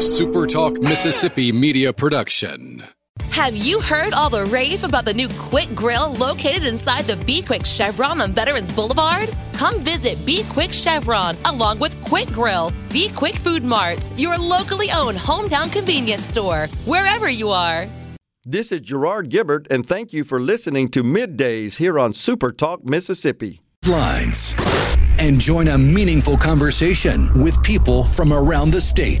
a SuperTalk Mississippi media production. Have you heard all the rave about the new Quick Grill located inside the Be Quick Chevron on Veterans Boulevard? Come visit Be Quick Chevron along with Quick Grill, Be Quick Food Marts, your locally owned hometown convenience store, wherever you are. This is Gerard Gibert, and thank you for listening to Middays here on Super Talk Mississippi. Lines and join a meaningful conversation with people from around the state.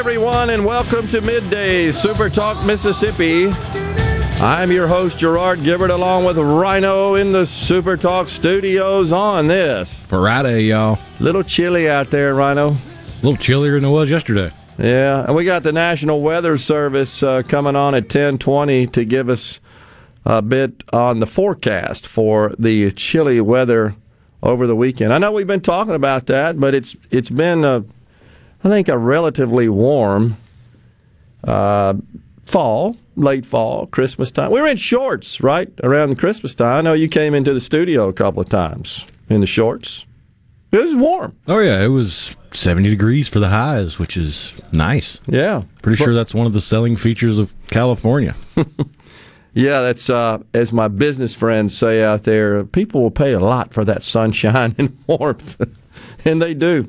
Everyone, and welcome to Midday Super Talk Mississippi. I'm your host, Gerard Gibert, along with Rhino in the Super Talk studios on this. Friday, y'all. Little chilly out there, Rhino. A little chillier than it was yesterday. Yeah, and we got the National Weather Service uh, coming on at 1020 to give us a bit on the forecast for the chilly weather over the weekend. I know we've been talking about that, but it's it's been a, I think a relatively warm uh, fall, late fall, Christmas time. We were in shorts, right, around Christmas time. I know you came into the studio a couple of times in the shorts. It was warm. Oh, yeah. It was 70 degrees for the highs, which is nice. Yeah. Pretty sure that's one of the selling features of California. Yeah, that's uh, as my business friends say out there. People will pay a lot for that sunshine and warmth, and they do.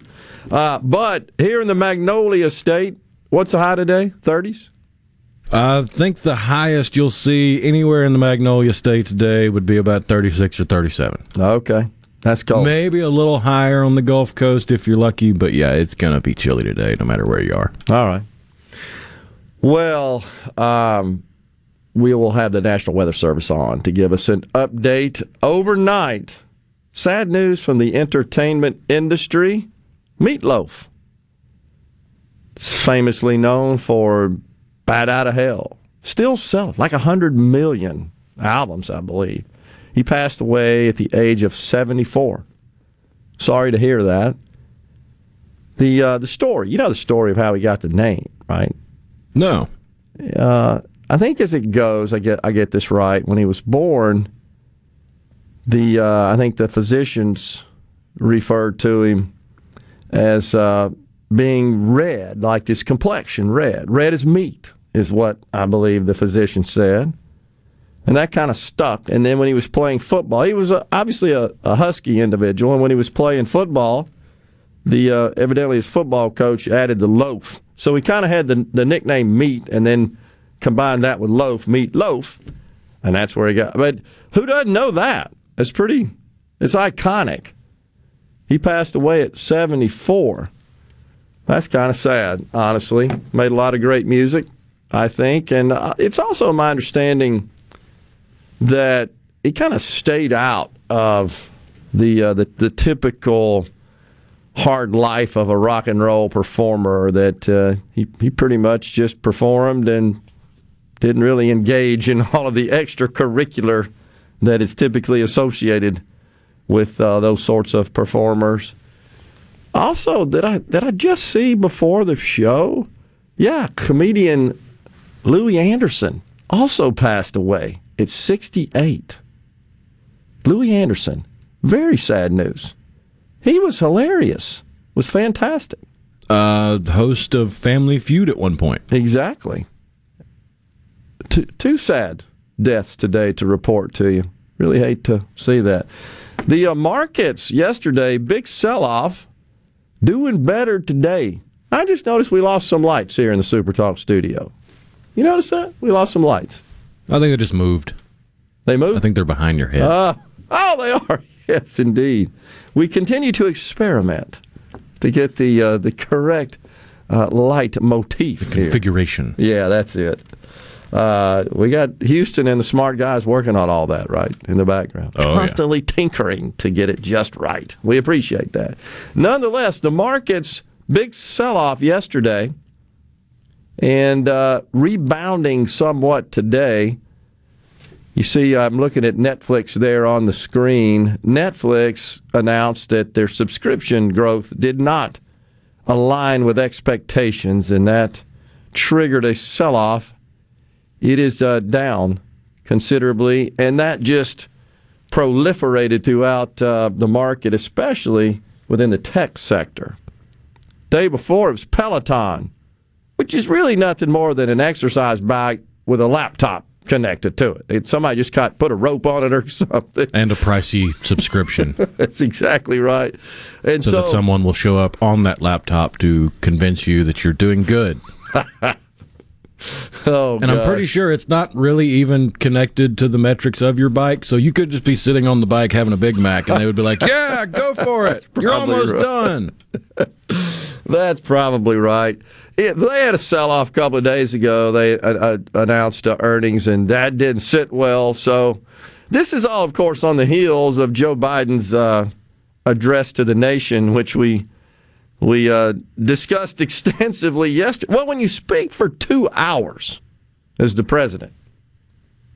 Uh, but here in the Magnolia State, what's the high today? Thirties. I think the highest you'll see anywhere in the Magnolia State today would be about 36 or 37. Okay, that's cold. Maybe a little higher on the Gulf Coast if you're lucky, but yeah, it's going to be chilly today no matter where you are. All right. Well, um, we will have the National Weather Service on to give us an update overnight. Sad news from the entertainment industry. Meatloaf, famously known for Bat Out of Hell, still selling like 100 million albums, I believe. He passed away at the age of 74. Sorry to hear that. The uh, the story, you know the story of how he got the name, right? No. Uh, I think as it goes, I get I get this right. When he was born, the uh, I think the physicians referred to him as uh, being red, like his complexion, red, red as meat, is what I believe the physician said, and that kind of stuck. And then when he was playing football, he was a, obviously a, a husky individual, and when he was playing football, the uh, evidently his football coach added the loaf, so he kind of had the the nickname Meat, and then combined that with loaf, meat loaf, and that's where he got. But who doesn't know that? It's pretty. It's iconic. He passed away at 74. That's kind of sad, honestly. Made a lot of great music, I think, and uh, it's also my understanding that he kind of stayed out of the uh, the, the typical hard life of a rock and roll performer. That uh, he he pretty much just performed and didn't really engage in all of the extracurricular that is typically associated with uh, those sorts of performers. Also, did I did I just see before the show? Yeah, comedian Louie Anderson also passed away at 68. Louie Anderson, very sad news. He was hilarious. Was fantastic. Uh, the host of Family Feud at one point. Exactly. Two, two sad deaths today to report to you. Really hate to see that. The uh, markets yesterday, big sell off, doing better today. I just noticed we lost some lights here in the Super Talk studio. You notice that? We lost some lights. I think they just moved. They moved? I think they're behind your head. Uh, oh, they are. Yes, indeed. We continue to experiment to get the uh, the correct uh, light motif here. Configuration. Yeah, that's it. Uh, we got Houston and the smart guys working on all that, right, in the background. Oh, yeah. Constantly tinkering to get it just right. We appreciate that. Nonetheless, the markets big sell off yesterday and uh, rebounding somewhat today. You see, I'm looking at Netflix there on the screen. Netflix announced that their subscription growth did not align with expectations, and that triggered a sell off. It is uh, down considerably, and that just proliferated throughout uh, the market, especially within the tech sector. Day before, it was Peloton, which is really nothing more than an exercise bike with a laptop connected to it. it somebody just got put a rope on it or something. And a pricey subscription. That's exactly right. And so, so, that someone will show up on that laptop to convince you that you're doing good. oh, And I'm pretty sure it's not really even connected to the metrics of your bike. So you could just be sitting on the bike having a Big Mac, and they would be like, "Yeah, go for it. You're almost right. done." That's probably right. It, they had a sell off a couple of days ago. They uh, uh, announced uh, earnings, and that didn't sit well. So, this is all, of course, on the heels of Joe Biden's uh, address to the nation, which we we uh, discussed extensively yesterday. Well, when you speak for two hours as the president,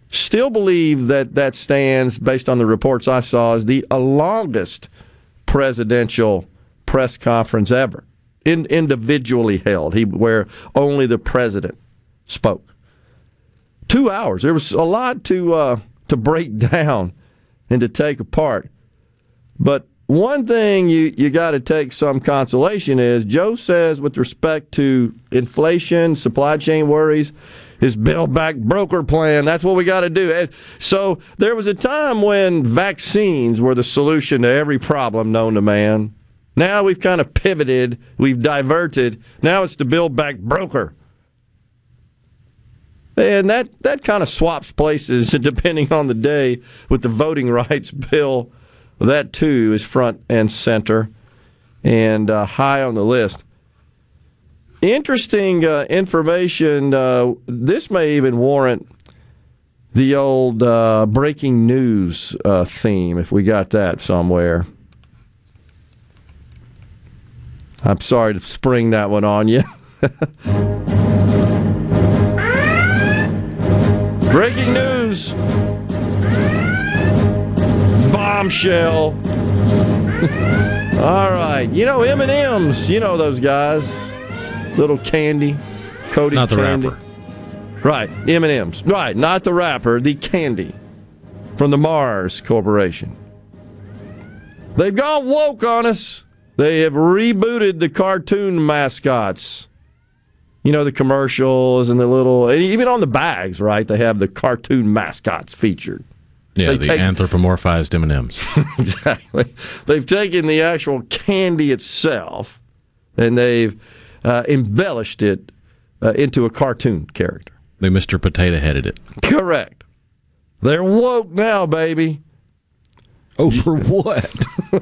still believe that that stands, based on the reports I saw, as the longest presidential press conference ever, in, individually held, he, where only the president spoke. Two hours. There was a lot to uh, to break down and to take apart. But one thing you, you got to take some consolation is Joe says, with respect to inflation, supply chain worries, his Build Back Broker plan, that's what we got to do. So there was a time when vaccines were the solution to every problem known to man. Now we've kind of pivoted, we've diverted. Now it's the Build Back Broker. And that, that kind of swaps places depending on the day with the voting rights bill. That too is front and center and uh, high on the list. Interesting uh, information. Uh, this may even warrant the old uh, breaking news uh, theme if we got that somewhere. I'm sorry to spring that one on you. Breaking news. Bombshell. All right. You know M&M's, you know those guys. Little candy, coated Not the candy. rapper. Right, M&M's. Right, not the rapper, the candy from the Mars Corporation. They've gone woke on us. They have rebooted the cartoon mascots. You know the commercials and the little, and even on the bags, right? They have the cartoon mascots featured. Yeah, They the take- anthropomorphized M&Ms. exactly. They've taken the actual candy itself and they've uh, embellished it uh, into a cartoon character. They Mr. Potato Headed it. Correct. They're woke now, baby. Oh, for what?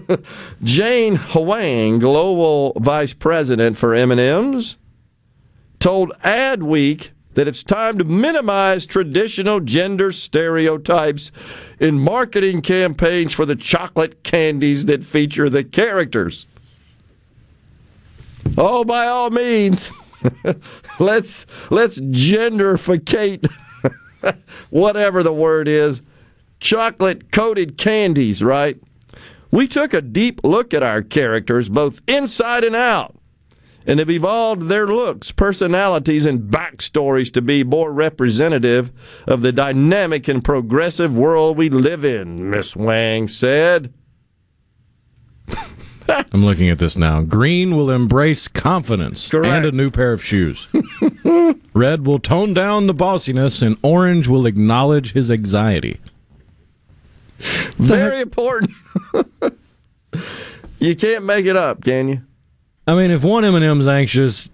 Jane Hwang, global vice president for M&M's, told Adweek that it's time to minimize traditional gender stereotypes in marketing campaigns for the chocolate candies that feature the characters. Oh, by all means, let's let's genderficate whatever the word is, chocolate coated candies, right? We took a deep look at our characters, both inside and out, and have evolved their looks, personalities, and backstories to be more representative of the dynamic and progressive world we live in, Miss Wang said. I'm looking at this now. Green will embrace confidence Correct. and a new pair of shoes. Red will tone down the bossiness, and orange will acknowledge his anxiety. Very important. you can't make it up, can you? I mean, if one M&M's anxious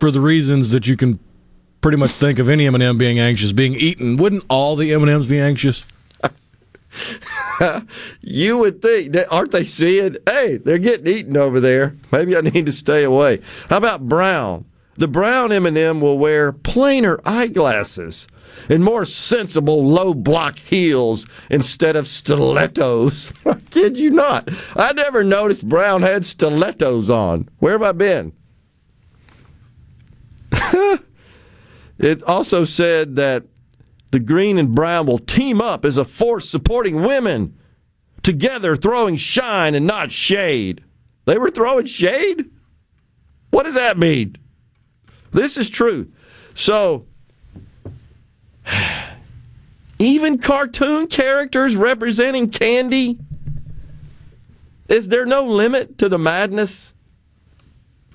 for the reasons that you can pretty much think of any M&M being anxious being eaten, wouldn't all the M&Ms be anxious? You would think, aren't they seeing? Hey, they're getting eaten over there. Maybe I need to stay away. How about brown? The brown M&M will wear plainer eyeglasses and more sensible low block heels instead of stilettos. I kid you not. I never noticed Brown had stilettos on. Where have I been? it also said that the green and brown will team up as a force supporting women, together throwing shine and not shade. They were throwing shade? What does that mean? This is true. So, even cartoon characters representing candy? Is there no limit to the madness?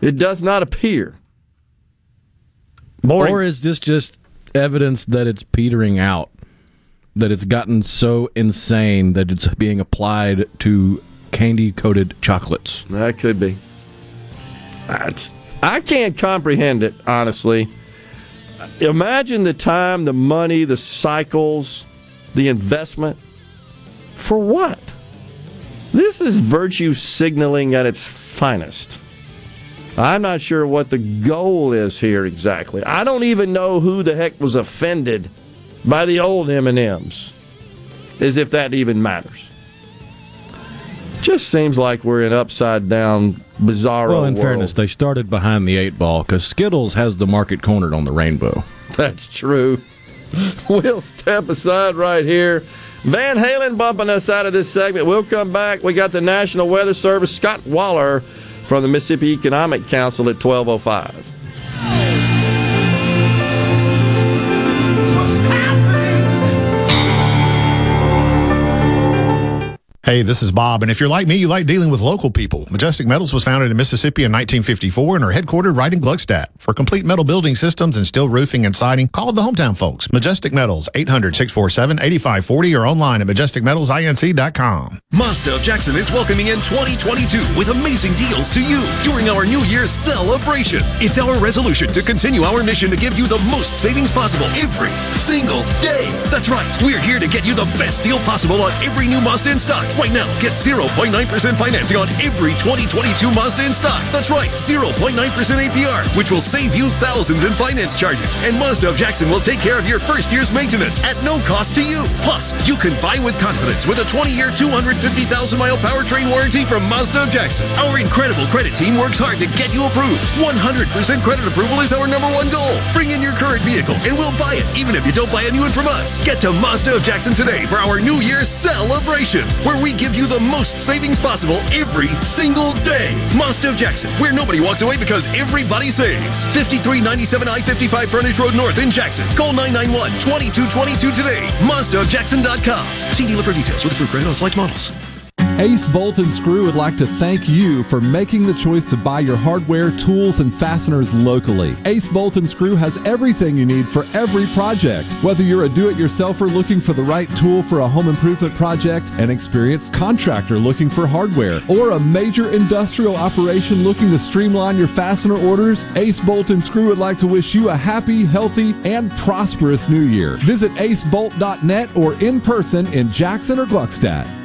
It does not appear. Boring. Or is this just evidence that it's petering out? That it's gotten so insane that it's being applied to candy coated chocolates? That could be. That's, I can't comprehend it, honestly. Imagine the time, the money, the cycles, the investment. For what? This is virtue signaling at its finest. I'm not sure what the goal is here exactly. I don't even know who the heck was offended by the old M&Ms. As if that even matters. Just seems like we're in upside down bizarre. Well, in world. fairness, they started behind the eight ball because Skittles has the market cornered on the rainbow. That's true. We'll step aside right here. Van Halen bumping us out of this segment. We'll come back. We got the National Weather Service, Scott Waller from the Mississippi Economic Council at 1205. Hey, this is Bob, and if you're like me, you like dealing with local people. Majestic Metals was founded in Mississippi in 1954 and are headquartered right in Gluckstadt. For complete metal building systems and steel roofing and siding, call the hometown folks. Majestic Metals, 800-647-8540 or online at majesticmetalsinc.com. Mazda of Jackson is welcoming in 2022 with amazing deals to you during our New Year's celebration. It's our resolution to continue our mission to give you the most savings possible every single day. That's right, we're here to get you the best deal possible on every new Mazda in stock. Right now, get 0.9% financing on every 2022 Mazda in stock. That's right, 0.9% APR, which will save you thousands in finance charges. And Mazda of Jackson will take care of your first year's maintenance at no cost to you. Plus, you can buy with confidence with a 20-year, 250,000-mile powertrain warranty from Mazda of Jackson. Our incredible credit team works hard to get you approved. 100% credit approval is our number one goal. Bring in your current vehicle and we'll buy it, even if you don't buy a new one from us. Get to Mazda of Jackson today for our New Year's celebration, where we give you the most savings possible every single day. Of Jackson, where nobody walks away because everybody saves. 5397 I-55 Frontage Road North in Jackson. Call 991-2222 today. MazdaofJackson.com. See dealer for details with approved credit on select models. Ace Bolt and Screw would like to thank you for making the choice to buy your hardware, tools, and fasteners locally. Ace Bolt and Screw has everything you need for every project. Whether you're a do-it-yourselfer looking for the right tool for a home improvement project, an experienced contractor looking for hardware, or a major industrial operation looking to streamline your fastener orders, Ace Bolt and Screw would like to wish you a happy, healthy, and prosperous new year. Visit acebolt.net or in person in Jackson or Gluckstadt.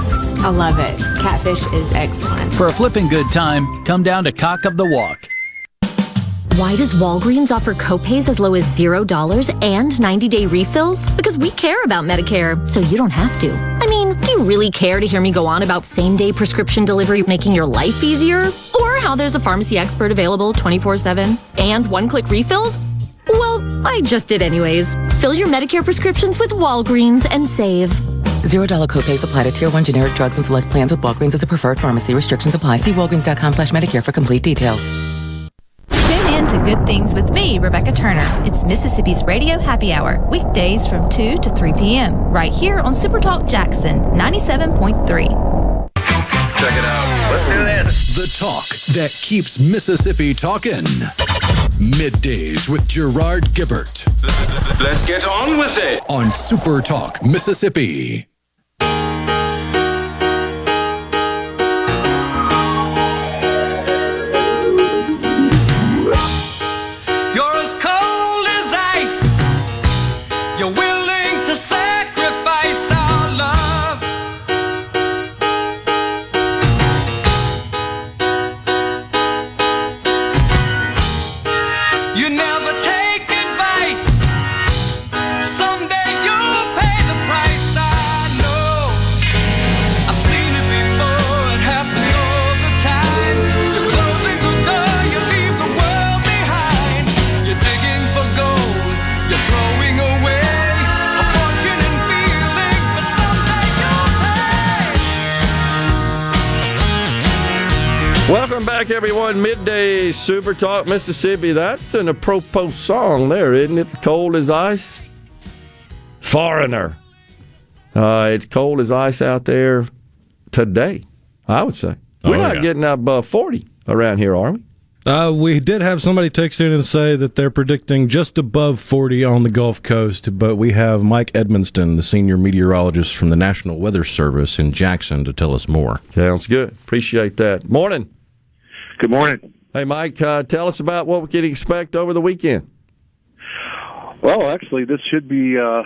I love it. Catfish is excellent. For a flipping good time, come down to Cock of the Walk. Why does Walgreens offer copays as low as $0 and 90 day refills? Because we care about Medicare, so you don't have to. I mean, do you really care to hear me go on about same day prescription delivery making your life easier? Or how there's a pharmacy expert available 24 7 and one click refills? Well, I just did anyways. Fill your Medicare prescriptions with Walgreens and save. Zero dollar copays apply to tier one generic drugs and select plans with Walgreens as a preferred pharmacy. Restrictions apply. See walgreens.com slash Medicare for complete details. Tune in to Good Things with me, Rebecca Turner. It's Mississippi's Radio Happy Hour, weekdays from 2 to 3 p.m., right here on Supertalk Jackson 97.3. Check it out. Let's do this. The talk that keeps Mississippi talking. Middays with Gerard Gibert. Let's get on with it on Super Talk Mississippi. Welcome back, everyone. Midday Super Talk Mississippi. That's an apropos song there, isn't it? Cold as ice. Foreigner. Uh, it's cold as ice out there today, I would say. We're Oh, not yeah. getting above 40 around here, are we? Uh, we did have somebody text in and say that they're predicting just above 40 on the Gulf Coast, but we have Mike Edmonston, the senior meteorologist from the National Weather Service in Jackson, to tell us more. Sounds good. Appreciate that. Morning. Good morning. Hey, Mike, uh, tell us about what we can expect over the weekend. Well, actually, this should be uh,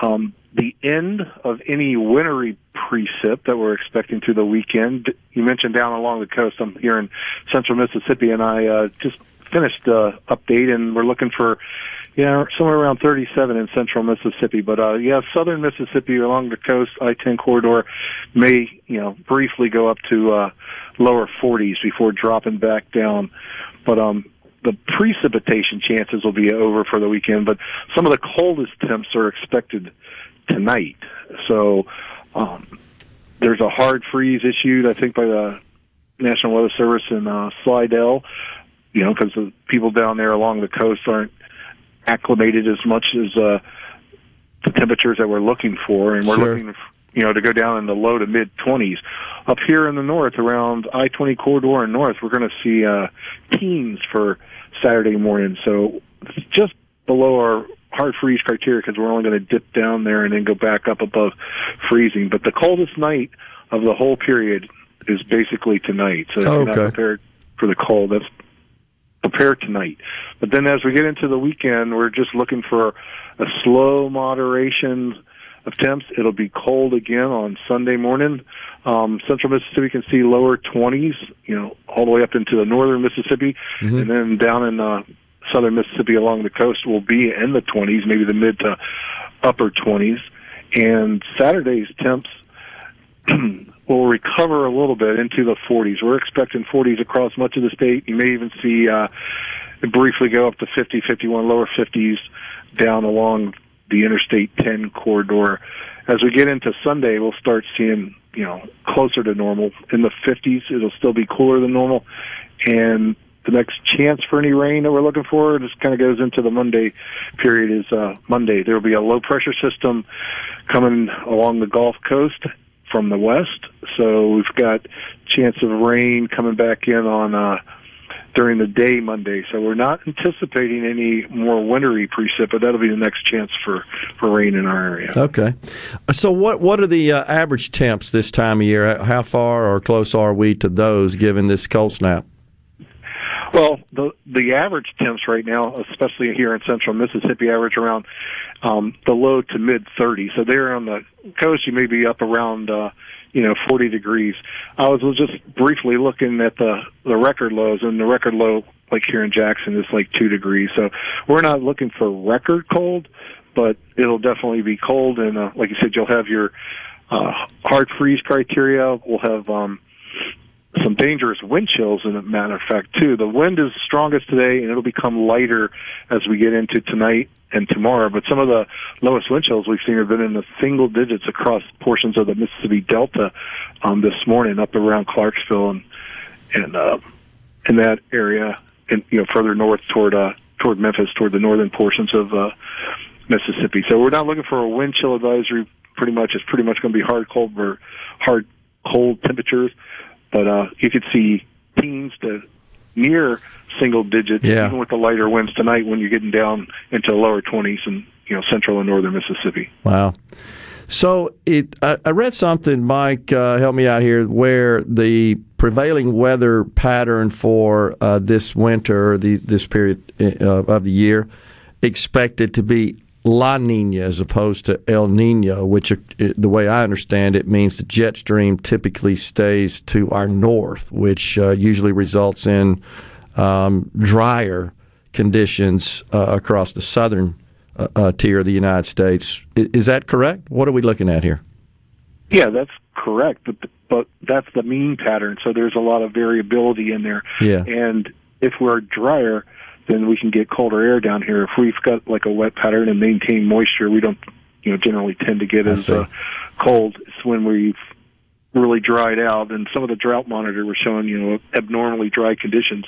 um, the end of any wintry precip that we're expecting through the weekend. You mentioned down along the coast. I'm here in central Mississippi, and I uh, just finished uh, update, and we're looking for yeah somewhere around 37 in central Mississippi. But uh, yeah, southern Mississippi along the coast, I-10 corridor may you know briefly go up to uh, lower 40s before dropping back down. But um, the precipitation chances will be over for the weekend, but some of the coldest temps are expected tonight. So um, there's a hard freeze issued, I think, by the National Weather Service in uh, Slidell. You know, because the people down there along the coast aren't acclimated as much as uh, the temperatures that we're looking for, and we're Sure. looking, you know, to go down in the low to mid 20s. Up here in the north, around I-20 corridor and north, we're going to see uh, teens for Saturday morning. So just below our hard freeze criteria because we're only going to dip down there and then go back up above freezing. But the coldest night of the whole period is basically tonight. So if you're not Okay. prepared for the cold, that's prepare tonight. But then as we get into the weekend, we're just looking for a slow moderation of temps. It'll be cold again on Sunday morning. Um, Central Mississippi can see lower 20s, you know, all the way up into the northern Mississippi, and then down in uh, southern Mississippi along the coast will be in the 20s, maybe the mid to upper 20s. And Saturday's temps will recover a little bit into the 40s. We're expecting 40s across much of the state. You may even see uh, briefly go up to 50, 51, lower 50s down along the Interstate 10 corridor. As we get into Sunday, we'll start seeing, you know, closer to normal. In the 50s, it'll still be cooler than normal. And the next chance for any rain that we're looking for just kind of goes into the Monday period is uh, Monday. There will be a low pressure system coming along the Gulf Coast from the west. So we've got chance of rain coming back in on uh, during the day Monday. So we're not anticipating any more wintry precip, but that'll be the next chance for for rain in our area. Okay. So what what are the uh, average temps this time of year? How far or close are we to those given this cold snap? Well, the the average temps right now, especially here in central Mississippi, average around um, the low to mid 30s. So there on the coast, you may be up around uh, you know 40 degrees. I was just briefly looking at the the record lows, and the record low, like here in Jackson, is like two degrees. So we're not looking for record cold, but it'll definitely be cold. And uh, like you said, you'll have your uh, hard freeze criteria. We'll have um, some dangerous wind chills, in a matter of fact, too. The wind is strongest today, and it'll become lighter as we get into tonight and tomorrow. But some of the lowest wind chills we've seen have been in the single digits across portions of the Mississippi Delta um, this morning, up around Clarksdale and and uh, in that area, and you know further north toward uh, toward Memphis, toward the northern portions of uh, Mississippi. So we're not looking for a wind chill advisory. Pretty much, it's pretty much going to be hard cold or hard cold temperatures. But uh, you could see teens to near single digits, Yeah. even with the lighter winds tonight when you're getting down into the lower 20s in you know central and northern Mississippi. Wow. So it, I, I read something, Mike, uh, help me out here, where the prevailing weather pattern for uh, this winter, the this period uh, of the year, expected to be La Nina as opposed to El Nino, which, uh, the way I understand it, means the jet stream typically stays to our north, which uh, usually results in um, drier conditions uh, across the southern uh, uh, tier of the United States. Is that correct? What are we looking at here? Yeah, that's correct, but but that's the mean pattern. So there's a lot of variability in there. Yeah. And if we're drier, then we can get colder air down here. If we've got like a wet pattern and maintain moisture, we don't, you know, generally tend to get I as uh, cold. It's when we've really dried out, and some of the drought monitor was showing, you know, abnormally dry conditions.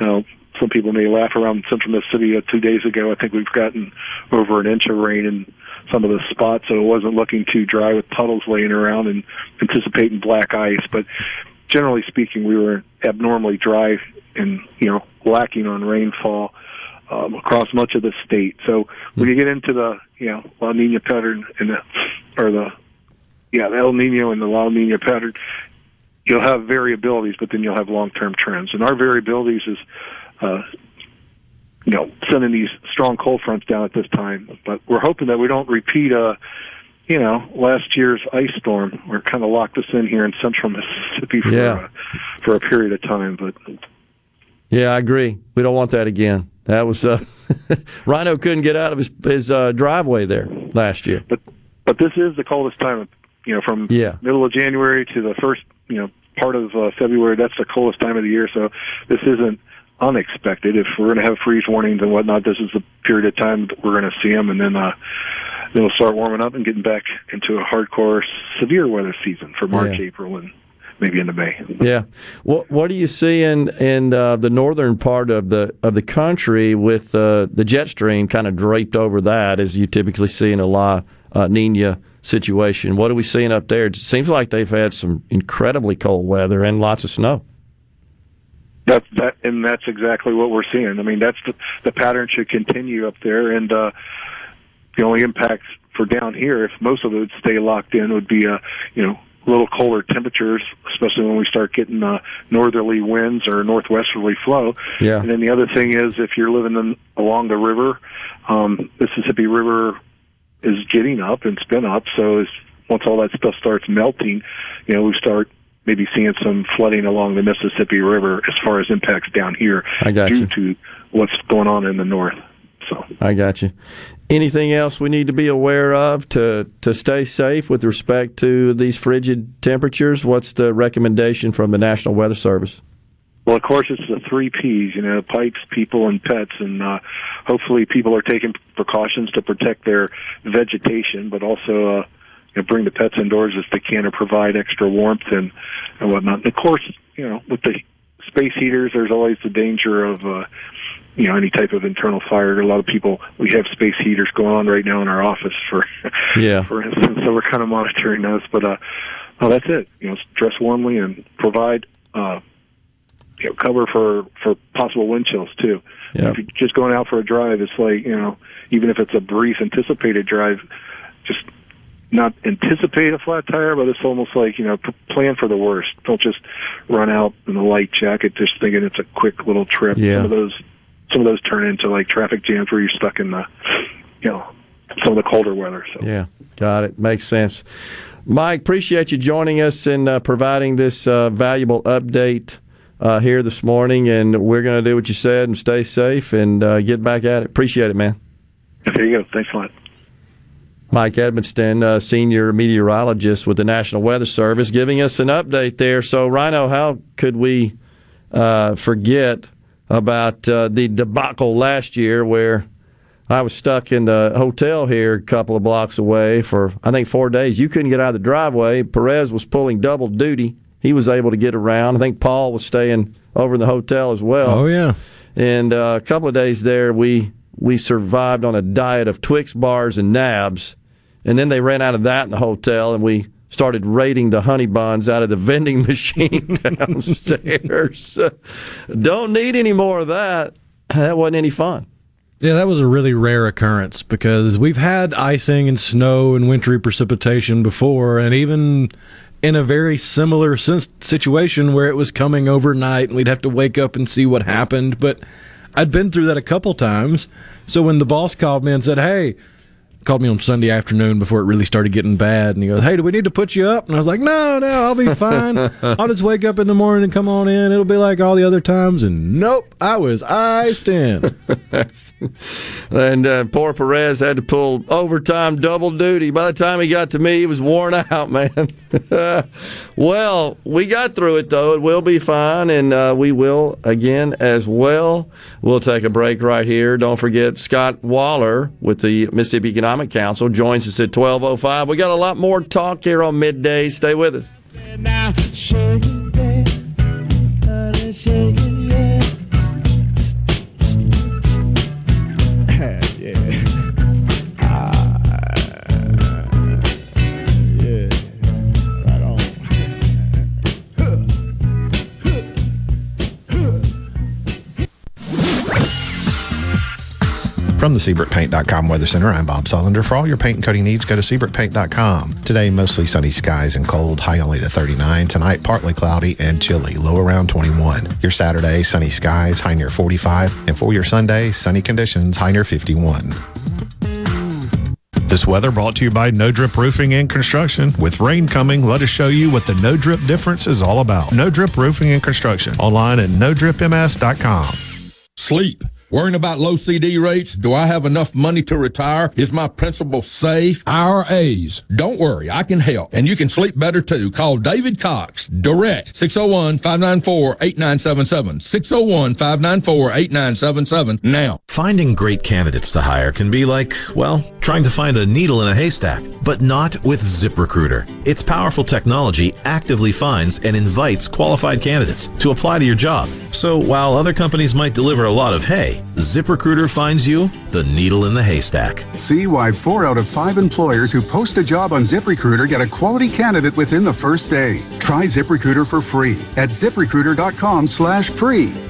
Now, some people may laugh around central Mississippi. Uh, two days ago, I think we've gotten over an inch of rain in some of the spots, so it wasn't looking too dry with puddles laying around and anticipating black ice. But generally speaking, we were abnormally dry and you know lacking on rainfall um, across much of the state. So when you get into the you know La Nina pattern and the or the yeah the El Nino and the La Nina pattern, you'll have variabilities, but then you'll have long term trends. And our variabilities is uh, you know sending these strong cold fronts down at this time, but we're hoping that we don't repeat a you know, last year's ice storm, we're kind of locked us in here in central Mississippi for Yeah. a, for a period of time. But Yeah, I agree. We don't want that again. That was uh, Rhino couldn't get out of his his uh, driveway there last year. But but this is the coldest time. You know, from Yeah. middle of January to the first you know part of uh, February. That's the coldest time of the year. So this isn't unexpected. If we're going to have freeze warnings and whatnot, this is the period of time that we're going to see them, and then uh, then we'll start warming up and getting back into a hardcore severe weather season for March, Yeah. April, and maybe into May. Yeah. What What do you see in in uh, the northern part of the of the country with uh, the jet stream kind of draped over that, as you typically see in a La uh, Nina situation? What are we seeing up there? It seems like they've had some incredibly cold weather and lots of snow. That's that, and that's exactly what we're seeing. I mean, that's the the pattern should continue up there, and uh, the only impacts for down here, if most of it would stay locked in, would be uh, you know a little colder temperatures, especially when we start getting uh, northerly winds or northwesterly flow. Yeah. And then the other thing is, if you're living in, along the river, um, Mississippi River is getting up and spin up. So once all that stuff starts melting, you know, we start maybe seeing some flooding along the Mississippi River as far as impacts down here I got due you. to what's going on in the north. So I got you. Anything else we need to be aware of to to stay safe with respect to these frigid temperatures? What's the recommendation from the National Weather Service? Well, of course, it's the three P's, you know, pipes, people, and pets. And uh, hopefully people are taking precautions to protect their vegetation, but also uh, you know, bring the pets indoors as they can to provide extra warmth and, and whatnot. And of course, you know, with the space heaters, there's always the danger of, uh, you know, any type of internal fire. A lot of people, we have space heaters going on right now in our office for, Yeah. for instance, so we're kind of monitoring those. But, uh, oh, that's it. You know, dress warmly and provide, uh, you know, cover for for possible wind chills too. Yeah. If you're just going out for a drive, it's like you know, even if it's a brief anticipated drive, just not anticipate a flat tire, but it's almost like you know, p- plan for the worst. Don't just run out in a light jacket just thinking it's a quick little trip. Yeah. Some of those, some of those turn into like traffic jams where you're stuck in the, you know, some of the colder weather. So. Yeah, got it. Makes sense. Mike, appreciate you joining us and uh, providing this uh, valuable update uh, here this morning. And we're going to do what you said and stay safe and uh, get back at it. Appreciate it, man. There you go. Thanks a lot. Mike Edmonston, uh, senior meteorologist with the National Weather Service, giving us an update there. So, Rhino, how could we uh, forget about uh, the debacle last year where I was stuck in the hotel here a couple of blocks away for, I think, four days? You couldn't get out of the driveway. Perez was pulling double duty. He was able to get around. I think Paul was staying over in the hotel as well. Oh yeah. And uh, a couple of days there, we we survived on a diet of Twix bars and Nabs, and then they ran out of that in the hotel, and we started raiding the honey buns out of the vending machine downstairs. Don't need any more of that. That wasn't any fun. Yeah, that was a really rare occurrence because we've had icing and snow and wintry precipitation before, and even in a very similar situation where it was coming overnight and we'd have to wake up and see what happened. But I'd been through that a couple times. So when the boss called me and said, Hey, called me on Sunday afternoon before it really started getting bad, and he goes, "Hey, do we need to put you up?" And I was like, "No, no, I'll be fine. I'll just wake up in the morning and come on in. It'll be like all the other times." And nope, I was iced in. and uh, poor Perez had to pull overtime double duty. By the time he got to me, he was worn out, man. well, we got through it though. It will be fine, and uh, we will again as well. We'll take a break right here. Don't forget Scott Waller with the Mississippi Council joins us at twelve oh five. We got a lot more talk here on midday. Stay with us. From the SeabrookPaint.com Weather Center, I'm Bob Sullender. For all your paint and coating needs, go to SeabrookPaint.com. Today, mostly sunny skies and cold, high only to 39. Tonight, partly cloudy and chilly, low around 21. Your Saturday, sunny skies, high near 45. And for your Sunday, sunny conditions, high near 51. This weather brought to you by No Drip Roofing and Construction. With rain coming, let us show you what the No Drip difference is all about. No Drip Roofing and Construction. Online at NoDripMS.com. Sleep. Worrying about low CD rates? Do I have enough money to retire? Is my principal safe? IRAs. Don't worry, I can help. And you can sleep better too. Call David Cox direct 601 594 8977. 601 594 8977 now. Finding great candidates to hire can be like, well, trying to find a needle in a haystack, but not with ZipRecruiter. Its powerful technology actively finds and invites qualified candidates to apply to your job. So while other companies might deliver a lot of hay, ZipRecruiter finds you the needle in the haystack. See why four out of five employers who post a job on ZipRecruiter get a quality candidate within the first day. Try ZipRecruiter for free at ziprecruiter.com slash free.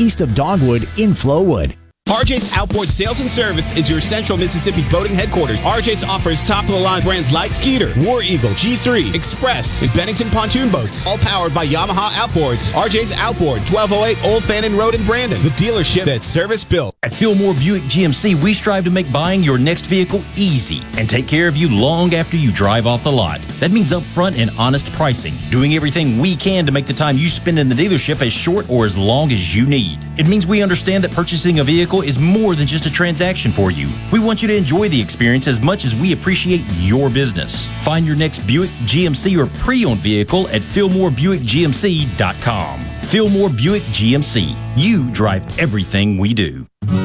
east of Dogwood in Flowood. RJ's Outboard Sales and Service is your central Mississippi boating headquarters. RJ's offers top of the line brands like Skeeter, War Eagle, G3, Express, and Bennington pontoon boats, all powered by Yamaha Outboards. RJ's Outboard, 1208 Old Fannin Road in Brandon, the dealership that's service built. At Fillmore Buick GMC, we strive to make buying your next vehicle easy and take care of you long after you drive off the lot. That means upfront and honest pricing, doing everything we can to make the time you spend in the dealership as short or as long as you need. It means we understand that purchasing a vehicle is more than just a transaction for you. We want you to enjoy the experience as much as we appreciate your business. Find your next Buick, GMC, or pre-owned vehicle at FillmoreBuickGMC.com. Fillmore Buick GMC. You drive everything we do.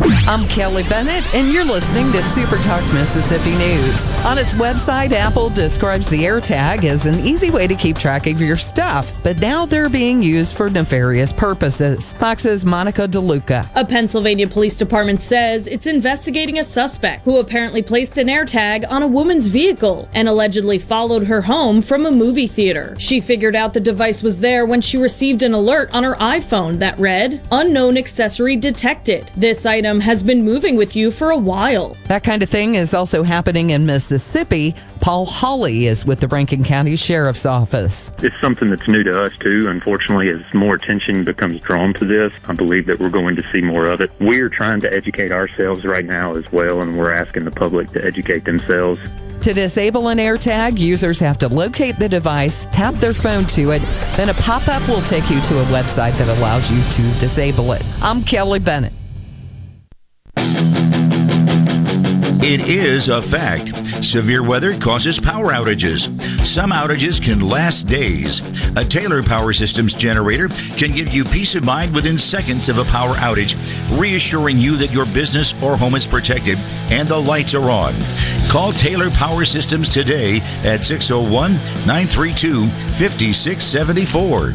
I'm Kelly Bennett, and you're listening to Super Talk Mississippi News. On its website, Apple describes the AirTag as an easy way to keep track of your stuff, but now they're being used for nefarious purposes. Fox's Monica DeLuca. A Pennsylvania police department says it's investigating a suspect who apparently placed an AirTag on a woman's vehicle and allegedly followed her home from a movie theater. She figured out the device was there when she received an alert on her iPhone that read, Unknown accessory detected. This item item has been moving with you for a while. That kind of thing is also happening in Mississippi. Paul Hawley is with the Rankin County Sheriff's Office. It's something that's new to us too. Unfortunately, as more attention becomes drawn to this, I believe that we're going to see more of it. We are trying to educate ourselves right now as well, and we're asking the public to educate themselves. To disable an AirTag, users have to locate the device, tap their phone to it, then a pop up will take you to a website that allows you to disable it. I'm Kelly Bennett. It is a fact. Severe weather causes power outages. Some outages can last days. A Taylor Power Systems generator can give you peace of mind within seconds of a power outage, reassuring you that your business or home is protected and the lights are on. Call Taylor Power Systems today at 601 932 5674.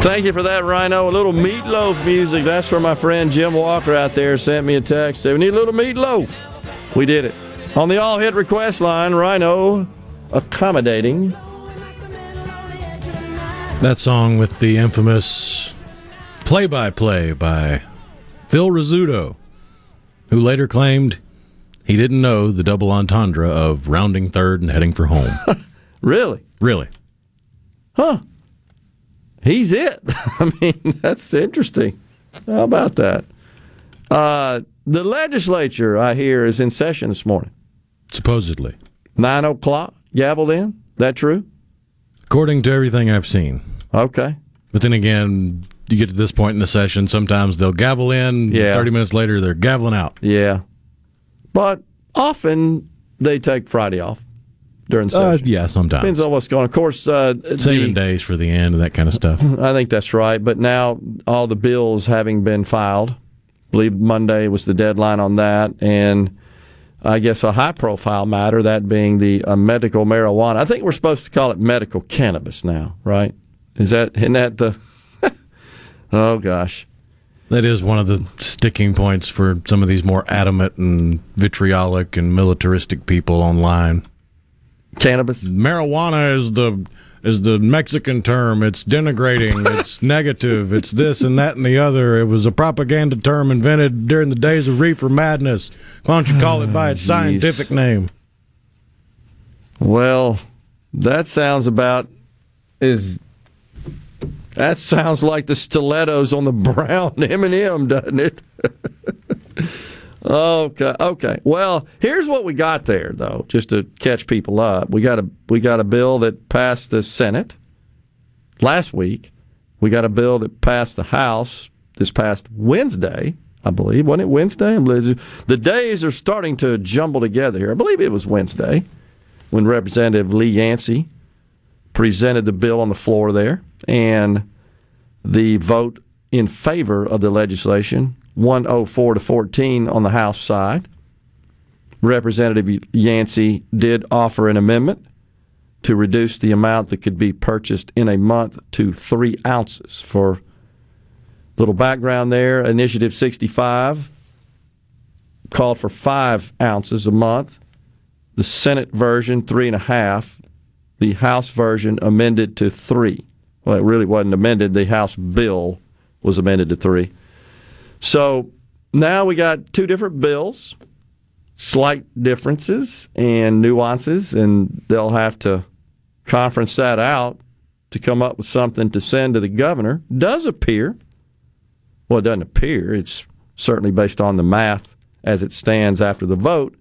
Thank you for that, Rhino. A little Meat Loaf music. That's for my friend Jim Walker out there. Sent me a text. Said we need a little Meat Loaf. We did it on the all hit request line. Rhino accommodating. That song with the infamous play by play by Phil Rizzuto, who later claimed he didn't know the double entendre of rounding third and heading for home. Really? really? Huh. He's it. I mean, that's interesting. How about that? Uh, the legislature, I hear, is in session this morning. Supposedly. Nine o'clock, gavelled in. That true? According to everything I've seen. Okay. But then again, you get to this point in the session, sometimes they'll gavel in, Yeah. 30 minutes later, they're gaveling out. Yeah. But often they take Friday off during Uh, yeah, sometimes. Depends on what's going on. Of course, uh, Saving the- days for the end and that kind of stuff. I think that's right. But now all the bills having been filed, I believe Monday was the deadline on that, and I guess a high-profile matter that being the uh, medical marijuana. I think we're supposed to call it medical cannabis now, right? Is that isn't that the? oh gosh, That is one of the sticking points for some of these more adamant and vitriolic and militaristic people online. Cannabis, marijuana is the is the Mexican term. It's denigrating. it's negative. It's this and that and the other. It was a propaganda term invented during the days of reefer madness. Why don't you call it by its Jeez. scientific name? Well, that sounds about is that sounds like the stilettos on the brown M&M, doesn't it? okay, okay. Well, here's what we got there though, just to catch people up. We got a we got a bill that passed the Senate last week. We got a bill that passed the House this past Wednesday, I believe. Wasn't it Wednesday? The days are starting to jumble together here. I believe it was Wednesday when Representative Lee Yancey presented the bill on the floor there, and the vote in favor of the legislation 104 to 14 on the House side. Representative Yancey did offer an amendment to reduce the amount that could be purchased in a month to three ounces. For little background there, Initiative 65 called for five ounces a month. The Senate version, three and a half. The House version amended to three. Well, it really wasn't amended. The House bill was amended to three. So now we got two different bills, slight differences and nuances, and they'll have to conference that out to come up with something to send to the governor. Does appear, well, it doesn't appear, it's certainly based on the math as it stands after the vote.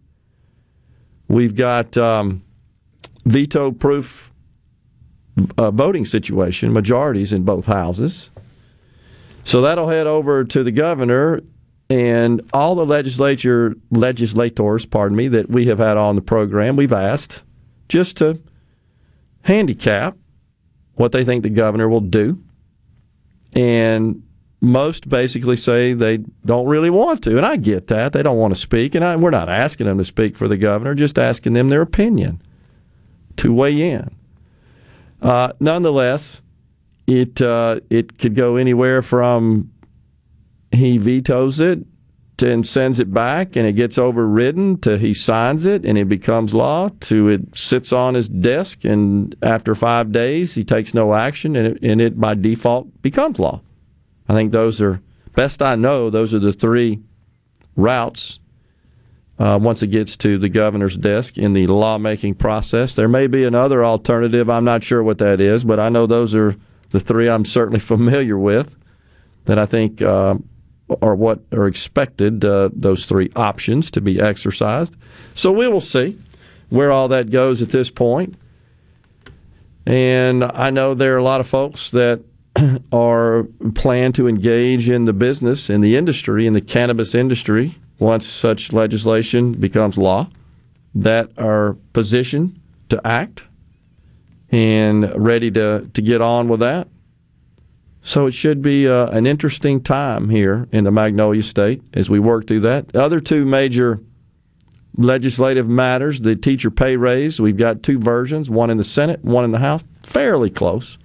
We've got um, veto proof uh, voting situation, majorities in both houses. So that'll head over to the governor and all the legislature legislators, pardon me, that we have had on the program. We've asked just to handicap what they think the governor will do, and most basically say they don't really want to, and I get that they don't want to speak, and I, we're not asking them to speak for the governor, just asking them their opinion to weigh in. Uh, nonetheless, it uh, it could go anywhere from he vetoes it and sends it back and it gets overridden to he signs it and it becomes law to it sits on his desk and after five days he takes no action and it, and it by default becomes law. I think those are best I know those are the three routes uh, once it gets to the governor's desk in the lawmaking process. There may be another alternative. I'm not sure what that is, but I know those are the three I'm certainly familiar with that I think uh, are what are expected, uh, those three options to be exercised. So we will see where all that goes at this point. And I know there are a lot of folks that are plan to engage in the business, in the industry, in the cannabis industry, once such legislation becomes law, that are positioned to act and ready to, to get on with that. So it should be uh, an interesting time here in the Magnolia State as we work through that. The other two major legislative matters the teacher pay raise, we've got two versions, one in the Senate, one in the House, fairly close.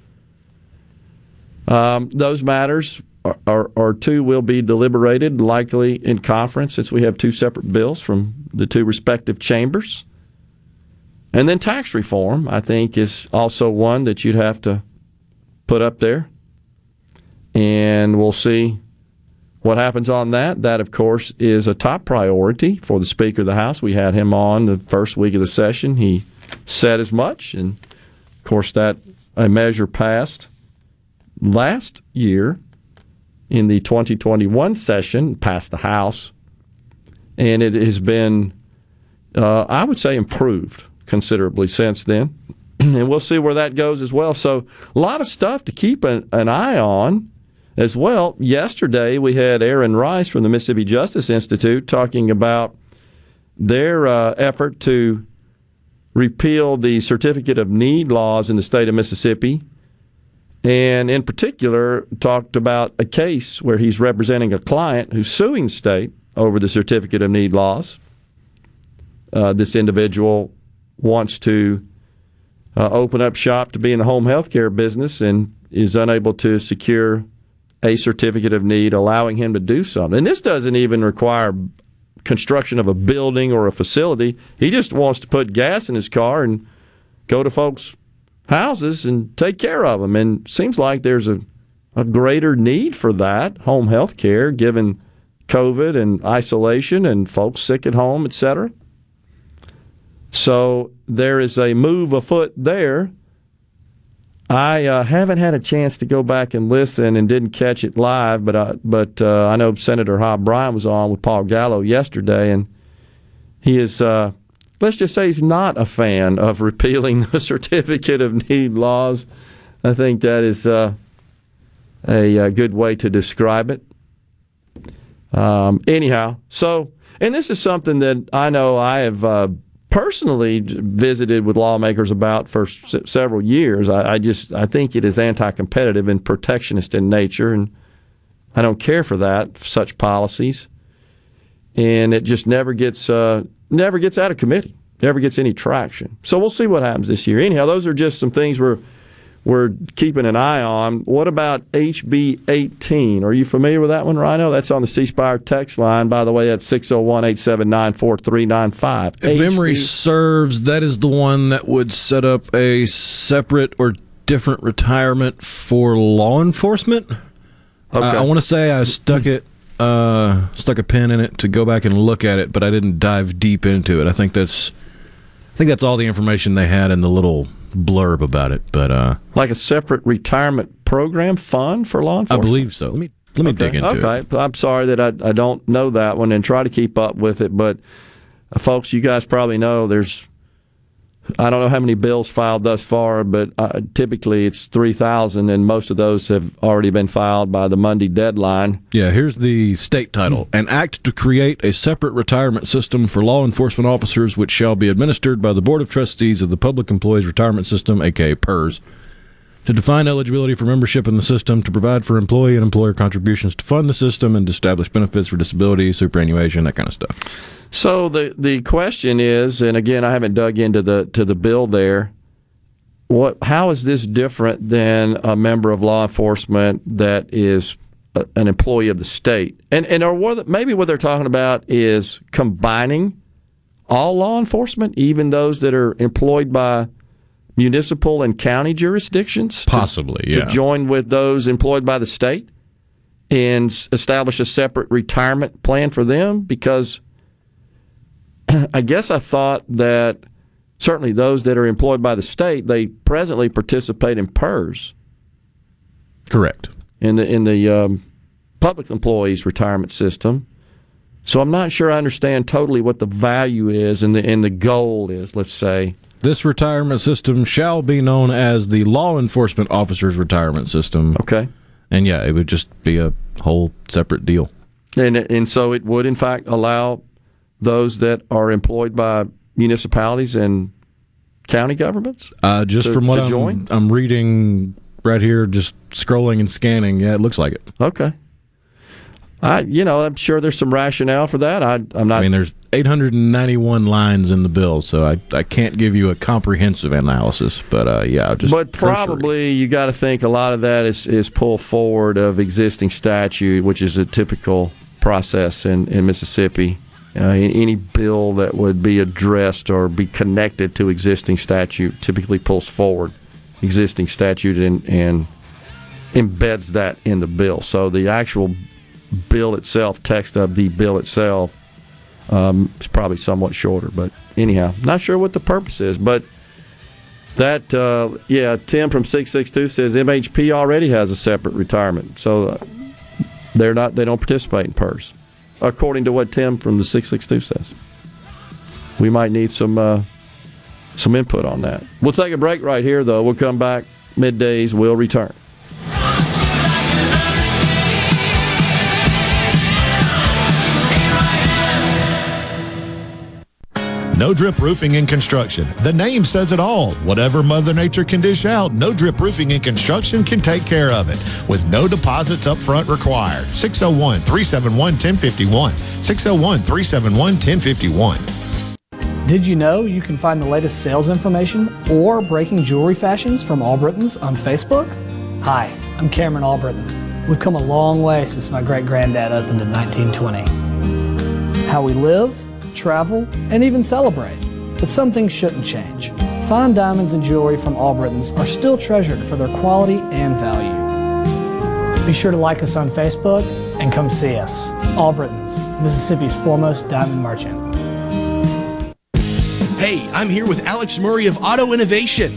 Um, those matters are, are, are, two will be deliberated likely in conference since we have two separate bills from the two respective chambers. And then tax reform, I think, is also one that you'd have to put up there and we'll see what happens on that. That, of course, is a top priority for the Speaker of the House. We had him on the first week of the session. He said as much, and of course, that a measure passed last year in the 2021 session, passed the House, and it has been, uh, I would say, improved considerably since then. and we'll see where that goes as well. So, a lot of stuff to keep an, an eye on as well. Yesterday, we had Aaron Rice from the Mississippi Justice Institute talking about their uh, effort to repeal the certificate of need laws in the state of Mississippi. And in particular, talked about a case where he's representing a client who's suing state over the certificate of need laws. Uh, this individual wants to uh, open up shop to be in the home health care business and is unable to secure a certificate of need allowing him to do something. And this doesn't even require construction of a building or a facility. He just wants to put gas in his car and go to folks' houses and take care of them. And seems like there's a, a greater need for that home health care given COVID and isolation and folks sick at home, etc. So there is a move afoot there I uh, haven't had a chance to go back and listen and didn't catch it live, but I, but uh, I know Senator Hob Bryan was on with Paul Gallo yesterday, and he is, uh, let's just say, he's not a fan of repealing the certificate of need laws. I think that is uh, a, a, good way to describe it. Um, anyhow, so, and this is something that I know I have uh, personally visited with lawmakers about for s- several years. I, I, just I think it is anti-competitive and protectionist in nature, and I don't care for that such policies. And it just never gets uh, never gets out of committee, never gets any traction. So we'll see what happens this year. Anyhow, those are just some things we're we're keeping an eye on. What about HB 18? Are you familiar with that one, Rhino? That's on the C Spire text line. By the way, that's 601 879 4395. If memory serves, that is the one that would set up a separate or different retirement for law enforcement. Okay. I, I want to say I stuck it, uh, stuck a pin in it to go back and look at it, but I didn't dive deep into it. I think that's, I think that's all the information they had in the little blurb about it. But uh, Like a separate retirement program fund for law enforcement. I believe so. Let me let me okay. dig into it. okay. I'm sorry that I, I don't know that one and try to keep up with it, but uh, folks, you guys probably know there's I don't know how many bills filed thus far, but uh, typically it's 3,000, and most of those have already been filed by the Monday deadline. Yeah, here's the state title An act to create a separate retirement system for law enforcement officers, which shall be administered by the Board of Trustees of the Public Employees Retirement System, aka PERS, to define eligibility for membership in the system, to provide for employee and employer contributions to fund the system, and to establish benefits for disability, superannuation, that kind of stuff. So the the question is, and again, I haven't dug into the to the bill there. What? How is this different than a member of law enforcement that is a, an employee of the state? And and or what, maybe what they're talking about is combining all law enforcement, even those that are employed by municipal and county jurisdictions, to- Possibly, to yeah. join with those employed by the state and establish a separate retirement plan for them because I guess I thought that certainly those that are employed by the state they presently participate in PERS Correct. in the in the um, public employees retirement system. So I'm not sure I understand totally what the value is and the and the goal is. Let's say This retirement system shall be known as the Law Enforcement Officers Retirement System. Okay. And yeah, it would just be a whole separate deal. And and so it would in fact allow those that are employed by municipalities and county governments. Uh, just to- from what I'm? I'm reading right here, just scrolling and scanning, yeah, it looks like it. Okay. I you know I'm sure there's some rationale for that. I I'm not. I mean, there's 891 lines in the bill, so I, I can't give you a comprehensive analysis, but uh, yeah, just but cursory. probably you got to think a lot of that is is pull forward of existing statute, which is a typical process in in Mississippi. Uh, any bill that would be addressed or be connected to existing statute typically pulls forward existing statute and, and embeds that in the bill. So the actual bill itself, text of the bill itself, um, is probably somewhat shorter. But anyhow, not sure what the purpose is. But that, uh, yeah, Tim from 662 says MHP already has a separate retirement. So uh, they're not, they don't participate in PERS, according to what Tim from the 662 says. We might need some, uh, some input on that. We'll take a break right here, though. We'll come back middays. We'll return. No Drip Roofing and Construction. The name says it all. Whatever Mother Nature can dish out, No Drip Roofing and Construction can take care of it with no deposits up front required. 601 371 1051. 601 371 1051. Did you know you can find the latest sales information or breaking jewelry fashions from Allbritton's on Facebook? Hi, I'm Cameron Allbritton. We've come a long way since my great granddad opened in 1920. How we live, travel, and even celebrate. But some things shouldn't change. Fine diamonds and jewelry from all Allbritton's are still treasured for their quality and value. Be sure to like us on Facebook and come see us. All Allbritton's, Mississippi's foremost diamond merchant. Hey, I'm here with Alex Murray of Auto Innovation.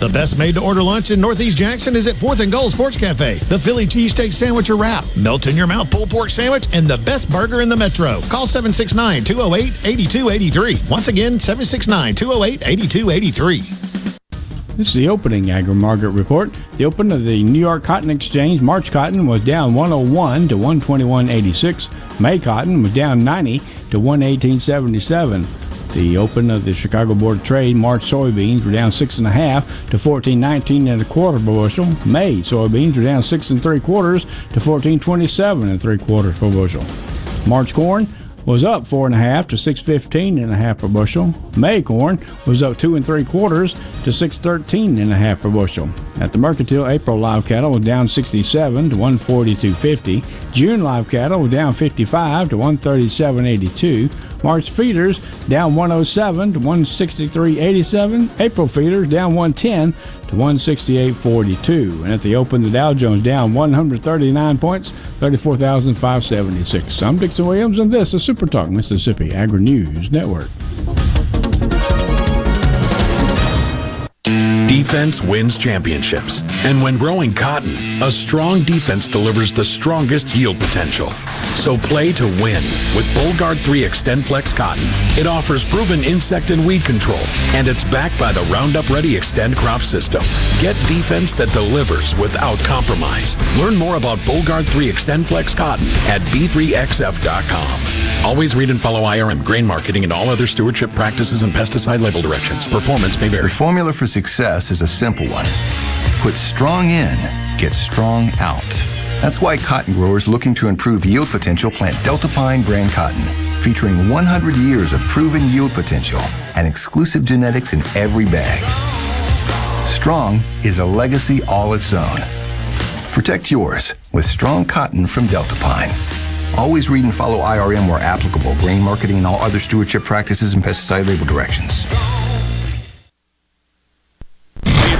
The best made to order lunch in Northeast Jackson is at 4th and Gold Sports Cafe. The Philly cheesesteak sandwich or wrap, melt in your mouth pulled pork sandwich, and the best burger in the metro. Call 769 208 8283. Once again, 769 208 8283. This is the opening agri market report. The open of the New York Cotton Exchange, March cotton was down 101 to 121.86. May cotton was down 90 to 118.77. The open of the Chicago Board of Trade, March soybeans were down six and a half to 14.19 and a quarter per bushel. May soybeans were down six and three quarters to 14.27 and three quarters per bushel. March corn was up four and a half to six fifteen and a half a per bushel. May corn was up two and three quarters to six thirteen and a half a per bushel. At the mercantile, April live cattle was down 67 to 142.50. June live cattle was down 55 to 137.82. March feeders down 107 to 163.87. April feeders down 110 to 168.42. And at the open, the Dow Jones down 139 points, 34,576. I'm Dixon Williams, and this is Super Talk Mississippi Agri News Network. Defense wins championships. And when growing cotton, a strong defense delivers the strongest yield potential. So play to win with Bollgard 3 XtendFlex cotton. It offers proven insect and weed control, and it's backed by the Roundup Ready Xtend crop system. Get defense that delivers without compromise. Learn more about Bollgard 3 XtendFlex cotton at b3xf.com. Always read and follow IRM grain marketing and all other stewardship practices and pesticide label directions. Performance may vary. The formula for success is a simple one. Put strong in, get strong out. That's why cotton growers looking to improve yield potential plant Deltapine brand cotton, featuring 100 years of proven yield potential and exclusive genetics in every bag. Strong is a legacy all its own. Protect yours with strong cotton from Deltapine. Always read and follow IRM where applicable, grain marketing and all other stewardship practices and pesticide label directions.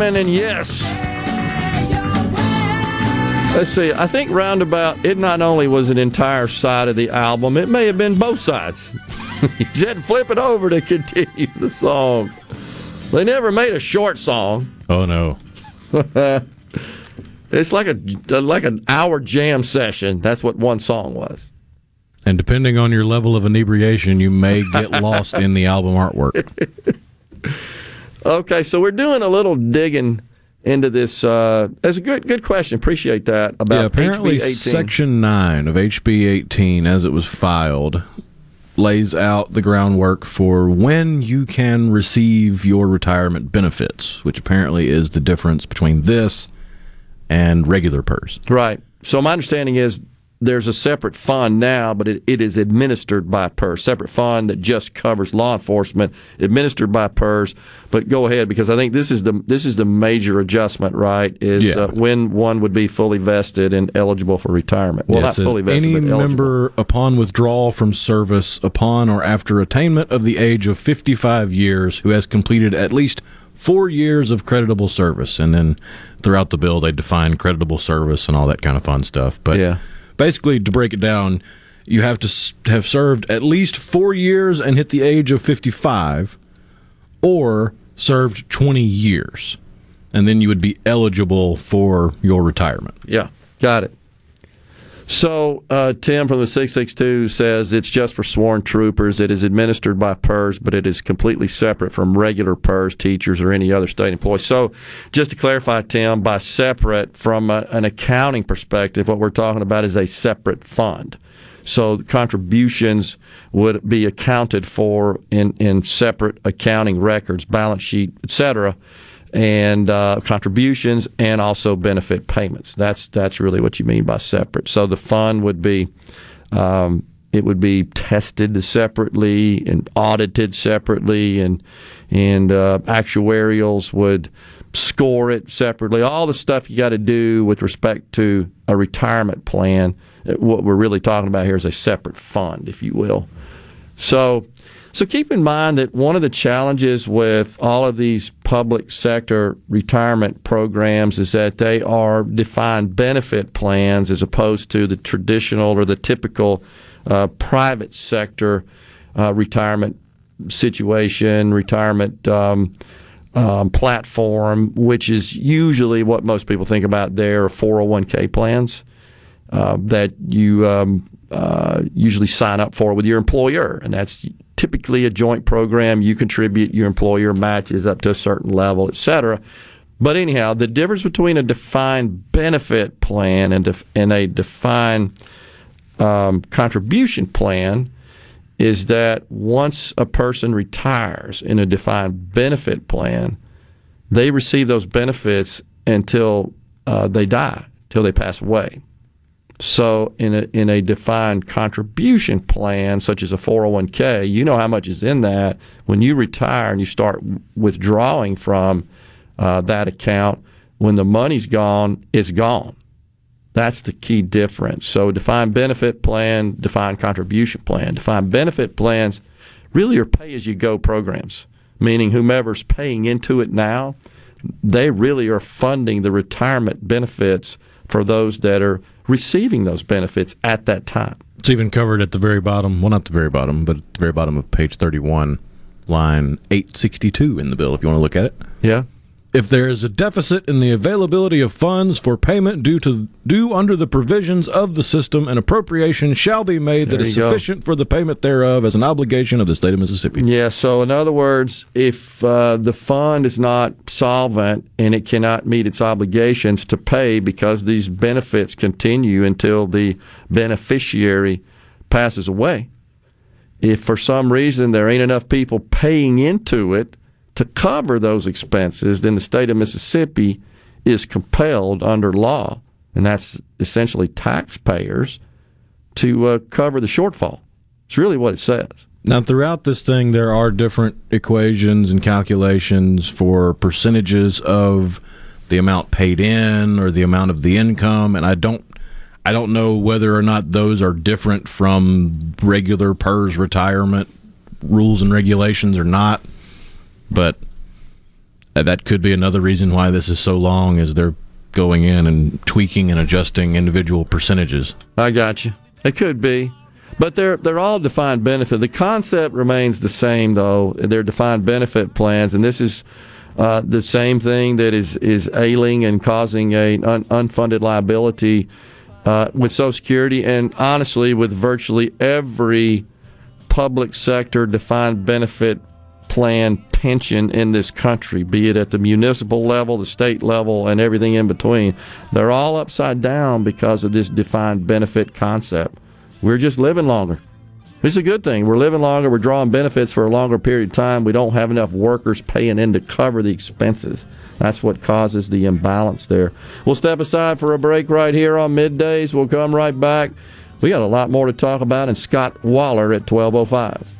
Wakeman and yes. Let's see. I think Roundabout, it not only was an entire side of the album, it may have been both sides. you said flip it over to continue the song. They never made a short song. Oh no. it's like a like an hour jam session. That's what one song was. And depending on your level of inebriation, you may get lost in the album artwork. Okay, so we're doing a little digging into this. Uh, that's a good good question. Appreciate that about yeah, apparently HB 18. Section 9 of HB 18, as it was filed, lays out the groundwork for when you can receive your retirement benefits, which apparently is the difference between this and regular PERS. Right. So my understanding is there's a separate fund now, but it, it is administered by PERS. Separate fund that just covers law enforcement, administered by PERS. But go ahead because I think this is the this is the major adjustment. Right? Is Yeah. uh, when one would be fully vested and eligible for retirement. Well, Yeah, not fully vested, any member upon withdrawal from service upon or after attainment of the age of 55 years who has completed at least four years of creditable service and then throughout the bill they define creditable service and all that kind of fun stuff but Yeah. Basically to break it down you have to have served at least four years and hit the age of 55 or served 20 years. And then you would be eligible for your retirement. Yeah, got it. So, uh, Tim from the 662 says it's just for sworn troopers. It is administered by PERS, but it is completely separate from regular PERS teachers or any other state employee. So, just to clarify, Tim, by separate from a, an accounting perspective, what we're talking about is a separate fund. So, contributions would be accounted for in, in separate accounting records, balance sheet, et cetera and uh, contributions and also benefit payments. That's that's really what you mean by separate. So the fund would be um, it would be tested separately and audited separately, and and uh, actuarials would score it separately. All the stuff you got to do with respect to a retirement plan. What we're really talking about here is a separate fund, if you will. So so keep in mind that one of the challenges with all of these public sector retirement programs is that they are defined benefit plans as opposed to the traditional or the typical uh, private sector uh, retirement situation, retirement um, um, platform, which is usually what most people think about their 401k plans uh, that you um, uh, usually sign up for with your employer, and that's typically a joint program. You contribute, your employer matches up to a certain level, et cetera. But anyhow, the difference between a defined benefit plan and, def- and a defined um, contribution plan is that once a person retires in a defined benefit plan, they receive those benefits until uh, they die, until they pass away. So in a in a defined contribution plan, such as a 401k, you know how much is in that. When you retire and you start withdrawing from uh, that account, when the money's gone, it's gone. That's the key difference. So defined benefit plan, defined contribution plan. Defined benefit plans really are pay as you go programs, meaning whomever's paying into it now, they really are funding the retirement benefits for those that are receiving those benefits at that time. It's even covered at the very bottom, well, not the very bottom, but at the very bottom of page 31, line 862 in the bill, if you want to look at it. Yeah. If there is a deficit in the availability of funds for payment due to due under the provisions of the system, an appropriation shall be made There that is you go. sufficient for the payment thereof as an obligation of the state of Mississippi. Yeah, so in other words, if uh, the fund is not solvent and it cannot meet its obligations to pay because these benefits continue until the beneficiary passes away, if for some reason there ain't enough people paying into it to cover those expenses, then the state of Mississippi is compelled under law, and that's essentially taxpayers, to uh, cover the shortfall. It's really what it says. Now, throughout this thing, there are different equations and calculations for percentages of the amount paid in or the amount of the income, and I don't, I don't know whether or not those are different from regular PERS retirement rules and regulations or not. But uh, that could be another reason why this is so long, is they're going in and tweaking and adjusting individual percentages. I got you. It could be, but they're they're all defined benefit. The concept remains the same, though. They're defined benefit plans, and this is uh, the same thing that is is ailing and causing a un- unfunded liability uh, with Social Security, and honestly, with virtually every public sector defined benefit plan pension in this country, be it at the municipal level, the state level, and everything in between. They're all upside down because of this defined benefit concept. We're just living longer. It's a good thing. We're living longer. We're drawing benefits for a longer period of time. We don't have enough workers paying in to cover the expenses. That's what causes the imbalance there. We'll step aside for a break right here on middays. We'll come right back. We got a lot more to talk about, and Scott Waller at 1205.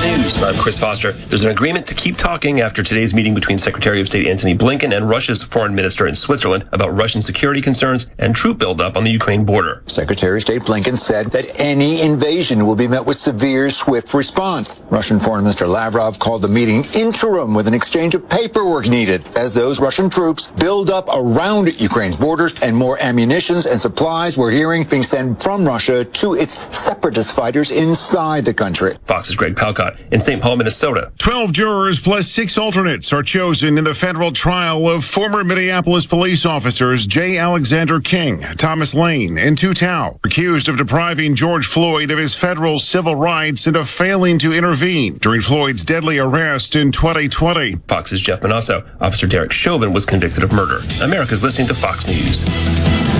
News. I'm Chris Foster. There's an agreement to keep talking after today's meeting between Secretary of State Antony Blinken and Russia's foreign minister in Switzerland about Russian security concerns and troop buildup on the Ukraine border. Secretary of State Blinken said that any invasion will be met with severe, swift response. Russian Foreign Minister Lavrov called the meeting interim with an exchange of paperwork needed as those Russian troops build up around Ukraine's borders and more ammunitions and supplies we're hearing being sent from Russia to its separatist fighters inside the country. Fox's Greg Palkot in St. Paul, Minnesota. 12 jurors plus six alternates are chosen in the federal trial of former Minneapolis police officers J. Alexander Kueng, Thomas Lane, and Tou Thao, accused of depriving George Floyd of his federal civil rights and of failing to intervene during Floyd's deadly arrest in 2020. Fox's Jeff Monosso. Officer Derek Chauvin was convicted of murder. America's listening to Fox News.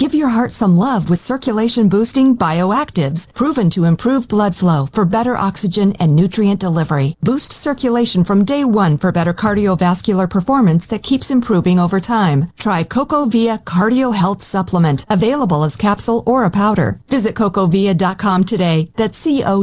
Give your heart some love with circulation boosting bioactives, proven to improve blood flow for better oxygen and nutrient delivery. Boost circulation from day one for better cardiovascular performance that keeps improving over time. Try CocoaVia Cardio Health Supplement, available as capsule or a powder. Visit cocoavia.com today. That's C-O-C-O-A-V-I-A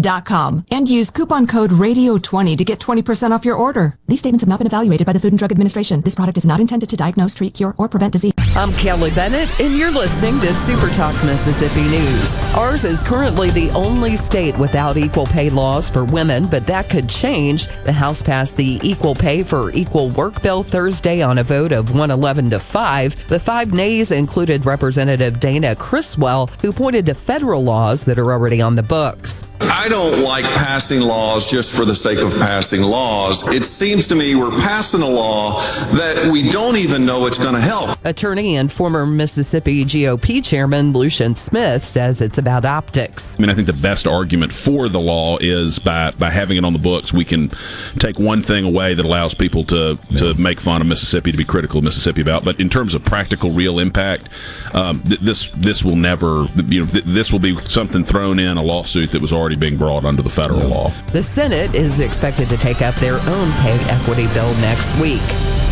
dot com. And use coupon code RADIO20 to get 20% off your order. These statements have not been evaluated by the Food and Drug Administration. This product is not intended to diagnose, treat, cure, or prevent disease. I'm Kelly Bennett, and you're listening to Super Talk Mississippi News. Ours is currently the only state without equal pay laws for women, but that could change. The House passed the Equal Pay for Equal Work bill Thursday on a vote of 111 to 5. The five nays included Representative Dana Criswell, who pointed to federal laws that are already on the books. I don't like passing laws just for the sake of passing laws. It seems to me we're passing a law that we don't even know it's going to help. Attorney and former Mississippi GOP chairman Lucian Smith says it's about optics. I mean, I think the best argument for the law is by, by having it on the books, we can take one thing away that allows people to, to make fun of Mississippi, to be critical of Mississippi about. But in terms of practical, real impact, um, th- this this will never, you know, th- this will be something thrown in a lawsuit that was already being brought under the federal law. The Senate is expected to take up their own pay equity bill next week.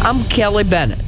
I'm Kelly Bennett.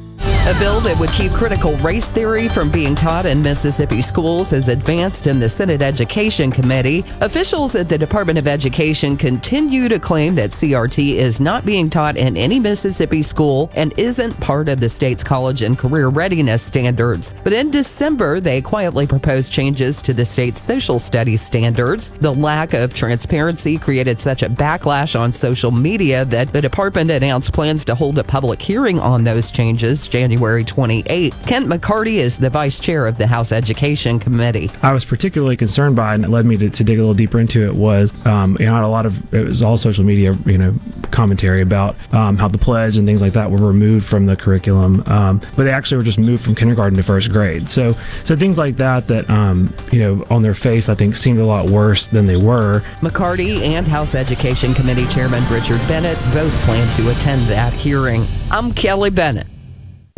A bill that would keep critical race theory from being taught in Mississippi schools has advanced in the Senate Education Committee. Officials at the Department of Education continue to claim that CRT is not being taught in any Mississippi school and isn't part of the state's college and career readiness standards. But in December, they quietly proposed changes to the state's social studies standards. The lack of transparency created such a backlash on social media that the department announced plans to hold a public hearing on those changes January 28th. Kent McCarty is the vice chair of the House Education Committee. I was particularly concerned by, and it led me to, to dig a little deeper into it, was um, you know a lot of it was all social media you know commentary about um, how the pledge and things like that were removed from the curriculum, um, but they actually were just moved from kindergarten to first grade. So so things like that that um, you know on their face I think seemed a lot worse than they were. McCarty and House Education Committee Chairman Richard Bennett both plan to attend that hearing. I'm Kelly Bennett.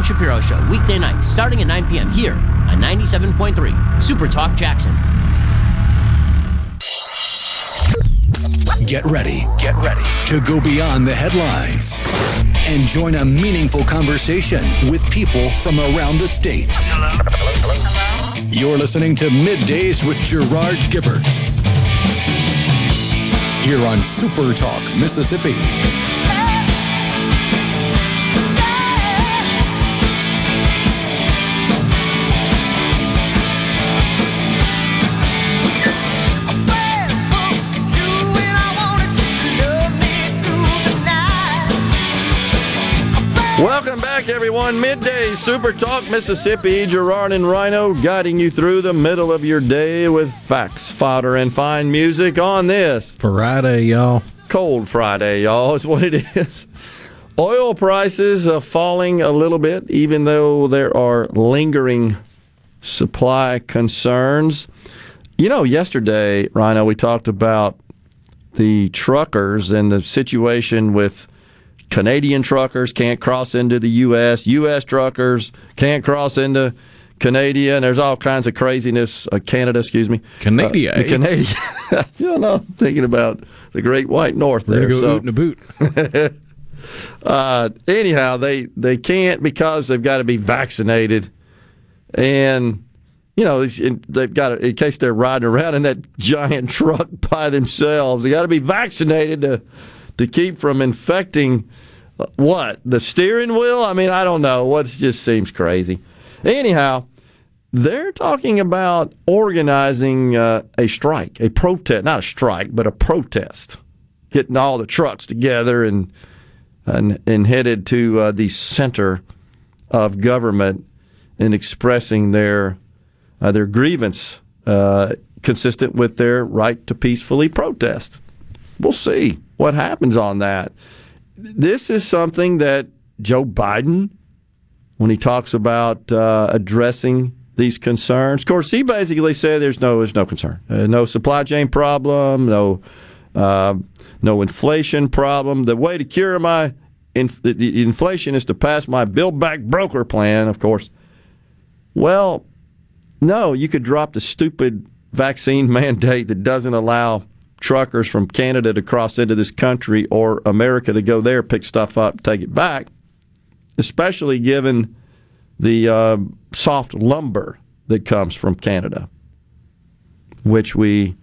Ben Shapiro Show weekday nights starting at 9 p.m. here on 97.3 Super Talk Jackson. Get ready, get ready to go beyond the headlines and join a meaningful conversation with people from around the state. You're listening to Middays with Gerard Gibert here on Super Talk, Mississippi. Everyone. Midday Super Talk Mississippi. Gerard and Rhino guiding you through the middle of your day with facts, fodder, and fine music on this Friday, y'all. Cold Friday, y'all, is what it is. Oil prices are falling a little bit, even though there are lingering supply concerns. You know, yesterday, Rhino, we talked about the truckers and the situation with Canadian truckers can't cross into the U.S. U.S. truckers can't cross into Canada. And there's all kinds of craziness. Uh, Canada, excuse me. Canada. Uh, Canada. you know, I'm thinking about the Great White North There there. go so, in a boot. uh, anyhow, they they can't because they've got to be vaccinated, and you know they've got to, in case they're riding around in that giant truck by themselves, they got to be vaccinated to to keep from infecting what the steering wheel. I mean, I don't know. What just seems crazy. Anyhow, they're talking about organizing uh, a strike, a protest, not a strike, but a protest, getting all the trucks together and and, and headed to uh, the center of government and expressing their uh, their grievance, uh, consistent with their right to peacefully protest. We'll see what happens on that. This is something that Joe Biden, when he talks about uh, addressing these concerns, of course, he basically said there's no there's no concern, uh, no supply chain problem, no uh, no inflation problem. The way to cure my inf- inflation is to pass my Build Back Broker plan, of course. Well, no, you could drop the stupid vaccine mandate that doesn't allow truckers from Canada to cross into this country or America to go there, pick stuff up, take it back, especially given the uh, soft lumber that comes from Canada, which we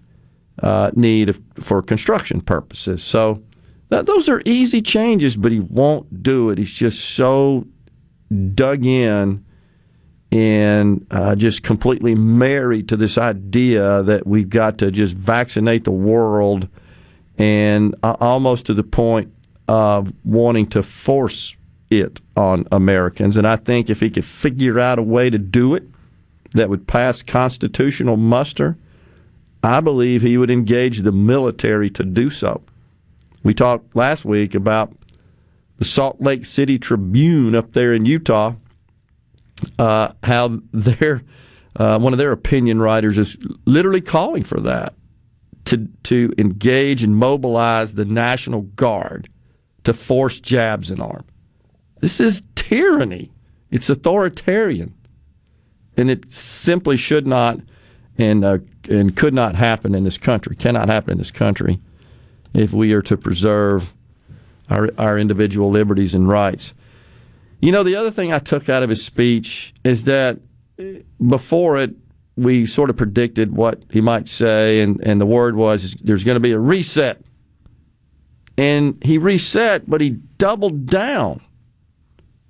uh, need for construction purposes. So that, those are easy changes, but he won't do it. He's just so dug in and uh, just completely married to this idea that we've got to just vaccinate the world and uh, almost to the point of wanting to force it on Americans. And I think if he could figure out a way to do it that would pass constitutional muster, I believe he would engage the military to do so. We talked last week about the Salt Lake City Tribune up there in Utah uh, how their uh, one of their opinion writers is literally calling for that to to engage and mobilize the National Guard to force jabs in arm. This is tyranny. It's authoritarian, and it simply should not and uh, and could not happen in this country. Cannot happen in this country if we are to preserve our our individual liberties and rights. You know, the other thing I took out of his speech is that eh, before it, we sort of predicted what he might say, and, and the word was there's going to be a reset. And he reset, but he doubled down.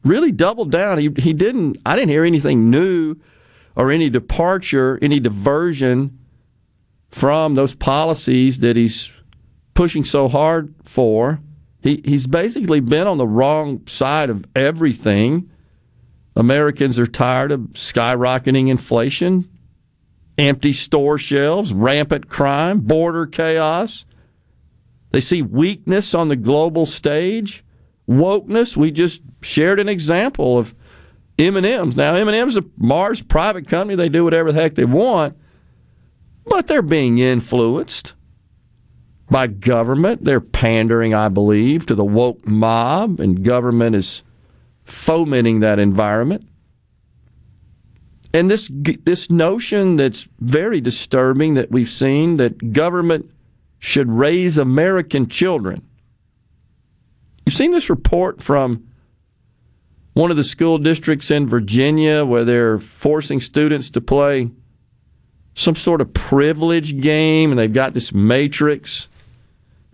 Really doubled down. He, he didn't, I didn't hear anything new or any departure, any diversion from those policies that he's pushing so hard for. He, he's basically been on the wrong side of everything. Americans are tired of skyrocketing inflation, empty store shelves, rampant crime, border chaos. They see weakness on the global stage, wokeness. We just shared an example of M&M's. Now, M&M's a Mars private company. They do whatever the heck they want, but they're being influenced by government. They're pandering, I believe, to the woke mob, and government is fomenting that environment. And this this notion that's very disturbing that we've seen that government should raise American children. You've seen this report from one of the school districts in Virginia where they're forcing students to play some sort of privilege game and they've got this matrix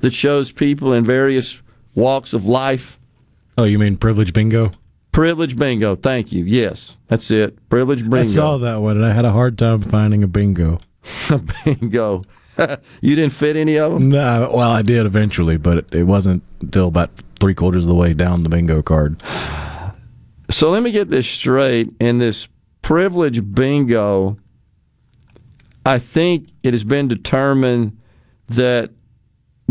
that shows people in various walks of life. Oh, you mean privilege bingo? Privilege bingo. Thank you. Yes, that's it. Privilege bingo. I saw that one and I had a hard time finding a bingo. bingo. you didn't fit any of them? No, well, I did eventually, but it, it wasn't until about three quarters of the way down the bingo card. So let me get this straight. In this privilege bingo, I think it has been determined that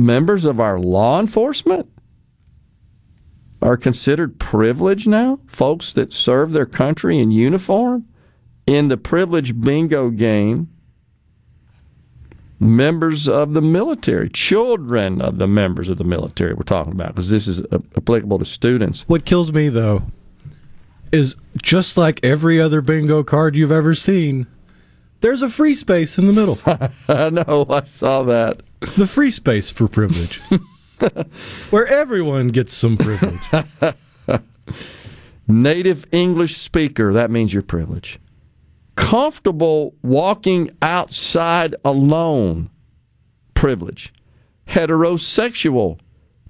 members of our law enforcement are considered privileged now. Folks that serve their country in uniform in the privilege bingo game. Members of the military, children of the members of the military, we're talking about because this is applicable to students. What kills me, though, is just like every other bingo card you've ever seen, there's a free space in the middle. I know, I saw that. The free space for privilege, where everyone gets some privilege. Native English speaker, that means you're privileged. Comfortable walking outside alone, privilege. Heterosexual,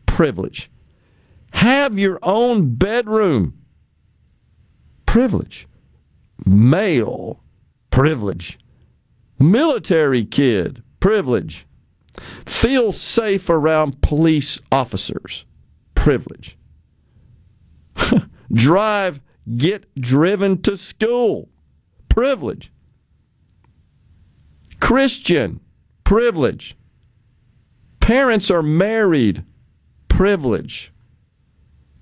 privilege. Have your own bedroom, privilege. Male, privilege. Military kid, privilege. Feel safe around police officers, privilege. Drive, get driven to school, privilege. Christian, privilege. Parents are married, privilege.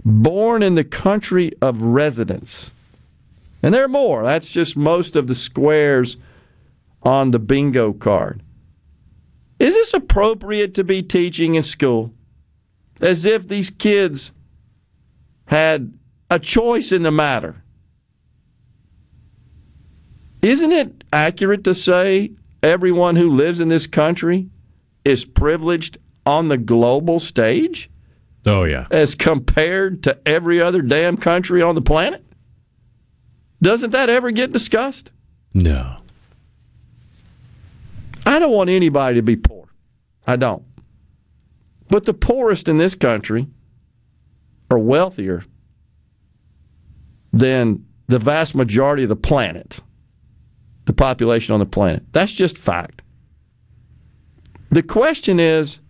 Born in the country of residence. And there are more. That's just most of the squares on the bingo card. Is this appropriate to be teaching in school? As if these kids had a choice in the matter. Isn't it accurate to say everyone who lives in this country is privileged on the global stage? Oh, yeah. As compared to every other damn country on the planet? Doesn't that ever get discussed? No. I don't want anybody to be poor. I don't. But the poorest in this country are wealthier than the vast majority of the planet, the population on the planet. That's just fact. The question is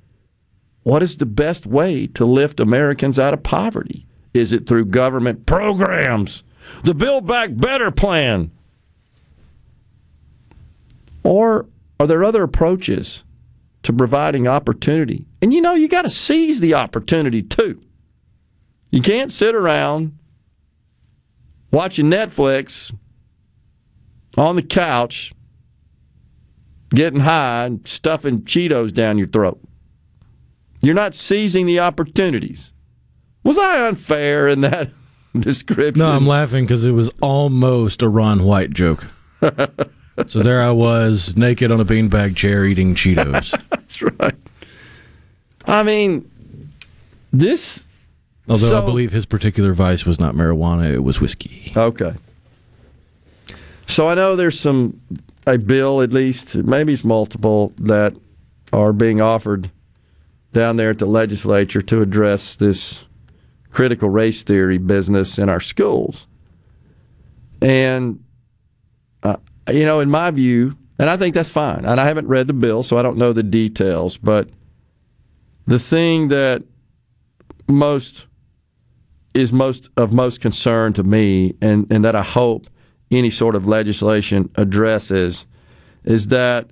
what is the best way to lift Americans out of poverty? Is it through government programs? The Build Back Better plan? Or are there other approaches to providing opportunity? And you know, you got to seize the opportunity too. You can't sit around watching Netflix on the couch, getting high and stuffing Cheetos down your throat. You're not seizing the opportunities. Was I unfair in that description? No, I'm laughing because it was almost a Ron White joke. so there I was, naked on a beanbag chair eating Cheetos. That's right. I mean, this Although I believe his particular vice was not marijuana, it was whiskey. Okay. So I know there's some a bill at least, maybe it's multiple that are being offered down there at the legislature to address this critical race theory business in our schools. And you know, in my view, and I think that's fine. And I haven't read the bill, so I don't know the details, but the thing that most is most of most concern to me, and, and that I hope any sort of legislation addresses, is that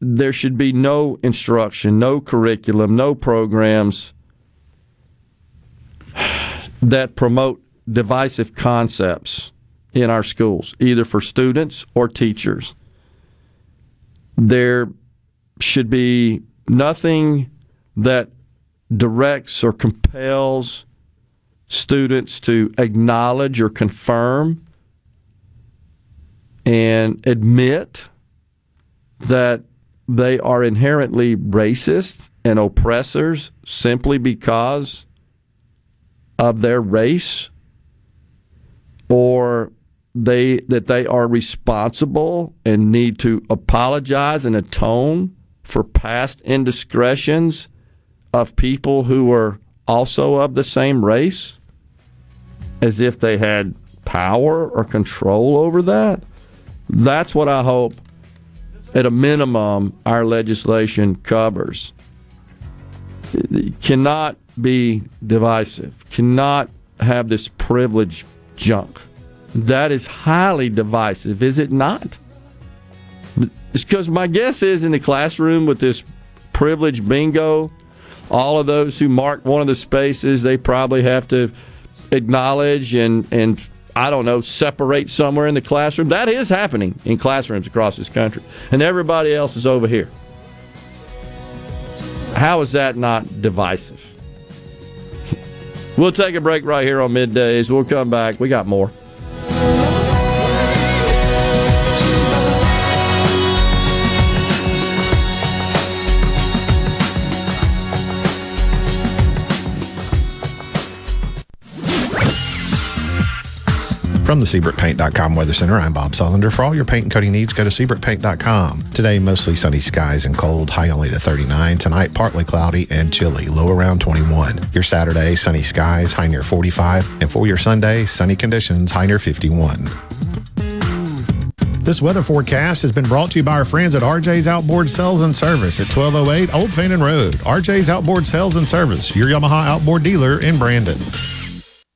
there should be no instruction, no curriculum, no programs that promote divisive concepts in our schools, either for students or teachers. There should be nothing that directs or compels students to acknowledge or confirm and admit that they are inherently racist and oppressors simply because of their race or they that they are responsible and need to apologize and atone for past indiscretions of people who were also of the same race as if they had power or control over that. That's what i hope at a minimum our legislation covers. It cannot be divisive cannot have this privilege junk that is highly divisive is it not? Because my guess is in the classroom with this privilege bingo all of those who mark one of the spaces they probably have to acknowledge and and I don't know separate somewhere in the classroom. That is happening in classrooms across this country. And everybody else is over here. How is that not divisive? We'll take a break right here on middays. We'll come back. We got more From the SeabrookPaint.com Weather Center, I'm Bob Sullender. For all your paint and coating needs, go to SeabrookPaint.com. Today, mostly sunny skies and cold, high only to 39. Tonight, partly cloudy and chilly, low around 21. Your Saturday, sunny skies, high near 45. And for your Sunday, sunny conditions, high near 51. This weather forecast has been brought to you by our friends at RJ's Outboard Sales and Service at 1208 Old Fannin Road. RJ's Outboard Sales and Service, your Yamaha outboard dealer in Brandon.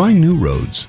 Find new roads.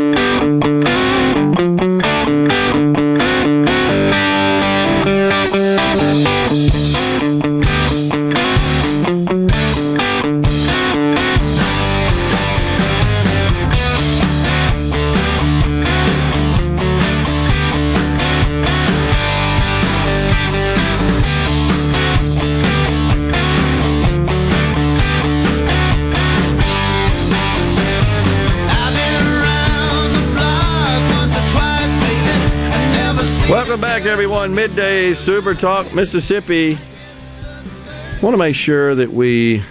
Everyone. Midday Super Talk Mississippi. Want to make sure that we,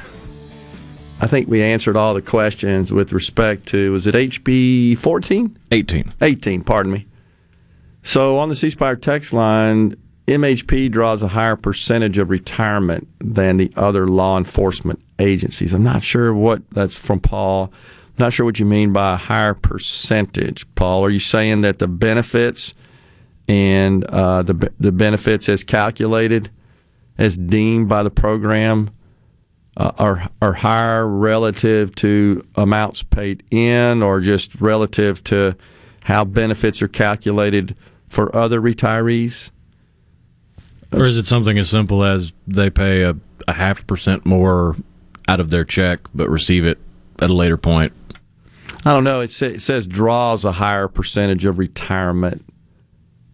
I think we answered all the questions with respect to, was it HB 14? 18. 18, pardon me. So on the C Spire text line, MHP draws a higher percentage of retirement than the other law enforcement agencies. I'm not sure what that's from Paul. I'm Not sure what you mean by a higher percentage, Paul. Are you saying that the benefits and uh, the the benefits as calculated, as deemed by the program, uh, are are higher relative to amounts paid in, or just relative to how benefits are calculated for other retirees? Or is it something as simple as they pay a, a half percent more out of their check, but receive it at a later point? I don't know. It, sa- it says draws a higher percentage of retirement,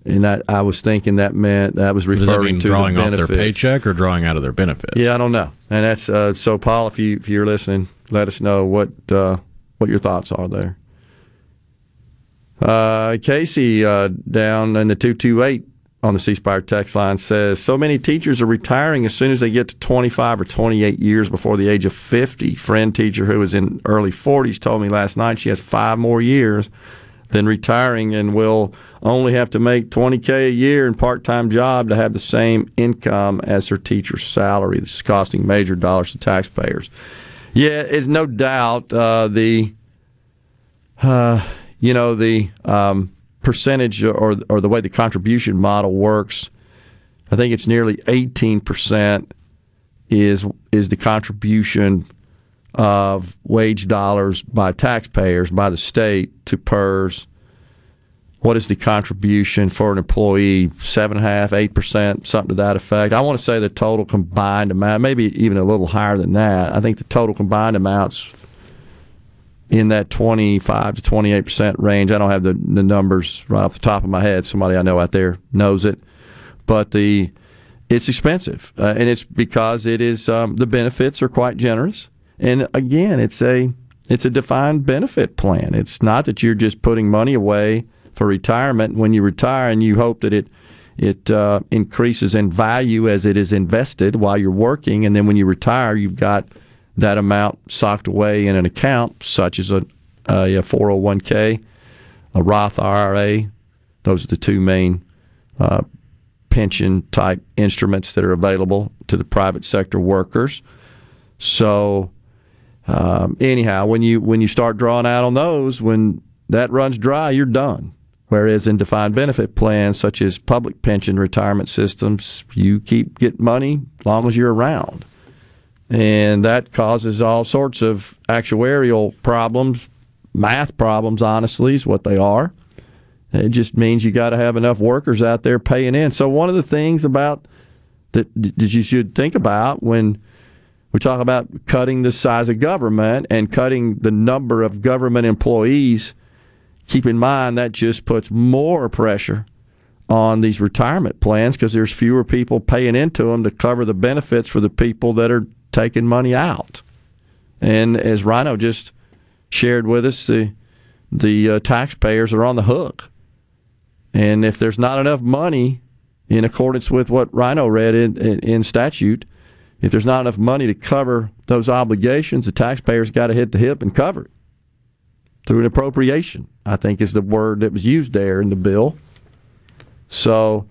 and I, I was thinking that meant that was Does referring that mean to drawing the off their paycheck or drawing out of their benefit? Yeah, I don't know. And that's uh, so, Paul. If you if you're listening, let us know what uh, what your thoughts are there. Uh, Casey uh, down in the two two eight on the C Spire text line says so many teachers are retiring as soon as they get to 25 or 28 years before the age of 50. Friend teacher who was in early 40s told me last night she has five more years than retiring and will only have to make 20k a year in part-time job to have the same income as her teacher's salary. This is costing major dollars to taxpayers. Yeah, it's no doubt uh, the uh, you know the um, percentage or or the way the contribution model works. I think it's nearly 18 percent is is the contribution of wage dollars by taxpayers by the state to PERS. What is the contribution for an employee? Seven and a half, eight percent, something to that effect. I want to say the total combined amount, maybe even a little higher than that. I think the total combined amounts in that 25 to 28 percent range. I don't have the, the numbers right off the top of my head. Somebody I know out there knows it, but the it's expensive, uh, and it's because it is um, the benefits are quite generous, and again, it's a it's a defined benefit plan. It's not that you're just putting money away for retirement when you retire, and you hope that it it uh, increases in value as it is invested while you're working, and then when you retire, you've got that amount socked away in an account, such as a, a, a 401k, a Roth IRA. Those are the two main uh, pension type instruments that are available to the private sector workers. So, um, anyhow, when you when you start drawing out on those, when that runs dry, you're done. Whereas in defined benefit plans, such as public pension retirement systems, you keep getting money as long as you're around. And that causes all sorts of actuarial problems, math problems, honestly, is what they are. It just means you got to have enough workers out there paying in. So, one of the things about that, that you should think about when we talk about cutting the size of government and cutting the number of government employees keep in mind that just puts more pressure on these retirement plans because there's fewer people paying into them to cover the benefits for the people that are taking money out. And as Rhino just shared with us, the the uh, taxpayers are on the hook. And if there's not enough money, in accordance with what Rhino read in, in, in statute, if there's not enough money to cover those obligations, the taxpayers got to hit the hip and cover it through an appropriation. I think is the word that was used there in the bill. So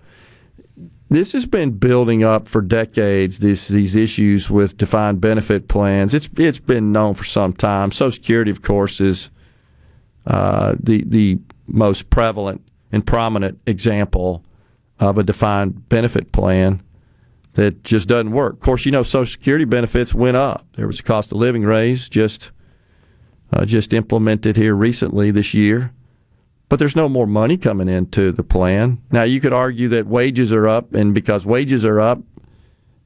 this has been building up for decades. These these issues with defined benefit plans. It's it's been known for some time. Social Security, of course, is uh, the the most prevalent and prominent example of a defined benefit plan that just doesn't work. Of course, you know Social Security benefits went up. There was a cost of living raise just uh, just implemented here recently this year. But there's no more money coming into the plan. Now, you could argue that wages are up, and because wages are up,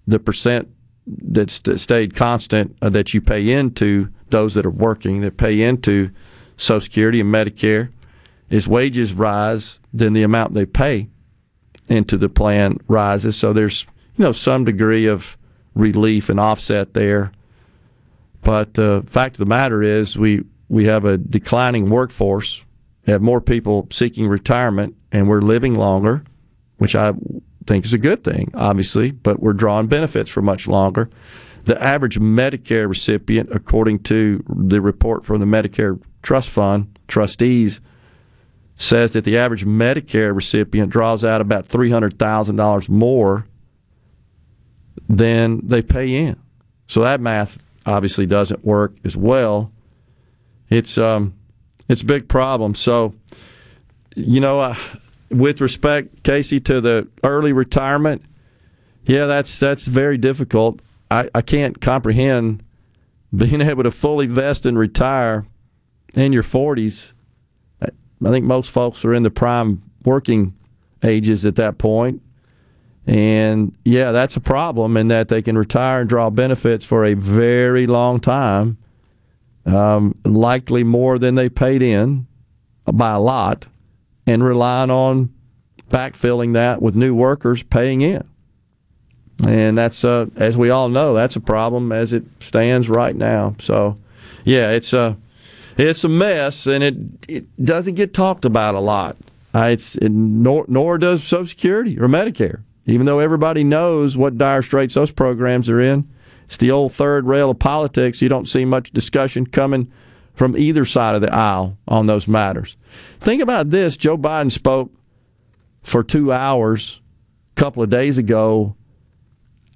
the percent that st- stayed constant uh, that you pay into those that are working, that pay into Social Security and Medicare, is wages rise, then the amount they pay into the plan rises. So there's you know some degree of relief and offset there but the fact of the matter is, we we have a declining workforce, have more people seeking retirement, and we're living longer, which I think is a good thing, obviously. But we're drawing benefits for much longer. The average Medicare recipient, according to the report from the Medicare Trust Fund trustees, says that the average Medicare recipient draws out about three hundred thousand dollars more than they pay in. So that math obviously doesn't work as well. It's um, it's a big problem. So, you know, uh, with respect, Casey, to the early retirement, yeah, that's that's very difficult. I, I can't comprehend being able to fully vest and retire in your 40s. I think most folks are in the prime working ages at that point. And yeah, that's a problem in that they can retire and draw benefits for a very long time, um, likely more than they paid in by a lot, and relying on backfilling that with new workers paying in. And that's, uh, as we all know, that's a problem as it stands right now. So, yeah, it's a it's a mess, and it it doesn't get talked about a lot. Uh, it's it, nor nor does Social Security or Medicare even though everybody knows what dire straits those programs are in. It's the old third rail of politics. You don't see much discussion coming from either side of the aisle on those matters. Think about this Joe Biden spoke for two hours a couple of days ago.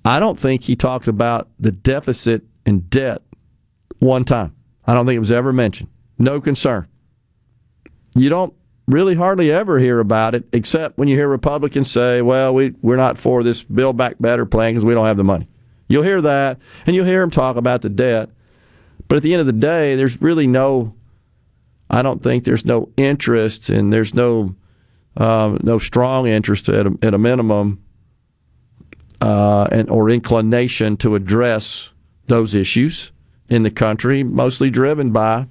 I don't think he talked about the deficit and debt one time. I don't think it was ever mentioned. No concern. You don't really hardly ever hear about it, except when you hear Republicans say, well, we, we're not for this Build Back Better plan because we don't have the money. You'll hear that, and you'll hear them talk about the debt. But at the end of the day, there's really no, I don't think there's no interest, and there's no, uh, no strong interest at a, at a minimum, uh, and or inclination to address those issues in the country, mostly driven by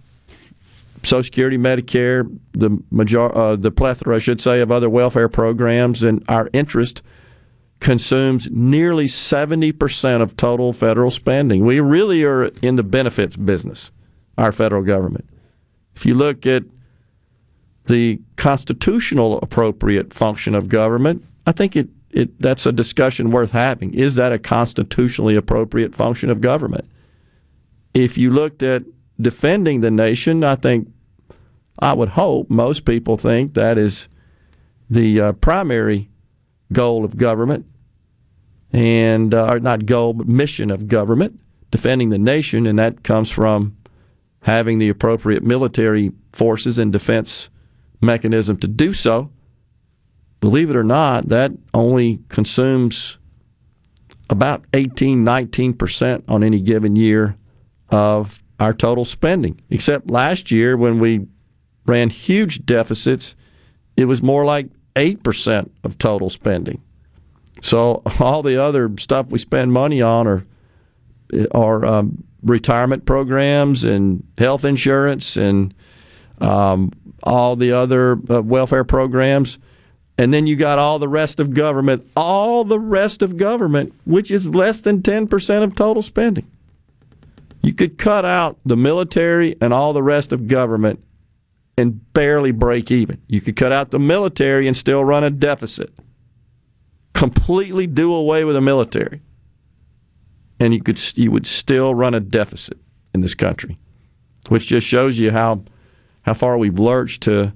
Social Security, Medicare, the major, uh, the plethora, I should say, of other welfare programs, and our interest consumes nearly 70% of total federal spending. We really are in the benefits business, our federal government. If you look at the constitutional appropriate function of government, I think it, it that's a discussion worth having. Is that a constitutionally appropriate function of government? If you looked at defending the nation, I think I would hope most people think that is the uh, primary goal of government, and uh, not goal, but mission of government, defending the nation, and that comes from having the appropriate military forces and defense mechanism to do so. Believe it or not, that only consumes about 18, 19% on any given year of our total spending. Except last year when we ran huge deficits, it was more like 8% of total spending. So all the other stuff we spend money on are, are um, retirement programs and health insurance and um, all the other uh, welfare programs. And then you got all the rest of government, all the rest of government, which is less than 10% of total spending. You could cut out the military and all the rest of government and barely break even. You could cut out the military and still run a deficit. Completely do away with the military. And you could you would still run a deficit in this country. Which just shows you how how far we've lurched to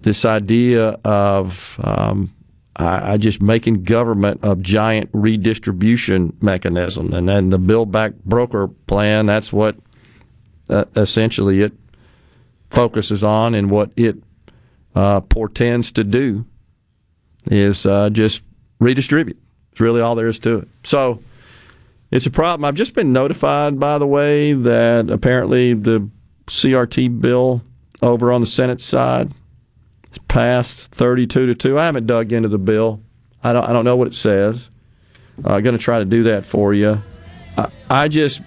this idea of um, I, I, just making government a giant redistribution mechanism, and then the Build Back Broker plan. That's what uh, essentially it focuses on, and what it uh, portends to do is uh, just redistribute. It's really all there is to it. So it's a problem. I've just been notified, by the way, that apparently the CRT bill over on the Senate side passed 32 to 2. I haven't dug into the bill. I don't, I don't know what it says. I'm uh, going to try to do that for you. I, I just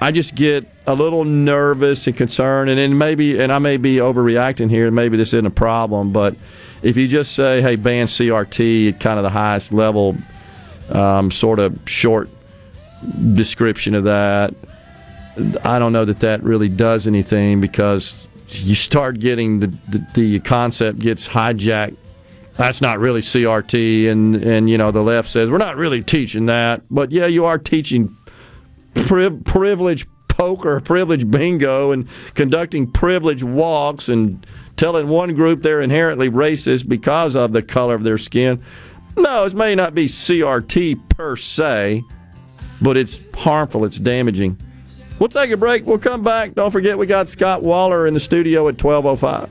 I just get a little nervous and concerned, and then maybe, and I may be overreacting here, maybe this isn't a problem, but if you just say, "Hey, ban CRT" at kind of the highest level, um, sort of short description of that, I don't know that that really does anything because you start getting the, the, the concept gets hijacked. That's not really CRT, and and you know the left says we're not really teaching that, but yeah, you are teaching pri- privilege poker, privilege bingo, and conducting privilege walks and telling one group they're inherently racist because of the color of their skin. No, it may not be CRT per se, but it's harmful, it's damaging. We'll take a break. We'll come back. Don't forget, we got Scott Waller in the studio at 1205.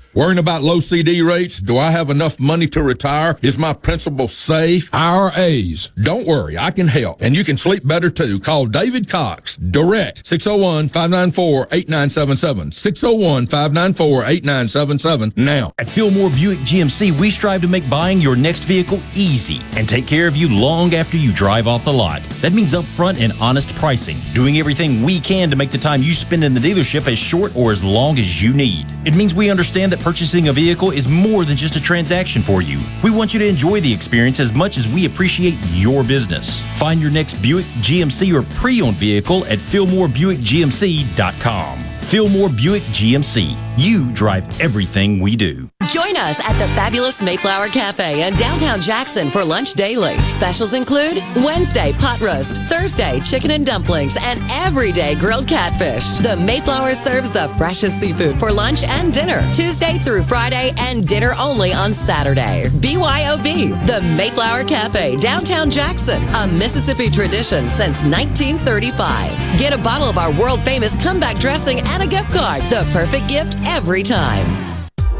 Worrying about low CD rates? Do I have enough money to retire? Is my principal safe? IRAs. Don't worry, I can help. And you can sleep better too. Call David Cox direct 601-594-8977. 601-594-8977 now. At Fillmore Buick GMC, we strive to make buying your next vehicle easy and take care of you long after you drive off the lot. That means upfront and honest pricing, doing everything we can to make the time you spend in the dealership as short or as long as you need. It means we understand that purchasing a vehicle is more than just a transaction for you. We want you to enjoy the experience as much as we appreciate your business. Find your next Buick, GMC, or pre owned vehicle at FillmoreBuickGMC.com. Fillmore Buick GMC. You drive everything we do. Join us at the fabulous Mayflower Cafe in downtown Jackson for lunch daily. Specials include Wednesday pot roast, Thursday chicken and dumplings, and everyday grilled catfish. The Mayflower serves the freshest seafood for lunch and dinner, Tuesday through Friday, and dinner only on Saturday. BYOB, the Mayflower Cafe, downtown Jackson, a Mississippi tradition since 1935. Get a bottle of our world famous comeback dressing and a gift card. The perfect gift every time.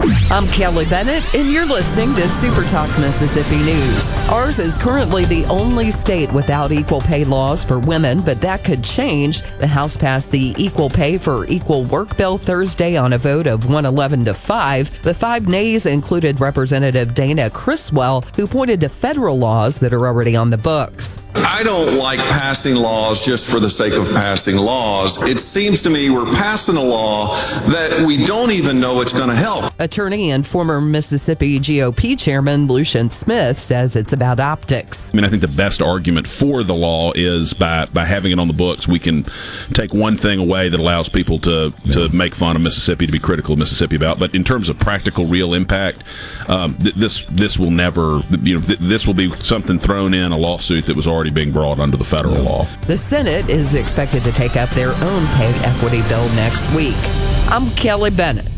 I'm Kelly Bennett, and you're listening to Super Talk Mississippi News. Ours is currently the only state without equal pay laws for women, but that could change. The House passed the Equal Pay for Equal Work bill Thursday on a vote of 111 to 5. The five nays included Representative Dana Criswell, who pointed to federal laws that are already on the books. I don't like passing laws just for the sake of passing laws. It seems to me we're passing a law that we don't even know it's going to help. Attorney and former Mississippi GOP chairman Lucian Smith says it's about optics. I mean, I think the best argument for the law is by, by having it on the books, we can take one thing away that allows people to, to make fun of Mississippi, to be critical of Mississippi about. But in terms of practical, real impact, um, th- this this will never, you know, th- this will be something thrown in a lawsuit that was already being brought under the federal law. The Senate is expected to take up their own pay equity bill next week. I'm Kelly Bennett.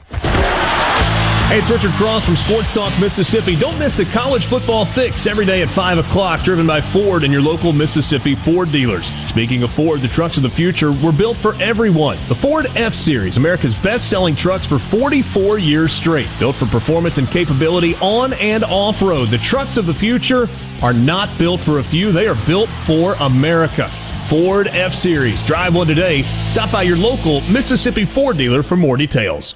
Hey, it's Richard Cross from Sports Talk Mississippi. Don't miss the college football fix every day at 5 o'clock, driven by Ford and your local Mississippi Ford dealers. Speaking of Ford, the trucks of the future were built for everyone. The Ford F Series, America's best selling trucks for 44 years straight. Built for performance and capability on and off road. The trucks of the future are not built for a few, they are built for America. Ford F Series. Drive one today. Stop by your local Mississippi Ford dealer for more details.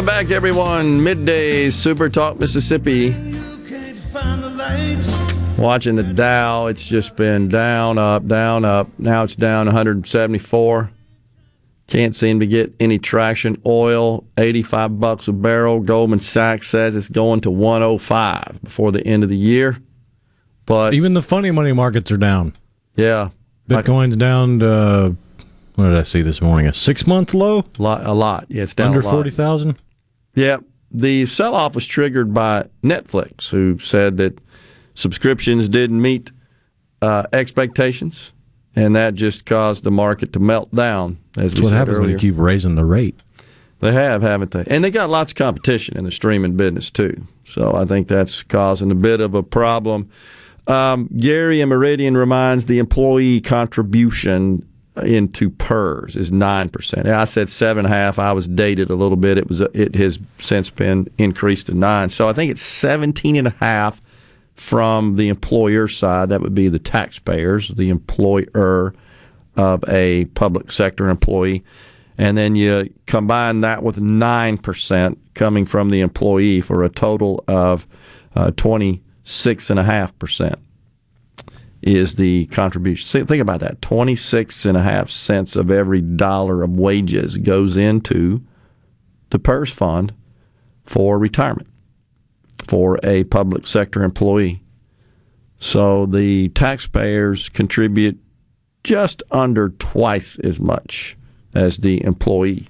Welcome back, everyone. Midday Super Talk Mississippi. Watching the Dow, it's just been down, up, down, up. Now it's down 174. Can't seem to get any traction. Oil, 85 bucks a barrel. Goldman Sachs says it's going to 105 before the end of the year. But even the funny money markets are down. Yeah, Bitcoin's down to what did I see this morning? A six month low? A lot, a lot. Yeah, it's down under forty thousand. Yeah, the sell off was triggered by Netflix, who said that subscriptions didn't meet uh, expectations, and that just caused the market to melt down. As That's we what happens earlier. when you keep raising the rate. They have, haven't they? And they got lots of competition in the streaming business too. So I think that's causing a bit of a problem. Um, Gary and Meridian reminds the employee contribution into PERS is nine percent. I said seven and a half. I was dated a little bit. It was it has since been increased to nine. So I think it's seventeen and a half from the employer side. That would be the taxpayers, the employer of a public sector employee, and then you combine that with nine percent coming from the employee for a total of uh, twenty six and a half percent is the contribution. Think about that. 26 and a half cents of every dollar of wages goes into the PERS fund for retirement for a public sector employee. So the taxpayers contribute just under twice as much as the employee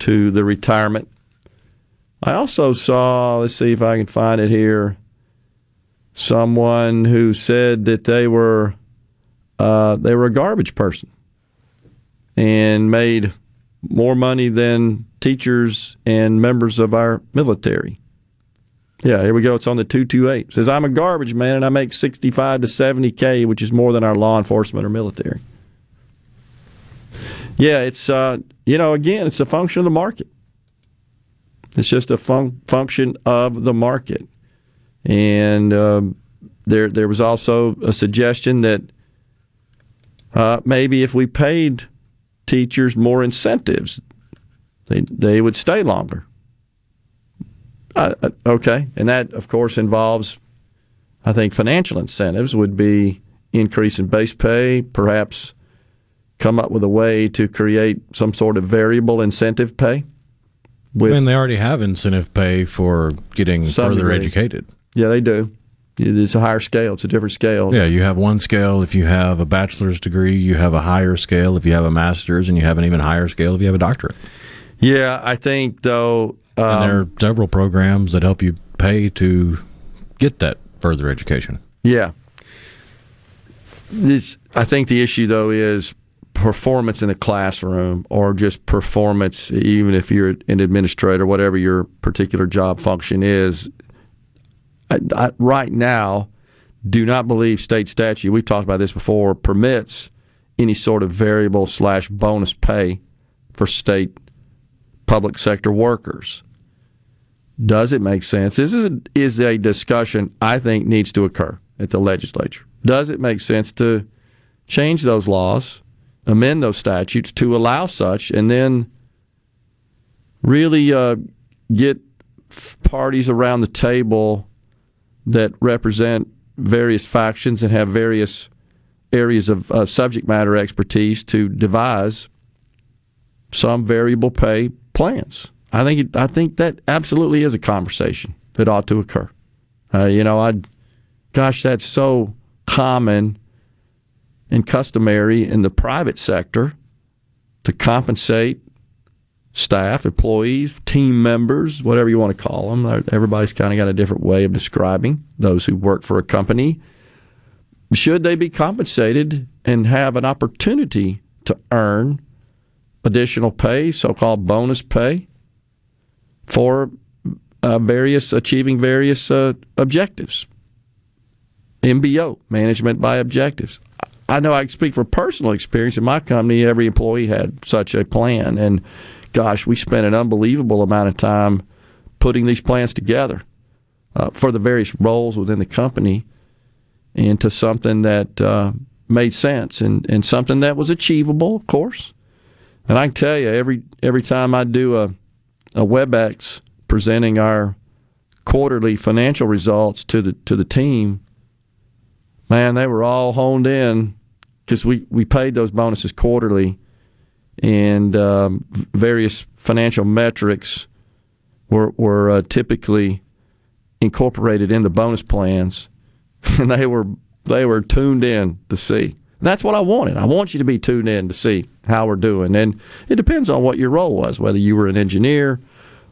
to the retirement. I also saw, let's see if I can find it here someone who said that they were uh, they were a garbage person and made more money than teachers and members of our military. Yeah, here we go. It's on the 228. It says, I'm a garbage man and I make 65 to 70K, which is more than our law enforcement or military. Yeah, it's, uh, you know, again, it's a function of the market. It's just a fun- function of the market. And um, there, there was also a suggestion that uh, maybe if we paid teachers more incentives, they they would stay longer. Uh, okay, and that of course involves, I think, financial incentives would be increase in base pay, perhaps come up with a way to create some sort of variable incentive pay. With mean, they already have incentive pay for getting further degree. educated. Yeah, they do. It's a higher scale. It's a different scale. Yeah, you have one scale if you have a bachelor's degree. You have a higher scale if you have a master's, and you have an even higher scale if you have a doctorate. Yeah, I think though. Um, and there are several programs that help you pay to get that further education. Yeah. This, I think the issue though is performance in the classroom or just performance, even if you're an administrator, whatever your particular job function is, Right now, do not believe state statute, we've talked about this before, permits any sort of variable slash bonus pay for state public sector workers. Does it make sense? This is a, is a discussion I think needs to occur at the legislature. Does it make sense to change those laws, amend those statutes to allow such, and then really uh, get parties around the table that represent various factions and have various areas of subject matter expertise to devise some variable pay plans. I think it, I think that absolutely is a conversation that ought to occur. Uh, you know, I, gosh, that's so common and customary in the private sector to compensate staff, employees, team members, whatever you want to call them. Everybody's kind of got a different way of describing those who work for a company. Should they be compensated and have an opportunity to earn additional pay, so called bonus pay, for uh, various achieving various uh, objectives? MBO, management by objectives. I know I speak for personal experience in my company. Every employee had such a plan, and gosh, we spent an unbelievable amount of time putting these plans together uh, for the various roles within the company into something that uh, made sense and, and something that was achievable, of course. And I can tell you, every every time I do a, a WebEx presenting our quarterly financial results to the to the team, man, they were all honed in because we, we paid those bonuses quarterly and um, various financial metrics were were uh, typically incorporated into bonus plans, and they were they were tuned in to see. And that's what I wanted. I want you to be tuned in to see how we're doing, and it depends on what your role was, whether you were an engineer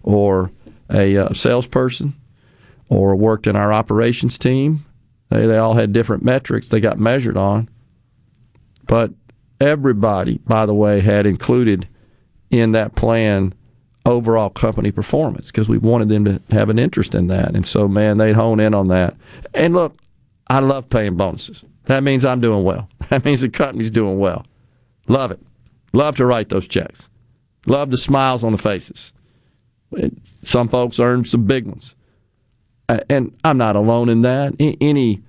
or a uh, salesperson or worked in our operations team. They, they all had different metrics they got measured on, but everybody, by the way, had included in that plan overall company performance because we wanted them to have an interest in that. And so, man, they'd hone in on that. And look, I love paying bonuses. That means I'm doing well. That means the company's doing well. Love it. Love to write those checks. Love the smiles on the faces. Some folks earn some big ones. And I'm not alone in that. Any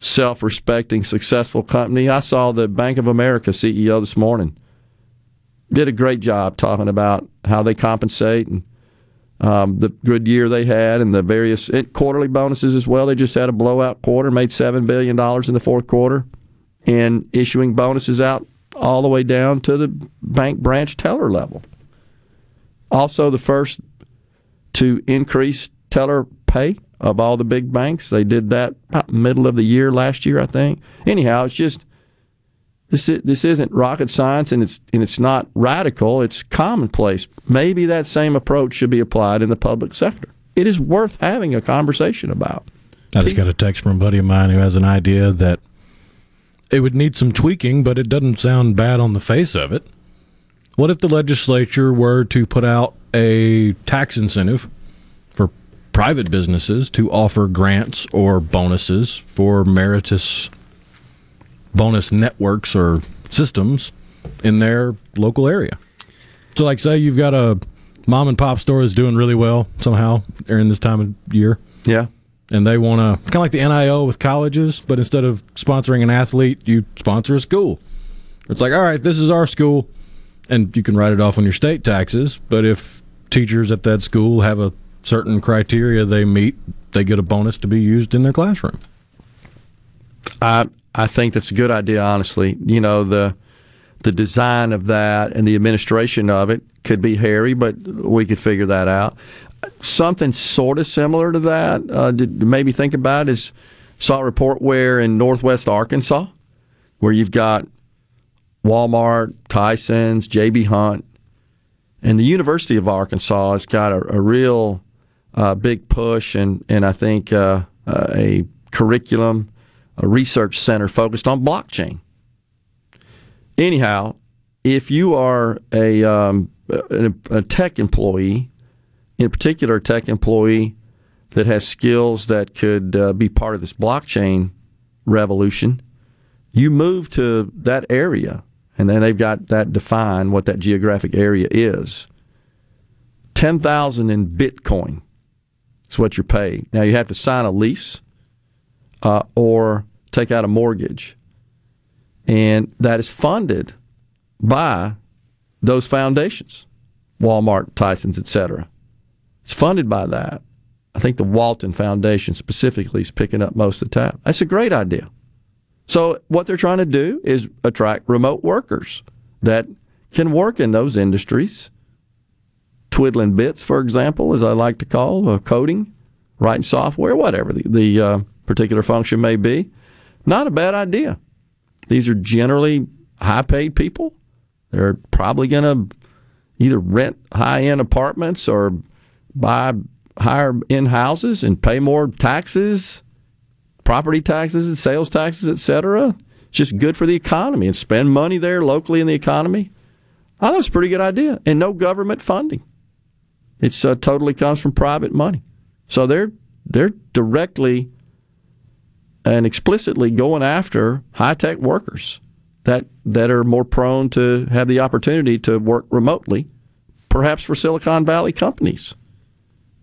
self respecting, successful company, I saw the Bank of America CEO this morning, did a great job talking about how they compensate and um, the good year they had and the various quarterly bonuses as well. They just had a blowout quarter, made $7 billion in the fourth quarter, and issuing bonuses out all the way down to the bank branch teller level. Also, the first to increase teller pay of all the big banks. They did that middle of the year last year, I think. Anyhow, it's just this is, this isn't rocket science, and it's and it's not radical. It's commonplace. Maybe that same approach should be applied in the public sector. It is worth having a conversation about. I just got a text from a buddy of mine who has an idea that it would need some tweaking, but it doesn't sound bad on the face of it. What if the legislature were to put out a tax incentive private businesses to offer grants or bonuses for meritus bonus networks or systems in their local area. So, like, say you've got a mom and pop store that's doing really well somehow during this time of year. Yeah. And they want to, kind of like the NIL with colleges, but instead of sponsoring an athlete, you sponsor a school. It's like, all right, this is our school, and you can write it off on your state taxes. But if teachers at that school have a certain criteria they meet, they get a bonus to be used in their classroom. I I think that's a good idea. Honestly, you know the the design of that and the administration of it could be hairy, but we could figure that out. Something sort of similar to that, uh, did maybe think about is saw a report where in Northwest Arkansas, where you've got Walmart, Tyson's, JB Hunt, and the University of Arkansas has got a, a real uh, big push and and I think uh, uh a curriculum a research center focused on blockchain. Anyhow, if you are a, um, a, tech employee, in particular, a tech employee that has skills that could uh, be part of this blockchain revolution, you move to that area, and then they've got that defined what that geographic area is. Ten thousand in Bitcoin is what you're paid. Now you have to sign a lease, uh, or take out a mortgage. And that is funded by those foundations, Walmart, Tyson's, etc. It's funded by that. I think the Walton Foundation specifically is picking up most of the tab. That's a great idea. So what they're trying to do is attract remote workers that can work in those industries. Twiddling bits, for example, as I like to call uh, coding, writing software, whatever the, the uh, particular function may be. Not a bad idea. These are generally high paid people. They're probably going to either rent high end apartments or buy higher end houses and pay more taxes, property taxes and sales taxes, etc. It's just good for the economy and spend money there locally in the economy. I thought it was a pretty good idea. And no government funding. It's uh, totally comes from private money. So they're they're directly and explicitly going after high tech workers that that are more prone to have the opportunity to work remotely, perhaps for Silicon Valley companies,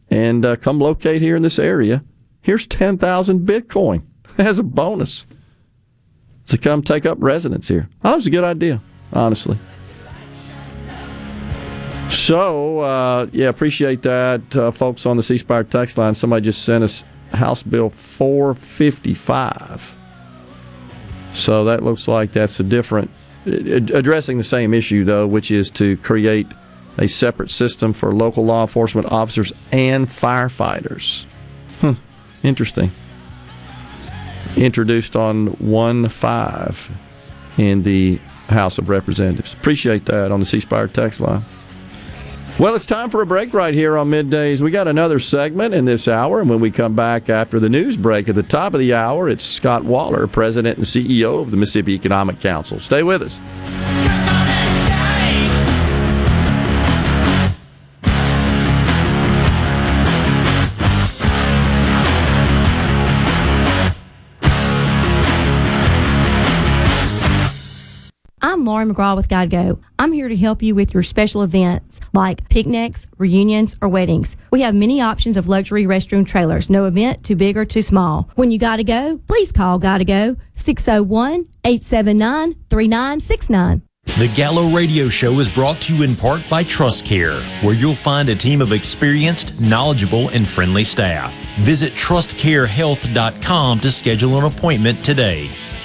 and uh, come locate here in this area. Here's ten thousand Bitcoin as a bonus to come take up residence here. That was a good idea, honestly. So, uh, yeah, appreciate that, uh, folks on the C Spire text line. Somebody just sent us House Bill 455. So that looks like that's a different, addressing the same issue, though, which is to create a separate system for local law enforcement officers and firefighters. Hmm, interesting. Introduced on 1 5 in the House of Representatives. Appreciate that on the C Spire text line. Well, it's time for a break right here on middays. We got another segment in this hour, and when we come back after the news break at the top of the hour, it's Scott Waller, President and CEO of the Mississippi Economic Council. Stay with us. Lauren McGraw with Gotta Go. I'm here to help you with your special events like picnics, reunions, or weddings. We have many options of luxury restroom trailers. No event too big or too small. When you gotta go, please call Gotta Go 601 879 3969. The Gallo Radio Show is brought to you in part by Trust Care, where you'll find a team of experienced, knowledgeable, and friendly staff. Visit trustcarehealth.com to schedule an appointment today.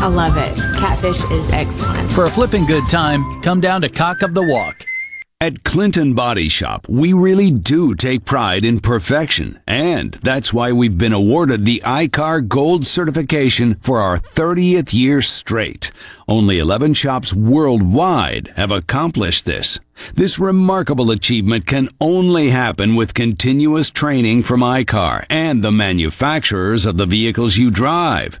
I love it. Catfish is excellent. For a flipping good time, come down to Cock of the Walk. At Clinton Body Shop, we really do take pride in perfection, and that's why we've been awarded the ICAR Gold certification for our 30th year straight. Only 11 shops worldwide have accomplished this. This remarkable achievement can only happen with continuous training from ICAR and the manufacturers of the vehicles you drive.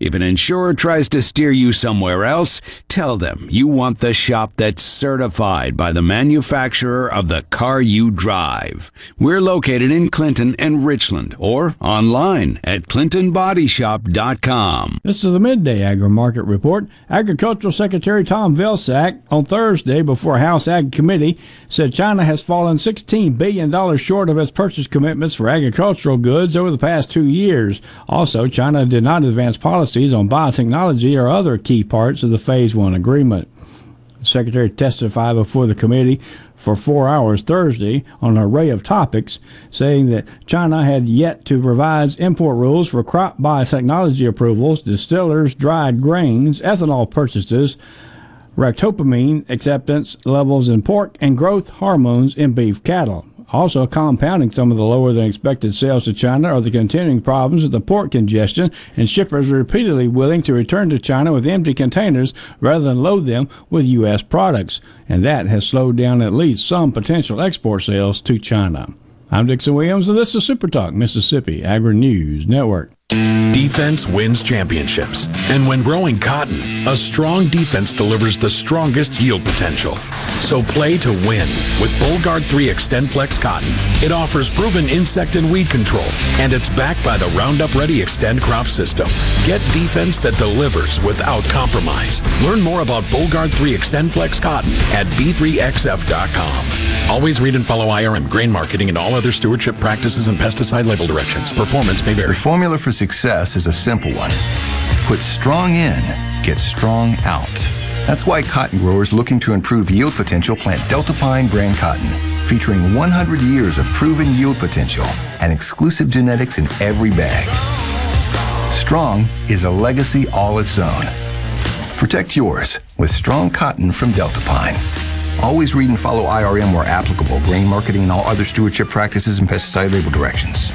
If an insurer tries to steer you somewhere else, tell them you want the shop that's certified by the manufacturer of the car you drive. We're located in Clinton and Richland or online at clintonbodyshop.com. This is the Midday Agri Market Report. Agricultural Secretary Tom Vilsack on Thursday before House Ag Committee said China has fallen $16 billion short of its purchase commitments for agricultural goods over the past two years. Also, China did not advance policies on biotechnology or other key parts of the Phase 1 agreement. The Secretary testified before the committee for four hours Thursday on an array of topics, saying that China had yet to revise import rules for crop biotechnology approvals, distillers, dried grains, ethanol purchases, ractopamine acceptance levels in pork, and growth hormones in beef cattle. Also, compounding some of the lower than expected sales to China are the continuing problems with the port congestion, and shippers repeatedly willing to return to China with empty containers rather than load them with U.S. products. And that has slowed down at least some potential export sales to China. I'm Dixon Williams, and this is Super Talk Mississippi Agri News Network. Defense wins championships. And when growing cotton, a strong defense delivers the strongest yield potential. So play to win with Bollgard 3 XtendFlex cotton. It offers proven insect and weed control, and it's backed by the Roundup Ready Xtend crop system. Get defense that delivers without compromise. Learn more about Bollgard 3 XtendFlex cotton at b3xf.com. Always read and follow IRM grain marketing and all other stewardship practices and pesticide label directions. Performance may vary. The formula for success is a simple one. Put strong in, get strong out. That's why cotton growers looking to improve yield potential plant Deltapine brand cotton, featuring 100 years of proven yield potential and exclusive genetics in every bag. Strong is a legacy all its own. Protect yours with strong cotton from Deltapine. Always read and follow IRM where applicable, grain marketing and all other stewardship practices and pesticide label directions.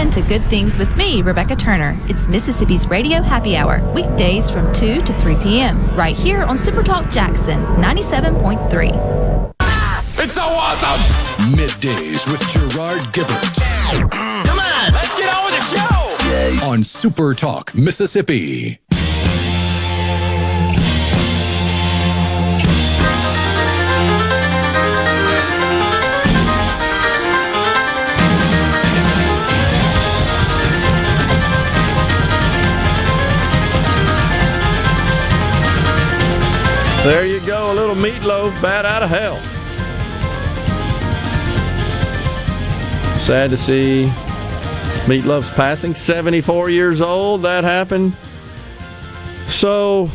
Tune in to Good Things with me, Rebecca Turner. It's Mississippi's Radio Happy Hour, weekdays from 2 to 3 p.m., right here on Supertalk Jackson 97.3. It's so awesome! Middays with Gerard Gibert. Mm. Come on, let's get on with the show. On Super Talk, Mississippi. Little Meat Loaf bat out of hell. Sad to see Meat Loaf's passing, 74 years old. That happened. So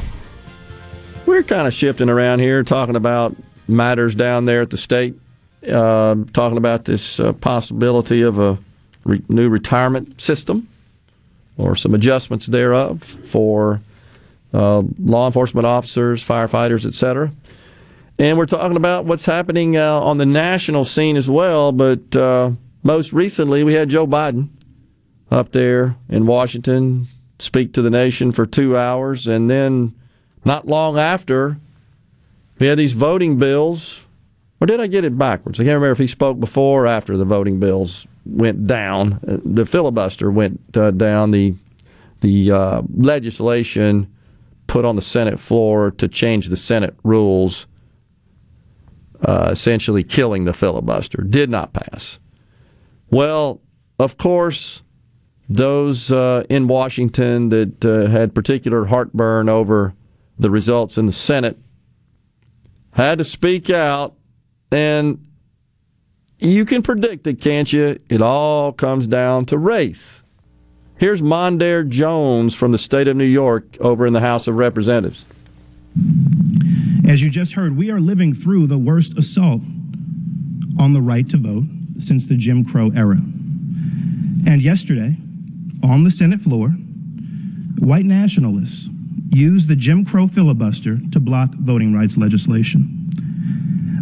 we're kind of shifting around here, talking about matters down there at the state, uh, talking about this uh, possibility of a re- new retirement system or some adjustments thereof for uh, law enforcement officers, firefighters, etc. And we're talking about what's happening uh, on the national scene as well. But uh, most recently, we had Joe Biden up there in Washington speak to the nation for two hours. And then not long after, we had these voting bills. Or did I get it backwards? I can't remember if he spoke before or after the voting bills went down. The filibuster went uh, down. The the uh, legislation put on the Senate floor to change the Senate rules, uh, essentially killing the filibuster, did not pass. Well, of course, those uh, in Washington that uh, had particular heartburn over the results in the Senate had to speak out, and you can predict it, can't you? It all comes down to race. Here's Mondaire Jones from the state of New York over in the House of Representatives. As you just heard, we are living through the worst assault on the right to vote since the Jim Crow era. And yesterday, on the Senate floor, white nationalists used the Jim Crow filibuster to block voting rights legislation.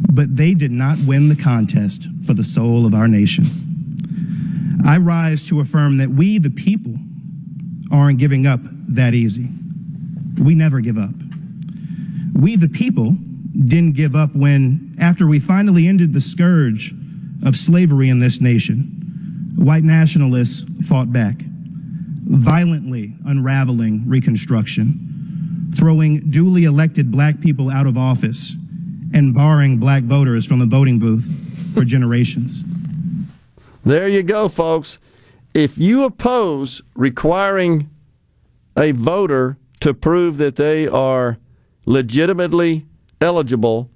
But they did not win the contest for the soul of our nation. I rise to affirm that we, the people, aren't giving up that easy. We never give up. We, the people, didn't give up when, after we finally ended the scourge of slavery in this nation, white nationalists fought back, violently unraveling Reconstruction, throwing duly elected black people out of office, and barring black voters from the voting booth for generations. There you go, folks. If you oppose requiring a voter to prove that they are legitimately eligible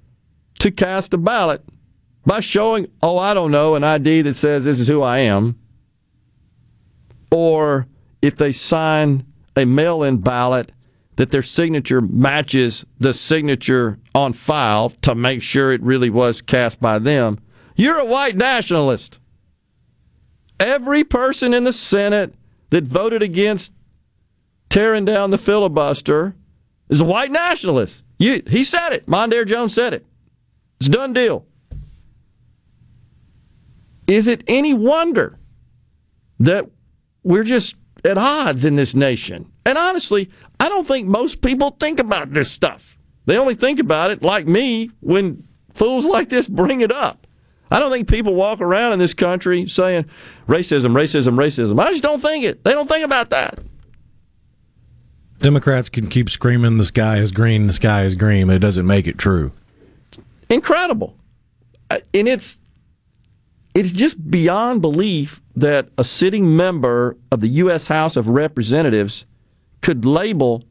to cast a ballot by showing, oh, I don't know, an ID that says this is who I am, or if they sign a mail in ballot that their signature matches the signature on file to make sure it really was cast by them, you're a white nationalist. Every person in the Senate that voted against tearing down the filibuster is a white nationalist. You, he said it. Mondaire Jones said it. It's a done deal. Is it any wonder that we're just at odds in this nation? And honestly, I don't think most people think about this stuff. They only think about it, like me, when fools like this bring it up. I don't think people walk around in this country saying racism, racism, racism. I just don't think it. They don't think about that. Democrats can keep screaming the sky is green, the sky is green, but it doesn't make it true. Incredible. Uh, and it's it's just beyond belief that a sitting member of the US House of Representatives could label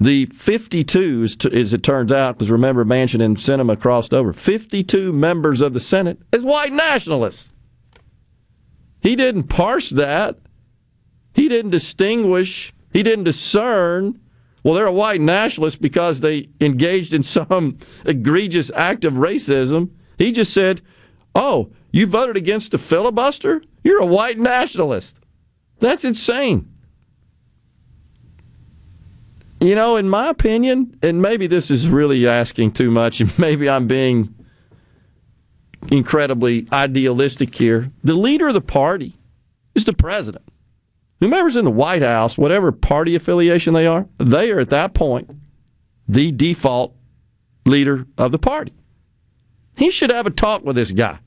the 52, as it turns out, because remember Manchin and Sinema crossed over, 52 members of the Senate as white nationalists. He didn't parse that. He didn't distinguish. He didn't discern. Well, they're a white nationalist because they engaged in some egregious act of racism. He just said, Oh, you voted against the filibuster? You're a white nationalist. That's insane. You know, in my opinion, and maybe this is really asking too much, and maybe I'm being incredibly idealistic here. The leader of the party is the president. Whomever's in the White House, whatever party affiliation they are, they are at that point the default leader of the party. He should have a talk with this guy.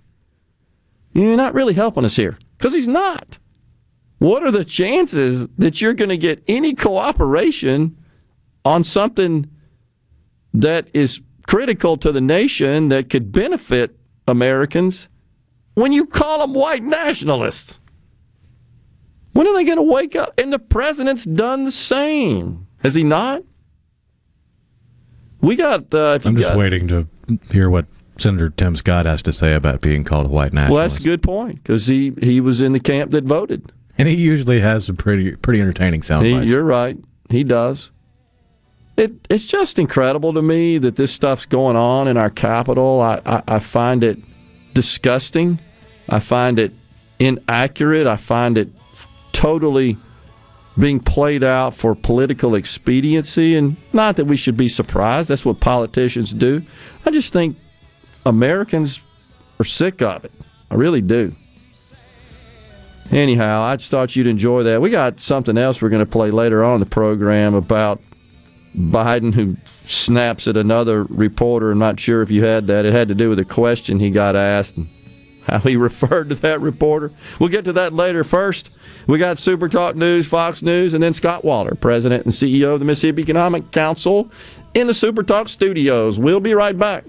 You're not really helping us here because he's not. What are the chances that you're going to get any cooperation on something that is critical to the nation that could benefit Americans when you call them white nationalists? When are they going to wake up? And the president's done the same. Has he not? We got. Uh, I'm just got, waiting to hear what Senator Tim Scott has to say about being called a white nationalist. Well, that's a good point because he, he was in the camp that voted, and he usually has some pretty pretty entertaining sound he, You're right, he does. It, it's just incredible to me that this stuff's going on in our capital. I, I, I find it disgusting. I find it inaccurate. I find it totally being played out for political expediency. And not that we should be surprised, that's what politicians do. I just think Americans are sick of it. I really do. Anyhow, I just thought you'd enjoy that. We got something else we're going to play later on the program about Biden who snaps at another reporter. I'm not sure if you had that. It had to do with a question he got asked how he referred to that reporter. We'll get to that later. First, we got Super Talk News, Fox News, and then Scott Waller, President and CEO of the Mississippi Economic Council, in the Super Talk studios. We'll be right back.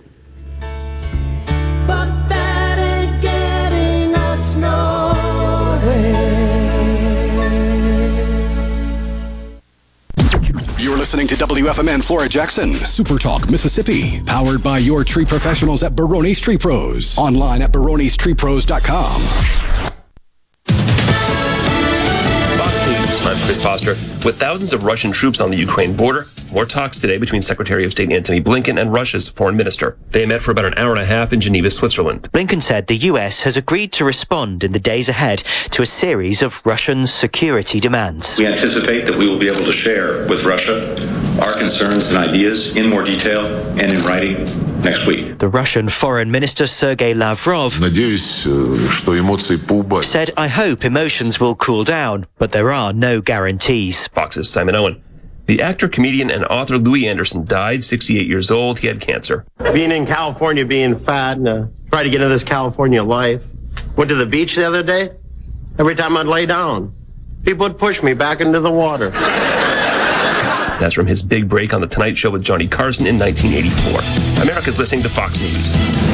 You're listening to WFMN Flora Jackson, Super Talk, Mississippi, powered by your tree professionals at Barone's Tree Pros. Online at baronestreepros.com. I'm Chris Foster. With thousands of Russian troops on the Ukraine border, more talks today between Secretary of State Antony Blinken and Russia's foreign minister. They met for about an hour and a half in Geneva, Switzerland. Blinken said the US has agreed to respond in the days ahead to a series of Russian security demands. We anticipate that we will be able to share with Russia our concerns and ideas in more detail and in writing next week. The Russian Foreign Minister Sergei Lavrov said, I hope emotions will cool down, but there are no guarantees. Fox's Simon Owen. The actor, comedian, and author Louie Anderson died, 68 years old. He had cancer. Being in California, being fat, and uh, trying to get into this California life. Went to the beach the other day. Every time I'd lay down, people would push me back into the water. That's from his big break on The Tonight Show with Johnny Carson in 1984. America's listening to Fox News.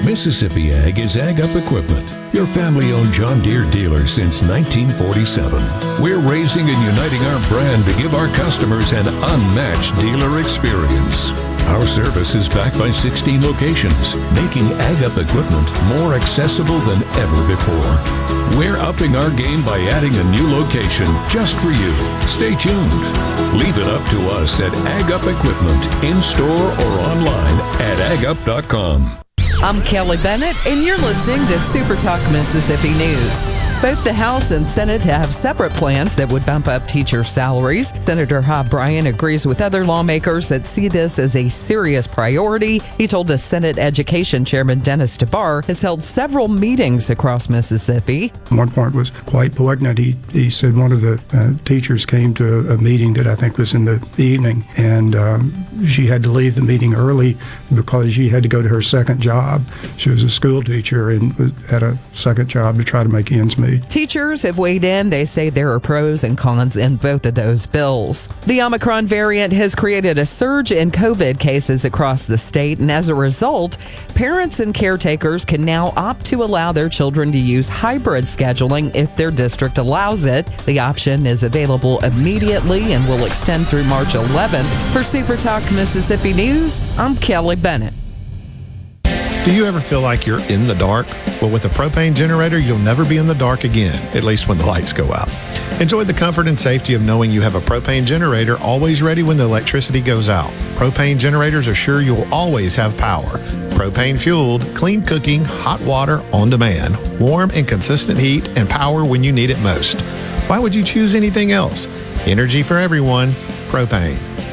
Mississippi Ag is Ag Up Equipment, your family owned John Deere dealer since 1947. We're raising and uniting our brand to give our customers an unmatched dealer experience. Our service is backed by 16 locations, making Ag Up Equipment more accessible than ever before. We're upping our game by adding a new location just for you. Stay tuned. Leave it up to us at Ag Up Equipment, in store or online at agup.com. I'm Kelly Bennett, and you're listening to Super Talk Mississippi News. Both the House and Senate have separate plans that would bump up teacher salaries. Senator Hob Bryan agrees with other lawmakers that see this as a serious priority. He told the Senate Education Chairman Dennis DeBar has held several meetings across Mississippi. One part was quite poignant. He, he said one of the uh, teachers came to a meeting that I think was in the evening, and um, she had to leave the meeting early because she had to go to her second job. She was a school teacher and had a second job to try to make ends meet. Teachers have weighed in. They say there are pros and cons in both of those bills. The Omicron variant has created a surge in COVID cases across the state, and as a result, parents and caretakers can now opt to allow their children to use hybrid scheduling if their district allows it. The option is available immediately and will extend through March 11th. For Super Talk Mississippi News, I'm Kelly Bennett. Do you ever feel like you're in the dark? Well, with a propane generator, you'll never be in the dark again, at least when the lights go out. Enjoy the comfort and safety of knowing you have a propane generator always ready when the electricity goes out. Propane generators are sure you'll always have power. Propane fueled, clean cooking, hot water on demand, warm and consistent heat, and power when you need it most. Why would you choose anything else? Energy for everyone, propane.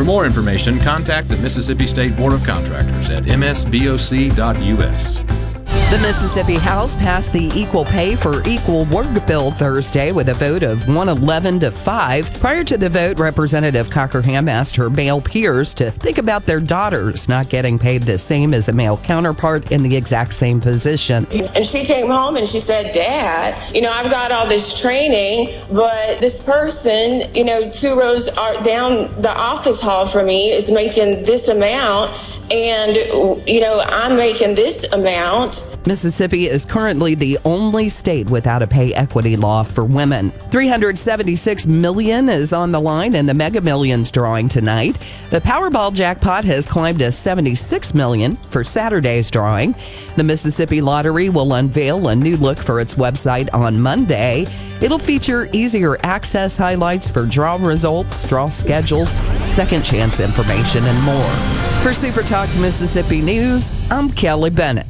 For more information, contact the Mississippi State Board of Contractors at msboc.us. The Mississippi House passed the Equal Pay for Equal Work bill Thursday with a vote of 111 to 5. Prior to the vote, Representative Cockerham asked her male peers to think about their daughters not getting paid the same as a male counterpart in the exact same position. And she came home and she said, Dad, you know, I've got all this training, but this person, you know, two rows down the office hall from me is making this amount and you know i'm making this amount Mississippi is currently the only state without a pay equity law for women. 376 million is on the line in the Mega Millions drawing tonight. The Powerball jackpot has climbed to 76 million for Saturday's drawing. The Mississippi Lottery will unveil a new look for its website on Monday. It'll feature easier access highlights for draw results, draw schedules, second chance information, and more. For Super Talk Mississippi News, I'm Kelly Bennett.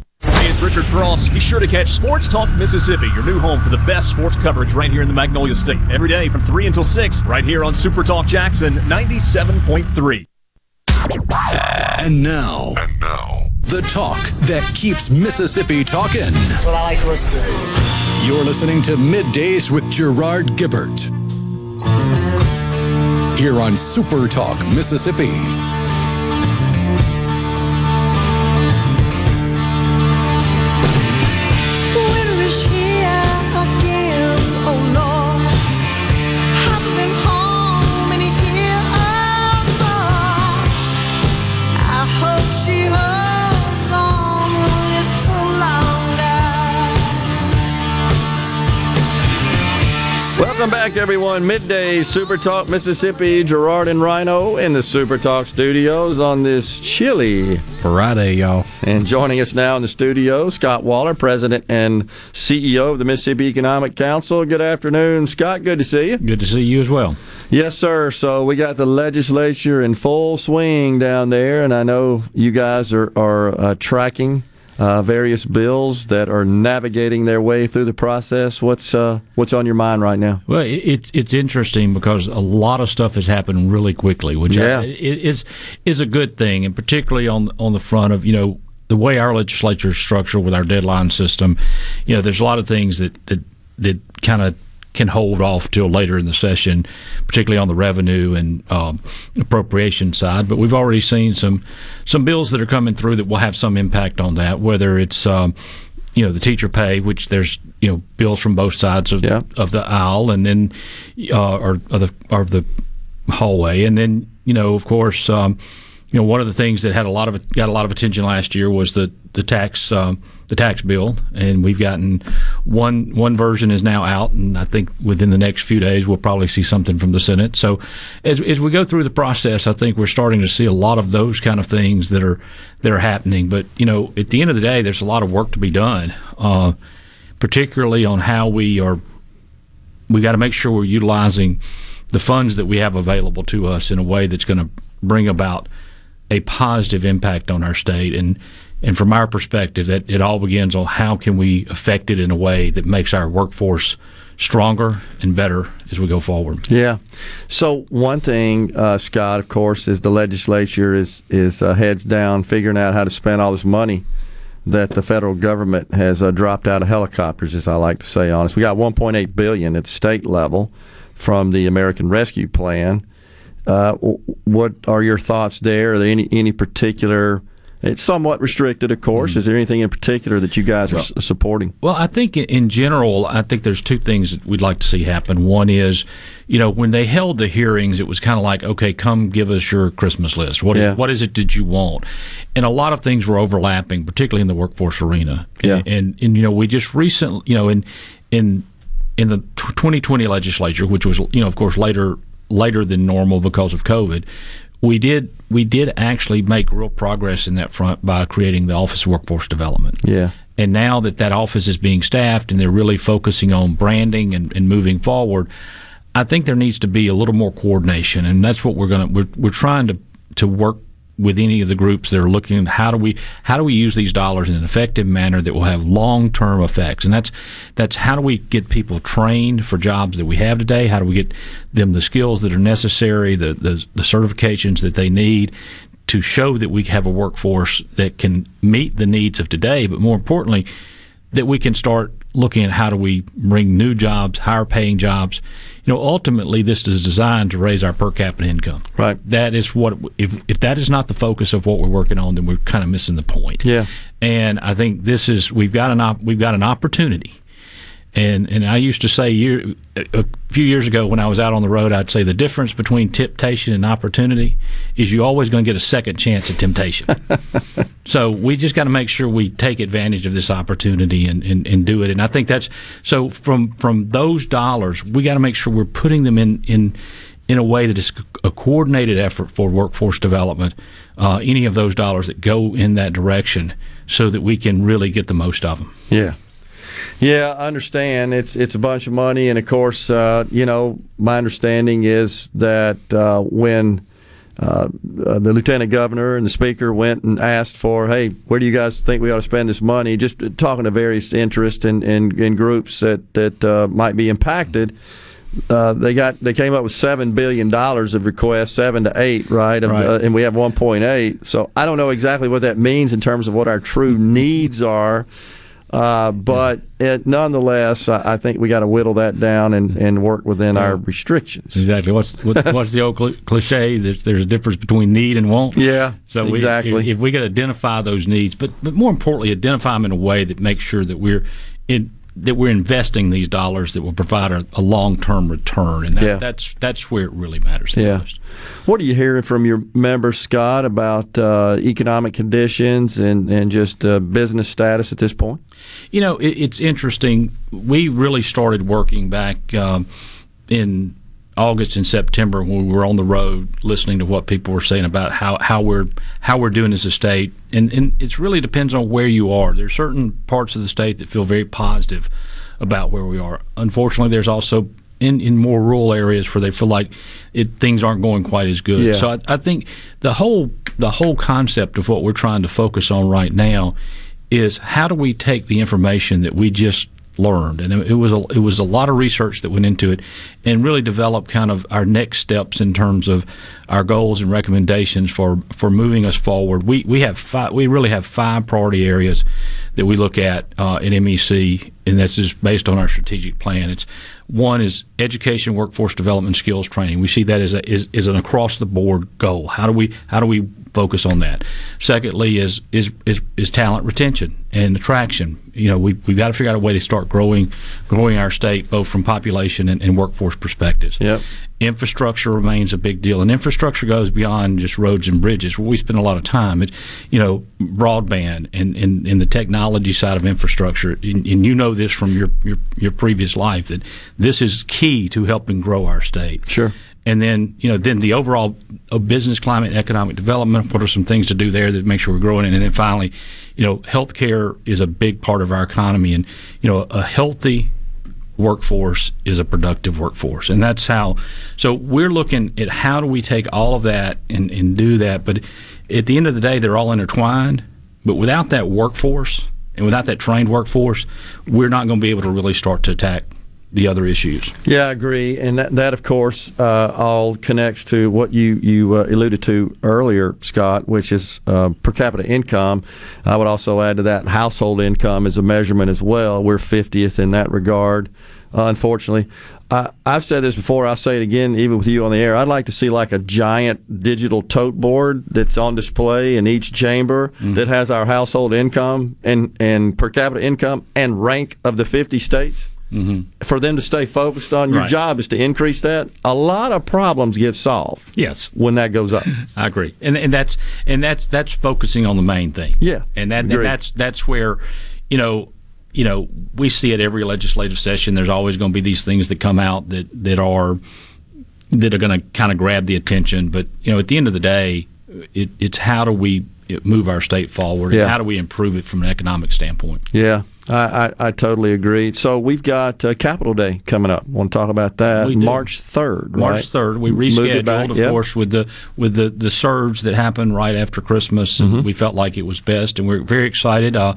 Hey, it's Richard Cross. Be sure to catch Sports Talk Mississippi, your new home for the best sports coverage right here in the Magnolia State. Every day from 3 until 6, right here on Super Talk Jackson 97.3. And now, and now, the talk that keeps Mississippi talking. That's what I like to listen to. You're listening to Middays with Gerard Gibert. Here on Super Talk Mississippi. Welcome back, everyone. Midday Super Talk Mississippi. Gerard and Rhino in the Super Talk studios on this chilly Friday, y'all. And joining us now in the studio, Scott Waller, President and CEO of the Mississippi Economic Council. Good afternoon, Scott. Good to see you. Good to see you as well. Yes, sir. So we got the legislature in full swing down there, and I know you guys are, are uh, tracking uh, various bills that are navigating their way through the process. What's uh, what's on your mind right now? Well, it's it's interesting because a lot of stuff has happened really quickly, which Yeah. I, is is a good thing, and particularly on on the front of you know the way our legislature is structured with our deadline system. You know, there's a lot of things that that that kind of can hold off till later in the session, particularly on the revenue and um, appropriation side. But we've already seen some some bills that are coming through that will have some impact on that. Whether it's um, you know the teacher pay, which there's you know bills from both sides of of the aisle, and then uh, or of the or the hallway, and then you know of course. Um, you know, one of the things that had a lot of got a lot of attention last year was the the tax um, the tax bill, and we've gotten one one version is now out, and I think within the next few days we'll probably see something from the Senate. So, as as we go through the process, I think we're starting to see a lot of those kind of things that are that are happening. But you know, at the end of the day, there's a lot of work to be done, uh, particularly on how we are. We got to make sure we're utilizing the funds that we have available to us in a way that's going to bring about a positive impact on our state and and from our perspective that it all begins on how can we affect it in a way that makes our workforce stronger and better as we go forward. Yeah. So one thing, uh, Scott, of course, is the legislature is is uh, heads down figuring out how to spend all this money that the federal government has uh, dropped out of helicopters, as I like to say. Honest, we got 1.8 billion at the state level from the American Rescue Plan. Uh, what are your thoughts there? Are there any any particular It's somewhat restricted, of course. Mm-hmm. Is there anything in particular that you guys are s- uh, supporting? Well, I think in- in general, I think there's two things that we'd like to see happen. One is, you know, when they held the hearings, it was kind of like, okay, come give us your Christmas list. What Yeah. what is it did you want? And a lot of things were overlapping, particularly in the workforce arena. Yeah. And and you know, we just recently, you know, in in in the 2020 legislature, which was you know, of course, later later than normal because of COVID, we did we did actually make real progress in that front by creating the Office of Workforce Development. Yeah. And now that that office is being staffed and they're really focusing on branding and, and moving forward, I think there needs to be a little more coordination, and that's what we're going to we're we're trying to to work with any of the groups that are looking how do we how do we use these dollars in an effective manner that will have long term effects, and that's that's how do we get people trained for jobs that we have today? How do we get them the skills that are necessary, the the, the certifications that they need to show that we have a workforce that can meet the needs of today, but more importantly, that we can start looking at how do we bring new jobs, higher paying jobs. You know, ultimately, this is designed to raise our per capita income. Right. That is what if if that is not the focus of what we're working on, then we're kind of missing the point. Yeah. And I think this is we've got an op, we've got an opportunity. And and I used to say year, a few years ago when I was out on the road, I'd say the difference between temptation and opportunity is you're always going to get a second chance at temptation. so we just got to make sure we take advantage of this opportunity and, and, and do it. And I think that's so from from those dollars, we got to make sure we're putting them in in in a way that is a coordinated effort for workforce development. Uh, any of those dollars that go in that direction, so that we can really get the most of them. Yeah. Yeah, I understand. It's it's a bunch of money, and of course, uh, you know, my understanding is that uh, when uh, uh, the lieutenant governor and the speaker went and asked for, hey, where do you guys think we ought to spend this money? Just talking to various interests and, and, and groups that that uh, might be impacted. Uh, they got they came up with seven billion dollars of requests, seven to eight, right? Of, Right. Uh, and we have one point eight. So I don't know exactly what that means in terms of what our true needs are. Uh, but it, nonetheless, I, I think we got to whittle that down and, and work within our restrictions. Exactly. What's what, what's the old cli- cliche? There's there's a difference between need and want. Yeah, So we, exactly. if, if we could identify those needs, but but more importantly, identify them in a way that makes sure that we're in that we're investing these dollars that will provide a, a long term return, and that, Yeah. that's that's where it really matters. the Yeah. most. What are you hearing from your members, Scott, about uh, economic conditions and, and just uh, business status at this point? You know, it, it's interesting. We really started working back um, in August and September when we were on the road, listening to what people were saying about how, how we're how we're doing as a state, and and it really depends on where you are. There's certain parts of the state that feel very positive about where we are. Unfortunately, there's also in, in more rural areas where they feel like it, things aren't going quite as good. Yeah. So I, I think the whole the whole concept of what we're trying to focus on right now is how do we take the information that we just learned and it, it was a it was a lot of research that went into it and really develop kind of our next steps in terms of our goals and recommendations for for moving us forward we we have five we really have five priority areas that we look at uh, at MEC and this is based on our strategic plan it's one is education, workforce development, skills training. We see that as a, is, is an across the board goal. How do we how do we focus on that? Secondly, is is is, is talent retention and attraction. You know, we we've got to figure out a way to start growing growing our state both from population and, and workforce perspectives. Yep. Infrastructure remains a big deal, and infrastructure goes beyond just roads and bridges. Where we spend a lot of time, it, you know, broadband and, and, and the technology side of infrastructure. And, and you know this from your, your your previous life that this is key to helping grow our state. Sure. And then you know, then the overall uh, business climate, and economic development. What are some things to do there that make sure we're growing? And then finally, you know, healthcare is a big part of our economy, and you know, a healthy workforce is a productive workforce. And that's how so we're looking at how do we take all of that and, and do that. But at the end of the day they're all intertwined. But without that workforce and without that trained workforce we're not going to be able to really start to attack the other issues Yeah, I agree, and that, that of course uh, all connects to what you you uh, alluded to earlier, Scott, which is uh, per capita income. I would also add to that household income is a measurement as well. We're 50th in that regard, unfortunately. I, I've said this before. I'll say it again, even with you on the air. I'd like to see like a giant digital tote board that's on display in each chamber Mm-hmm. that has our household income and, and per capita income and rank of the 50 states. Mm-hmm. For them to stay focused on your Right. job is to increase that. A lot of problems get solved. Yes, when that goes up. I agree, and and that's and that's that's focusing on the main thing. Yeah, and that and that's that's where, you know, you know, we see at every legislative session. There's always going to be these things that come out that that are that are going to kind of grab the attention. But you know, at the end of the day, it, it's how do we move our state forward? Yeah. And how do we improve it from an economic standpoint? Yeah, I, I, I totally agree. So we've got uh, Capital Day coming up. Want to talk about that? March third, March third. We it rescheduled, back, of yep. course, with the with the, the surge that happened right after Christmas, and Mm-hmm. we felt like it was best, and we're very excited. Uh,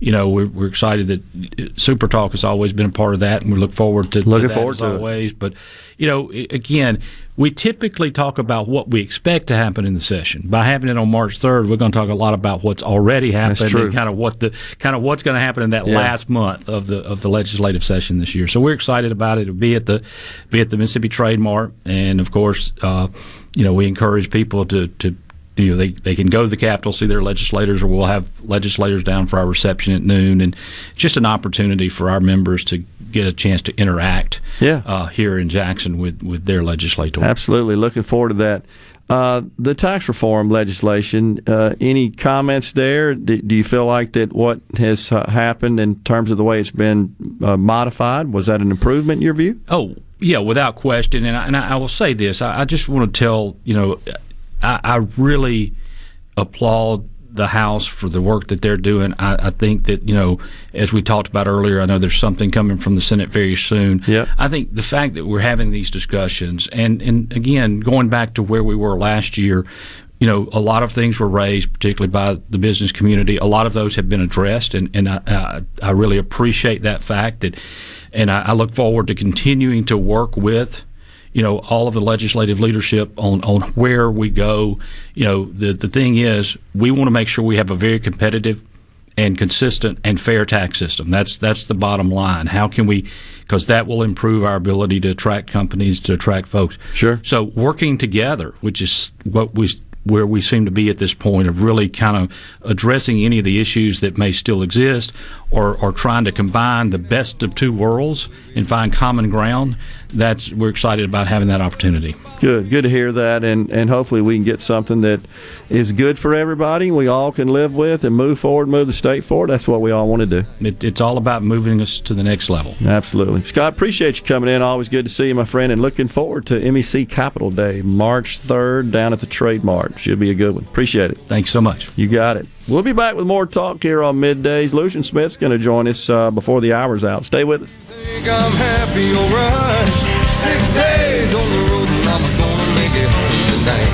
you know, we're, we're excited that Super Talk has always been a part of that, and we look forward to Looking to that forward to it. always. But you know, again, we typically talk about what we expect to happen in the session. By having it on March third, we're going to talk a lot about what's already happened and kind of what the kind of what's going to happen in that Yeah. last month of the of the legislative session this year. So we're excited about it. It'll be at the be at the Mississippi Trade Mart, and of course, uh, you know, we encourage people to to. You know, they, they can go to the Capitol, see their legislators, or we'll have legislators down for our reception at noon. And it's just an opportunity for our members to get a chance to interact Yeah. uh, here in Jackson with, with their legislators. Absolutely, looking forward to that. Uh, the tax reform legislation. Uh, any comments there? Do, do you feel like that what has uh, happened in terms of the way it's been uh, modified was that an improvement in your view? Oh, yeah, without question. And I, and I will say this: I, I just want to tell you know, I, I really applaud the House for the work that they're doing. I, I think that you know, as we talked about earlier, I know there's something coming from the Senate very soon. Yeah. I think the fact that we're having these discussions, and and again, going back to where we were last year. You know, a lot of things were raised, particularly by the business community. A lot of those have been addressed, and, and I, I, I really appreciate that fact. That, and I, I look forward to continuing to work with you know all of the legislative leadership on on where we go. You know the the thing is we want to make sure we have a very competitive and consistent and fair tax system. That's that's the bottom line. How can we because that will improve our ability to attract companies to attract folks. Sure. So working together which is what we where we seem to be at this point of really kind of addressing any of the issues that may still exist or, or trying to combine the best of two worlds and find common ground that's we're excited about having that opportunity Good, good to hear that, and and hopefully we can get something that is good for everybody. We all can live with and move forward, move the state forward. That's what we all want to do. It, it's all about moving us to the next level. Absolutely, Scott. Appreciate you coming in. Always good to see you, my friend, and looking forward to MEC Capital Day, March third, down at the Trade Mart. Should be a good one. Appreciate it. Thanks so much. You got it. We'll be back with more talk here on middays. Lucian Smith's going to join us uh, before the hour's out. Stay with us. think I'm happy, alright. Six days on the road and I'm gonna make it home tonight.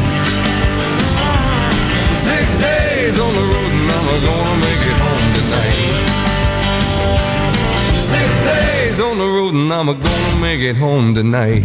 Six days on the road and I'm gonna make it home tonight.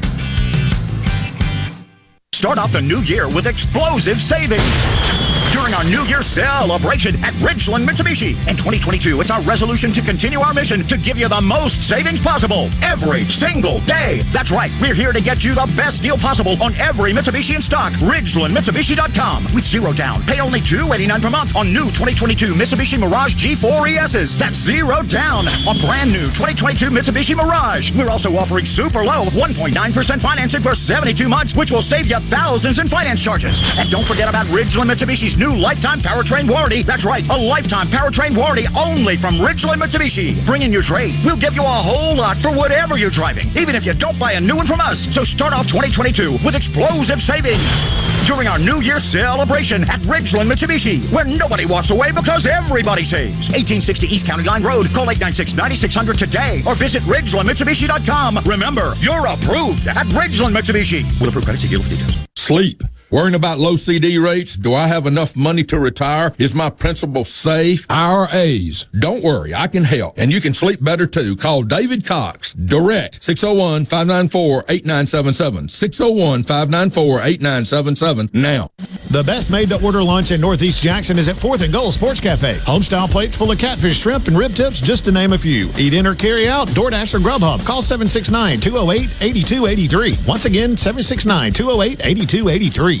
Start off the new year with explosive savings. During our New Year celebration at Ridgeland Mitsubishi. In 2022, it's our resolution to continue our mission to give you the most savings possible every single day. That's right, we're here to get you the best deal possible on every Mitsubishi in stock. RidgelandMitsubishi.com with zero down. Pay only 289 per month on new 2022 Mitsubishi Mirage G4 ESs. That's zero down on brand new 2022 Mitsubishi Mirage. We're also offering super low 1.9% financing for 72 months, which will save you thousands in finance charges. And don't forget about Ridgeland Mitsubishi's new lifetime powertrain warranty. That's right, a lifetime powertrain warranty only from Ridgeland Mitsubishi. Bring in your trade. We'll give you a whole lot for whatever you're driving, even if you don't buy a new one from us. So start off 2022 with explosive savings during our New Year celebration at Ridgeland Mitsubishi, where nobody walks away because everybody saves. 1860 East County Line Road. Call 896-9600 today or visit RidgelandMitsubishi.com. Remember, you're approved at Ridgeland Mitsubishi. Will approve credit. See for details. Sleep. Worrying about low CD rates? Do I have enough money to retire? Is my principal safe? IRAs. Don't worry, I can help. And you can sleep better too. Call David Cox. Direct 601-594-8977. 601-594-8977 now. The best made to order lunch in Northeast Jackson is at 4th and Goal Sports Cafe. Homestyle plates full of catfish, shrimp, and rib tips, just to name a few. Eat in or carry out, DoorDash or Grubhub. Call 769 208 8283. Once again, 769 208 8283.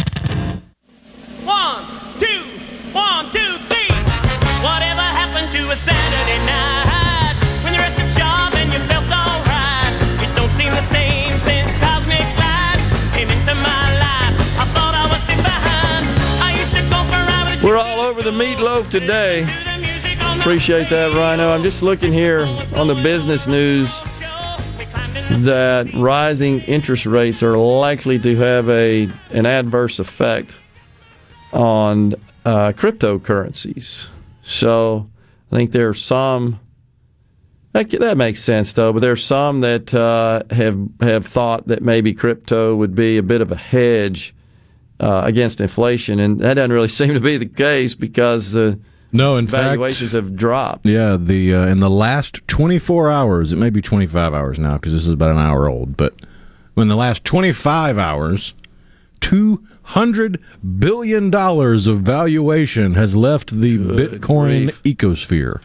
The meatloaf today. Appreciate that, Rhino. I'm just looking here on the business news that rising interest rates are likely to have a an adverse effect on uh, cryptocurrencies. So I think there are some that, that makes sense though, but there are some that uh, have have thought that maybe crypto would be a bit of a hedge uh, against inflation, and that doesn't really seem to be the case because the no, in valuations fact, have dropped. Yeah, the uh, in the last 24 hours, it may be 25 hours now because this is about an hour old, but in the last 25 hours, 200 billion dollars of valuation has left the Bitcoin grief. ecosphere.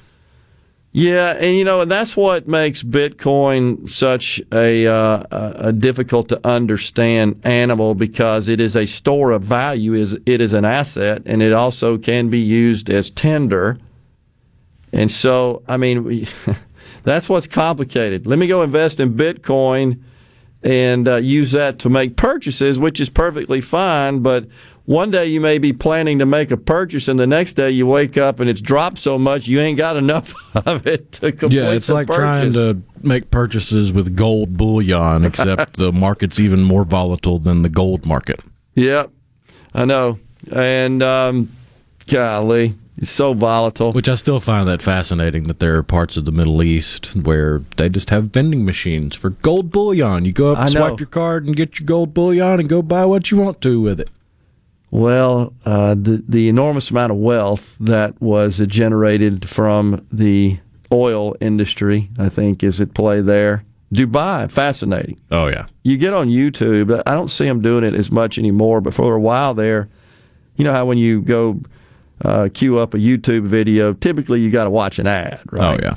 Yeah, and you know, that's what makes Bitcoin such a, uh, a difficult to understand animal because it is a store of value. is It is an asset, and it also can be used as tender. And so, I mean, we, that's what's complicated. Let me go invest in Bitcoin and uh, use that to make purchases, which is perfectly fine. But one day you may be planning to make a purchase, and the next day you wake up and it's dropped so much you ain't got enough of it to complete the purchase. Yeah, it's like purchase. trying to make purchases with gold bullion, except the market's even more volatile than the gold market. Yep, I know. And um, golly, it's so volatile. Which I still find that fascinating that there are parts of the Middle East where they just have vending machines for gold bullion. You go up, swipe your card, and get your gold bullion, and go buy what you want to with it. Well, uh, the the enormous amount of wealth that was generated from the oil industry, I think, is at play there. Dubai, fascinating. Oh yeah, you get on YouTube. I don't see them doing it as much anymore, but for a while there, you know how when you go uh, queue up a YouTube video, typically you got to watch an ad, right? Oh yeah.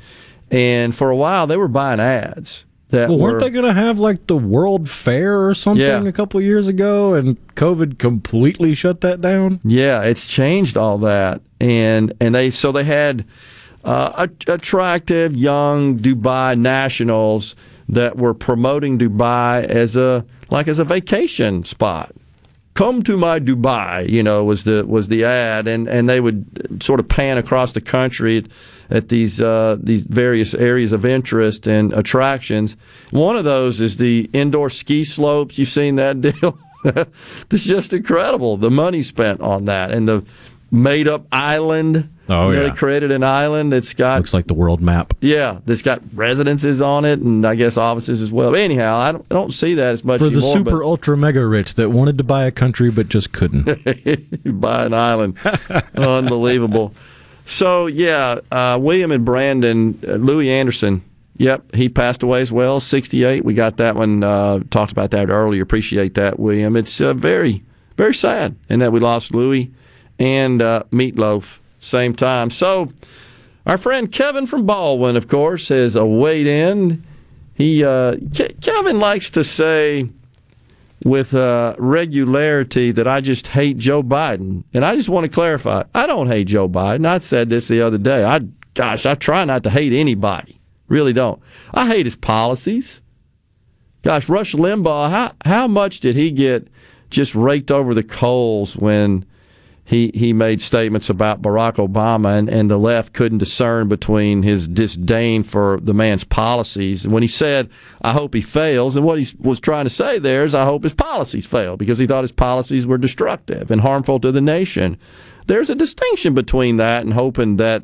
And for a while, they were buying ads. That Well, weren't were, they going to have like the World Fair or something Yeah. a couple years ago, and COVID completely shut that down? Yeah, it's changed all that, and and they so they had uh, a- attractive young Dubai nationals that were promoting Dubai as a like as a vacation spot. come to my Dubai, you know, was the was the ad, and and they would sort of pan across the country at these uh, these various areas of interest and attractions. One of those is the indoor ski slopes. You've seen that deal. this is just incredible. The money spent on that and the made up island. Oh, You know, yeah. They created an island that's got Looks like the world map. yeah, that's got residences on it and I guess offices as well. Anyhow, I don't, I don't see that as much For the anymore. but- super ultra mega rich that wanted to buy a country but just couldn't. buy an island. Unbelievable. So yeah, uh, William and Brandon, uh, Louie Anderson. Yep, he passed away as well, 68. We got that one. Uh, talked about that earlier. Appreciate that, William. It's uh, very, very sad, and that we lost Louie and uh, Meat Loaf same time. So our friend Kevin from Baldwin, of course, has a weighed in. He uh, Ke- Kevin likes to say with uh, regularity that I just hate Joe Biden, and I just want to clarify: I don't hate Joe Biden. I said this the other day. I, gosh, I try not to hate anybody. Really don't. I hate his policies. Gosh, Rush Limbaugh, how how much did he get just raked over the coals when he he made statements about Barack Obama and, and the left couldn't discern between his disdain for the man's policies. And when he said, I hope he fails, and what he was trying to say there is, I hope his policies fail because he thought his policies were destructive and harmful to the nation. There's a distinction between that and hoping that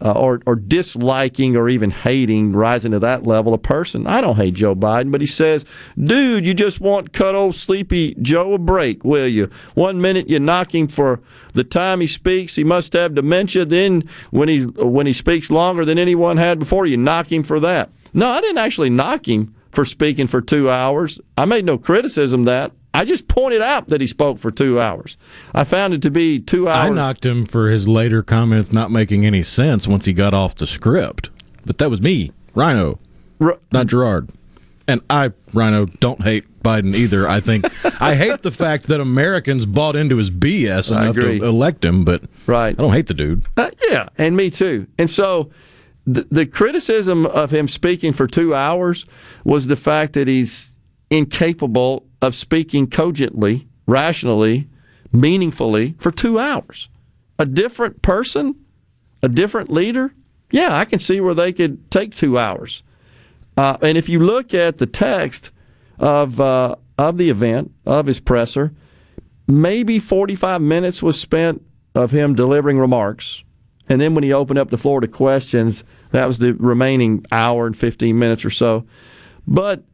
uh, or, or disliking or even hating, rising to that level a person. I don't hate Joe Biden, but he says, dude, you just want cut old sleepy Joe a break, will you? One minute you knock him for the time he speaks, he must have dementia. Then when he when he speaks longer than anyone had before, you knock him for that. No, I didn't actually knock him for speaking for two hours. I made no criticism that. I just pointed out that he spoke for two hours. I found it to be two hours. I knocked him for his later comments not making any sense once he got off the script. But that was me, Rhino, not Gerard. And I, Rhino, don't hate Biden either. I think I hate the fact that Americans bought into his BS enough to elect him, but right. I don't hate the dude. Uh, yeah, and me too. And so the, the criticism of him speaking for two hours was the fact that he's incapable of speaking cogently, rationally, meaningfully for two hours. A different person, a different leader, yeah, I can see where they could take two hours. Uh, and if you look at the text of uh, of the event of his presser, maybe 45 minutes was spent of him delivering remarks. And then when he opened up the floor to questions, that was the remaining hour and 15 minutes or so. But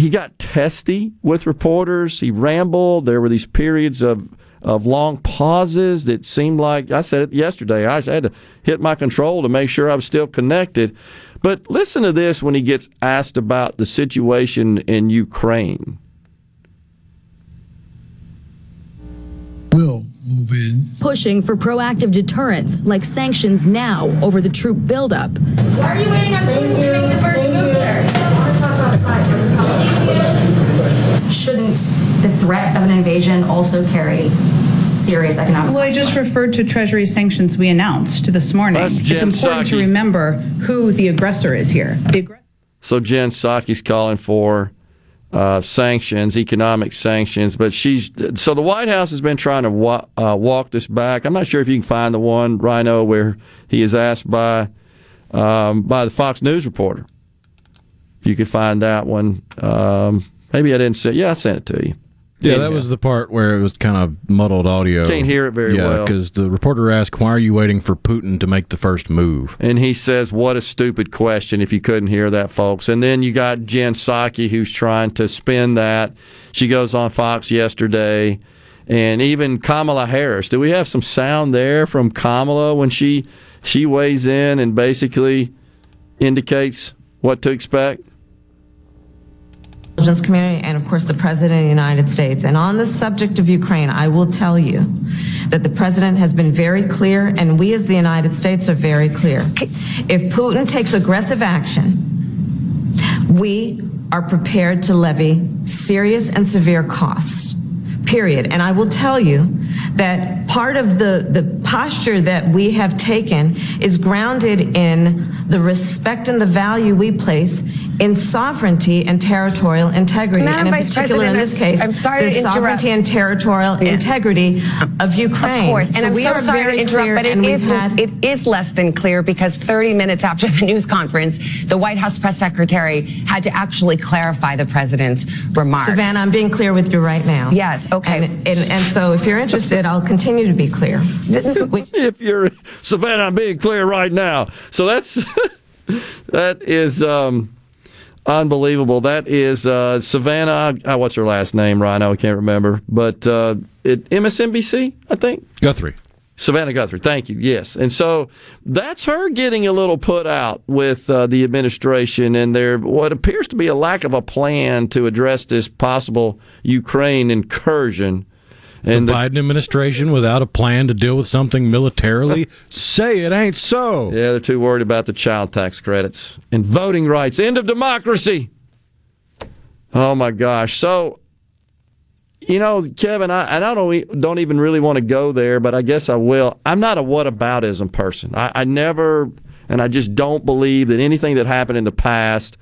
he got testy with reporters. He rambled. There were these periods of, of long pauses that seemed like, I said it yesterday, I had to hit my control to make sure I was still connected. But listen to this when he gets asked about the situation in Ukraine. will move in. Pushing for proactive deterrence, like sanctions now over the troop buildup. Why are you waiting on Putin to make the first move, sir? Shouldn't the threat of an invasion also carry serious economic Well, I just referred to Treasury sanctions we announced this morning. That's It's Jen important to remember who the aggressor is here. The aggressor So Jen Psaki's calling for uh, sanctions, economic sanctions, but she's so the White House has been trying to wa- uh, walk this back. I'm not sure if you can find the one Rhino where he is asked by um, by the Fox News reporter. If you could find that one, um, maybe I didn't say. Yeah, I sent it to you. Yeah, that was the part where it was kind of muddled audio. Can't hear it very yeah, well. because the reporter asked, "Why are you waiting for Putin to make the first move?" And he says, What a stupid question if you couldn't hear that, folks. And then you got Jen Psaki who's trying to spin that. She goes on Fox yesterday. And even Kamala Harris. Do we have some sound there from Kamala when she she weighs in and basically indicates what to expect? Intelligence community and of course the president of the united states. And on the subject of ukraine i will tell you that the president has been very clear and we as the united states are very clear. If putin takes aggressive action we are prepared to levy serious and severe costs period. And i will tell you that part of the, the posture that we have taken is grounded in the respect and the value we place in sovereignty and territorial integrity, Madam and in Vice particular in this case, I'm sorry the to interrupt. sovereignty and territorial integrity of Ukraine. Of course, and so I'm we so are sorry very to interrupt, clear, but it and we've is had it is less than clear because 30 minutes after the news conference, the White House press secretary had to actually clarify the president's remarks. Savannah, I'm being clear with you right now. Yes, okay. And, and, and so if you're interested, I'll continue to be clear. if you're Savannah, I'm being clear right now. So that's that is um, unbelievable. That is uh, Savannah. Uh, what's her last name? Rhino. I can't remember. But uh, it, MSNBC, I think. Guthrie. Savannah Guthrie, thank you. Yes. And so that's her getting a little put out with uh, the administration and there what appears to be a lack of a plan to address this possible Ukraine incursion. And the, Biden administration without a plan to deal with something militarily? say it ain't so. Yeah, they're too worried about the child tax credits and voting rights. End of democracy. Oh my gosh. So you know, Kevin, I, and I don't don't even really want to go there, but I guess I will. I'm not a whataboutism person. I, I never, and I just don't believe that anything that happened in the past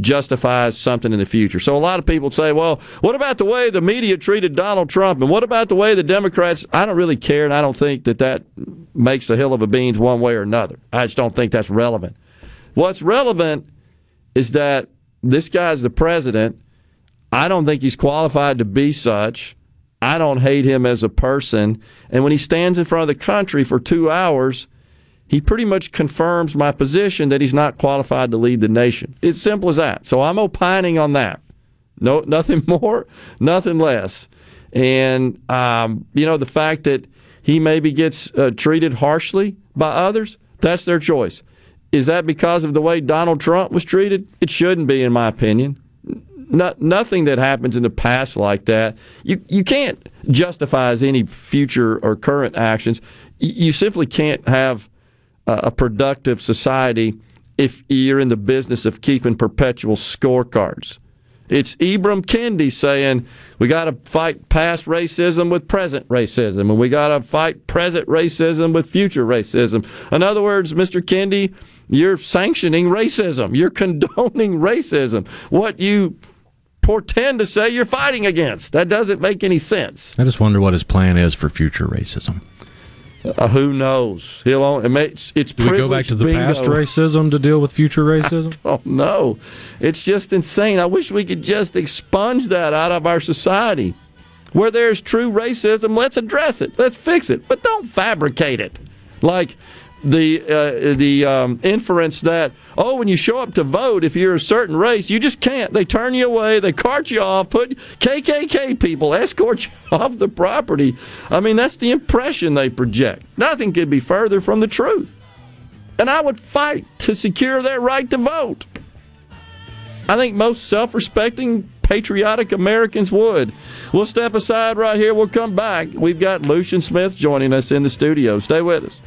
justifies something in the future. So a lot of people say, well, what about the way the media treated Donald Trump? And what about the way the Democrats? I don't really care, and I don't think that that makes a hill of a beans one way or another. I just don't think that's relevant. What's relevant is that this guy's the president. I don't think he's qualified to be such. I don't hate him as a person. And when he stands in front of the country for two hours, he pretty much confirms my position that he's not qualified to lead the nation. It's simple as that. So I'm opining on that. No, nothing more, nothing less. And um, you know the fact that he maybe gets uh, treated harshly by others, that's their choice. Is that because of the way Donald Trump was treated? It shouldn't be, in my opinion no, nothing that happens in the past like that, you, you can't justify as any future or current actions. You simply can't have a productive society if you're in the business of keeping perpetual scorecards. It's Ibram Kendi saying we got to fight past racism with present racism, and we got to fight present racism with future racism. In other words, Mr. Kendi, you're sanctioning racism. You're condoning racism. What you portend to say you're fighting against. That doesn't make any sense. I just wonder what his plan is for future racism. Uh, who knows? He'll own, it's it's Do we go back to the bingo. past racism to deal with future racism? Oh no, it's just insane. I wish we could just expunge that out of our society. Where there's true racism, let's address it. Let's fix it, but don't fabricate it. Like the uh, the um, inference that oh, when you show up to vote, if you're a certain race, you just can't. They turn you away, they cart you off, put KKK people escort you off the property. I mean, that's the impression they project. Nothing could be further from the truth. And I would fight to secure their right to vote. I think most self-respecting patriotic Americans would. We'll step aside right here. We'll come back. We've got Lucian Smith joining us in the studio. Stay with us.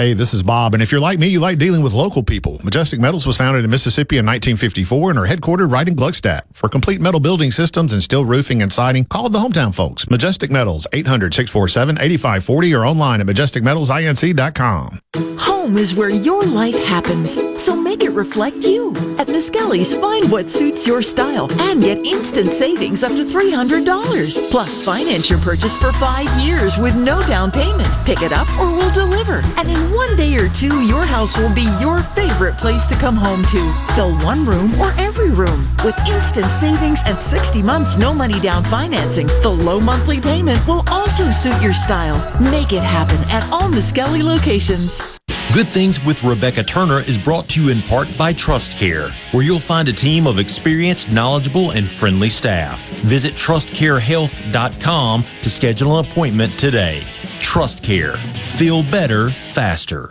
Hey, this is Bob, and if you're like me, you like dealing with local people. Majestic Metals was founded in Mississippi in 1954 and are headquartered right in Gluckstadt. For complete metal building systems and steel roofing and siding, call the hometown folks. Majestic Metals, 800-647-8540 or online at majesticmetalsinc.com. Home is where your life happens, so make it reflect you. At Miskelly's, find what suits your style and get instant savings up to $300. Plus, finance your purchase for five years with no down payment. Pick it up or we'll deliver. And in one day or two, your house will be your favorite place to come home to. Fill one room or every room. With instant savings and 60 months no money down financing, the low monthly payment will also suit your style. Make it happen at all Miskelly locations. Good Things with Rebecca Turner is brought to you in part by Trust Care, where you'll find a team of experienced, knowledgeable, and friendly staff. Visit trustcarehealth.com to schedule an appointment today. Trust Care. Feel better, faster.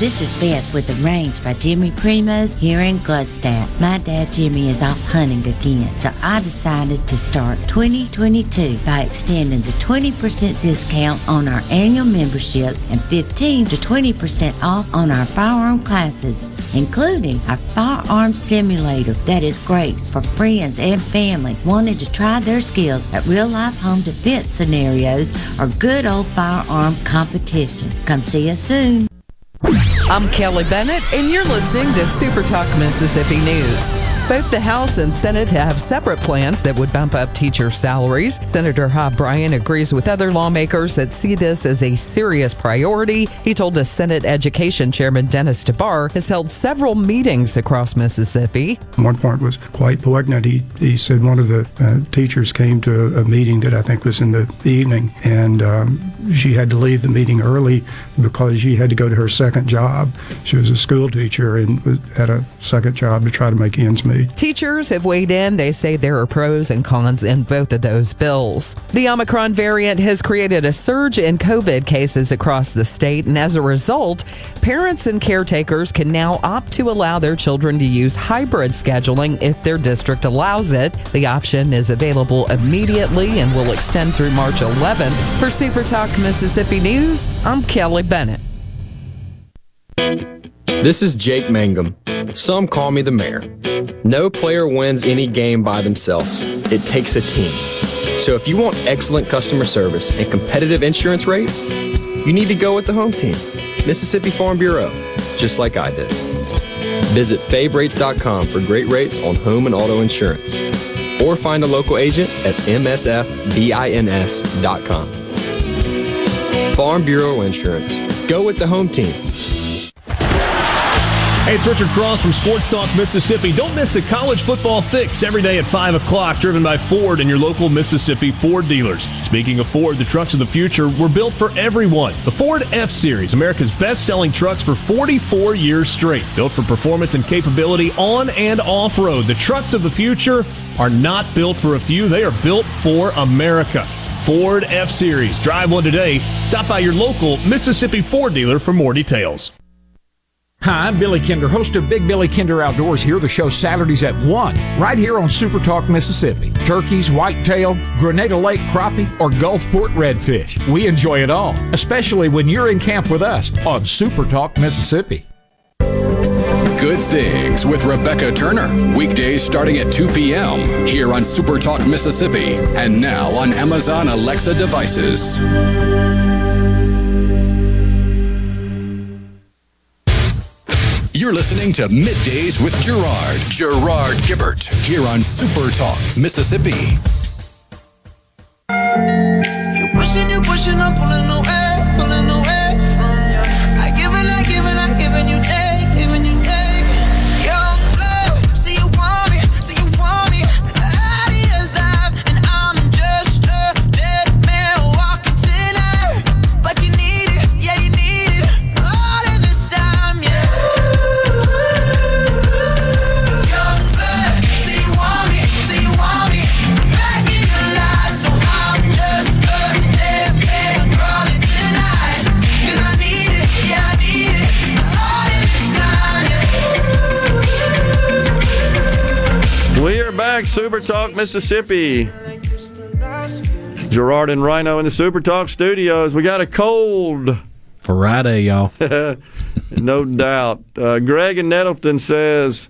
This is Beth with The Range by Jimmy Primos here in Gladstone. My dad Jimmy is off hunting again, so I decided to start 2022 by extending the 20% discount on our annual memberships and 15 to 20% off on our firearm classes, including our firearm simulator that is great for friends and family wanting to try their skills at real life home defense scenarios or good old firearm competition. Come see us soon. I'm Kelly Bennett, and you're listening to Super Talk Mississippi News. Both the House and Senate have separate plans that would bump up teacher salaries. Senator Hob Bryan agrees with other lawmakers that see this as a serious priority. He told us Senate Education Chairman Dennis DeBar has held several meetings across Mississippi. One part was quite poignant. He, he said one of the uh, teachers came to a, a meeting that I think was in the evening, and um, she had to leave the meeting early because she had to go to her second job. She was a school teacher and had a second job to try to make ends meet. Teachers have weighed in. They say there are pros and cons in both of those bills. The Omicron variant has created a surge in COVID cases across the state, and as a result, parents and caretakers can now opt to allow their children to use hybrid scheduling if their district allows it. The option is available immediately and will extend through March 11th. For Super Talk Mississippi News, I'm Kelly Bennett. This is Jake Mangum. Some call me the mayor. No player wins any game by themselves. It takes a team. So if you want excellent customer service and competitive insurance rates, you need to go with the home team, Mississippi Farm Bureau, just like I did. Visit favrates.com for great rates on home and auto insurance. Or find a local agent at msfbins.com. Farm Bureau Insurance. Go with the home team. Hey, it's Richard Cross from Sports Talk Mississippi. Don't miss the college football fix every day at 5 o'clock, driven by Ford and your local Mississippi Ford dealers. Speaking of Ford, the trucks of the future were built for everyone. The Ford F Series, America's best selling trucks for 44 years straight. Built for performance and capability on and off road. The trucks of the future are not built for a few, they are built for America. Ford F Series. Drive one today. Stop by your local Mississippi Ford dealer for more details. Hi, I'm Billy Kinder, host of Big Billy Kinder Outdoors here. The show Saturdays at 1, right here on Super Talk, Mississippi. Turkeys, whitetail, Grenada Lake crappie, or Gulfport redfish. We enjoy it all, especially when you're in camp with us on Super Talk, Mississippi. Good Things with Rebecca Turner. Weekdays starting at 2 p.m. here on Super Talk Mississippi and now on Amazon Alexa devices. You're listening to Middays with Gerard, Gerard Gibert, here on Super Talk Mississippi. You pushing, you pushing, I'm pulling away, pulling away from you. I give and I give and I you back. Super Talk Mississippi. Gerard and Rhino in the Super Talk studios. We got a cold. Friday, y'all. no doubt. Uh, Greg in Nettleton says,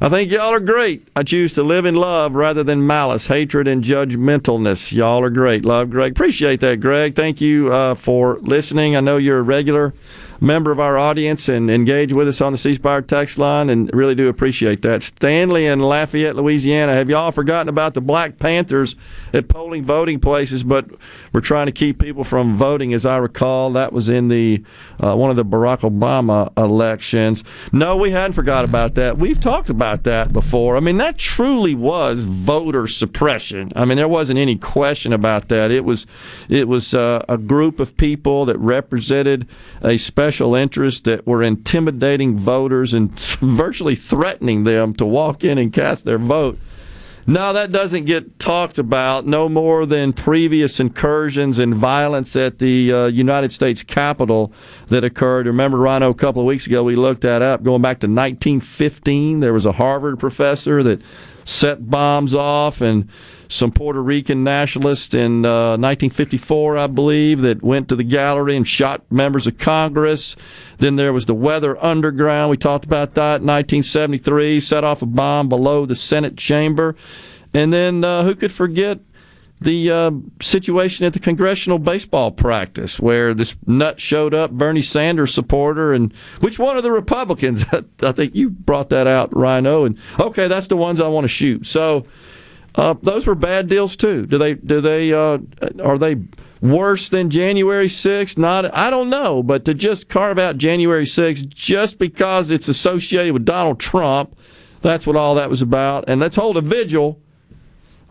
I think y'all are great. I choose to live in love rather than malice, hatred, and judgmentalness. Y'all are great. Love, Greg. Appreciate that, Greg. Thank you uh, for listening. I know you're a regular member of our audience and engage with us on the C Spire text line, and really do appreciate that. Stanley in Lafayette, Louisiana. Have y'all forgotten about the Black Panthers at polling voting places? But we're trying to keep people from voting, as I recall. That was in the uh, one of the Barack Obama elections. No, we hadn't forgot about that. We've talked about that before. I mean, that truly was voter suppression. I mean, there wasn't any question about that. It was it was uh, a group of people that represented a special interest that were intimidating voters and virtually threatening them to walk in and cast their vote. No, that doesn't get talked about no more than previous incursions and violence at the uh, United States Capitol that occurred. Remember, Rhino, a couple of weeks ago, we looked that up. Going back to 1915, there was a Harvard professor that set bombs off and some Puerto Rican nationalists in uh, 1954, I believe, that went to the gallery and shot members of Congress. Then there was the Weather Underground. We talked about that in 1973, set off a bomb below the Senate chamber. And then uh, who could forget the uh, situation at the congressional baseball practice where this nut showed up, Bernie Sanders supporter, and which one of the Republicans? I think you brought that out, Rhino. And okay, that's the ones I want to shoot. So uh, those were bad deals too. Do they? Do they? Uh, are they worse than January 6th? Not. I don't know. But to just carve out January 6th just because it's associated with Donald Trump, that's what all that was about. And let's hold a vigil.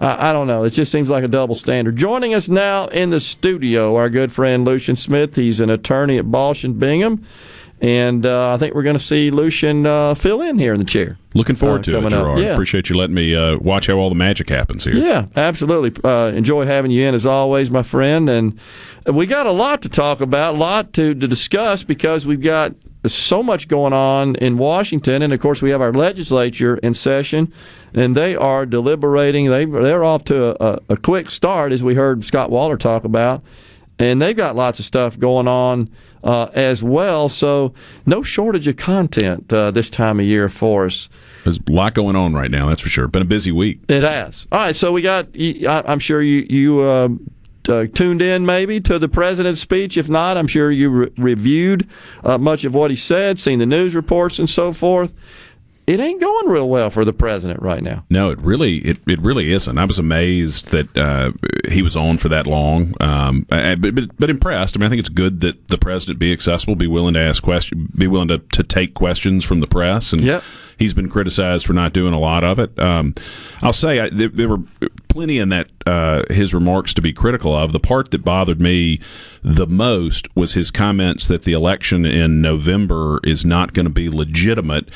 I, I don't know. It just seems like a double standard. Joining us now in the studio, our good friend Lucian Smith. He's an attorney at Balch and Bingham. And uh, I think we're going to see Lucian uh, fill in here in the chair. Looking forward uh, to it, Gerard. Yeah. Appreciate you letting me uh, watch how all the magic happens here. Yeah, absolutely. Uh, enjoy having you in as always, my friend. And we got a lot to talk about, a lot to, to discuss because we've got so much going on in Washington, and of course we have our legislature in session, and they are deliberating. They they're off to a, a quick start, as we heard Scott Waller talk about, and they've got lots of stuff going on uh, as well. So no shortage of content uh, this time of year for us. There's a lot going on right now. That's for sure. Been a busy week. It has. All right, so we got. I'm sure you you. Uh, uh, tuned in maybe to the president's speech. If not, I'm sure you re- reviewed uh, much of what he said, seen the news reports and so forth. It ain't going real well for the president right now. No, it really it, it really isn't. I was amazed that uh, he was on for that long, um, but, but, but impressed. I mean, I think it's good that the president be accessible, be willing to ask questions, be willing to, to take questions from the press, and yep. He's been criticized for not doing a lot of it. Um, I'll say I, there, there, were plenty in that uh, his remarks to be critical of. The part that bothered me the most was his comments that the election in November is not going to be legitimate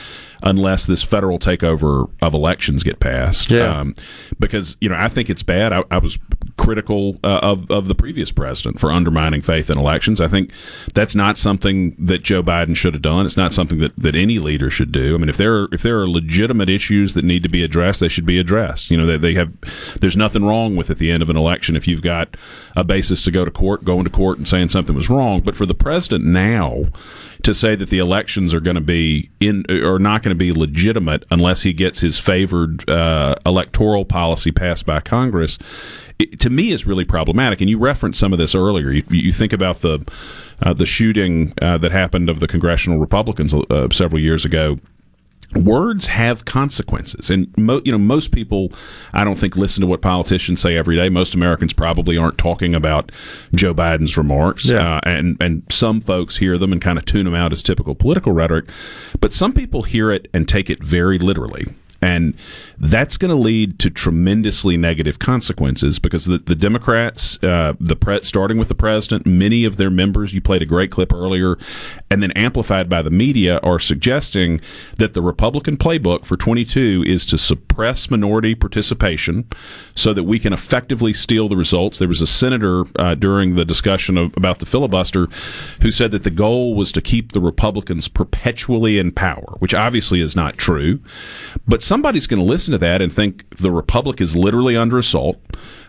unless this federal takeover of elections get passed. Yeah. Um, because you know I think it's bad. I, I was critical uh, of of the previous president for undermining faith in elections. I think that's not something that Joe Biden should have done. It's not something that, that any leader should do. I mean, if there are, if there are legitimate issues that need to be addressed, they should be addressed. You know, they, they have. There's nothing wrong with at the end of an election if you've got a basis to go to court, going to court and saying something was wrong. But for the president now to say that the elections are going to be in or not going to be legitimate unless he gets his favored uh, electoral policy passed by Congress, it, to me is really problematic. And you referenced some of this earlier. You, you think about the uh, the shooting uh, that happened of the congressional Republicans uh, several years ago words have consequences and mo- you know most people i don't think listen to what politicians say every day most americans probably aren't talking about joe biden's remarks yeah. uh, and and some folks hear them and kind of tune them out as typical political rhetoric but some people hear it and take it very literally and that's going to lead to tremendously negative consequences because the, the Democrats, uh, the pre- starting with the president, many of their members, you played a great clip earlier, and then amplified by the media, are suggesting that the Republican playbook for 22 is to suppress minority participation so that we can effectively steal the results. There was a senator uh, during the discussion of, about the filibuster who said that the goal was to keep the Republicans perpetually in power, which obviously is not true. But somebody's going to listen to that and think the republic is literally under assault,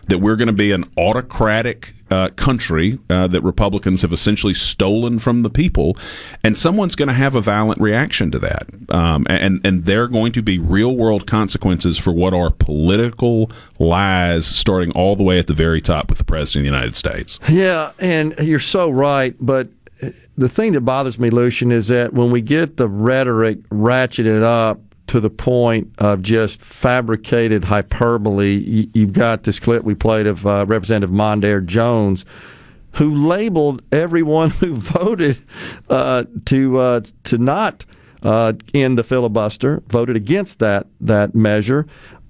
that we're going to be an autocratic uh, country uh, that Republicans have essentially stolen from the people, and someone's going to have a violent reaction to that, um, and and there are going to be real world consequences for what are political lies, starting all the way at the very top with the president of the United States. Yeah, and you're so right. But the thing that bothers me, Lucian, is that when we get the rhetoric ratcheted up to the point of just fabricated hyperbole, you've got this clip we played of uh, Representative Mondaire Jones. Who labeled everyone who voted uh, to uh, to not uh, end the filibuster, voted against that that measure,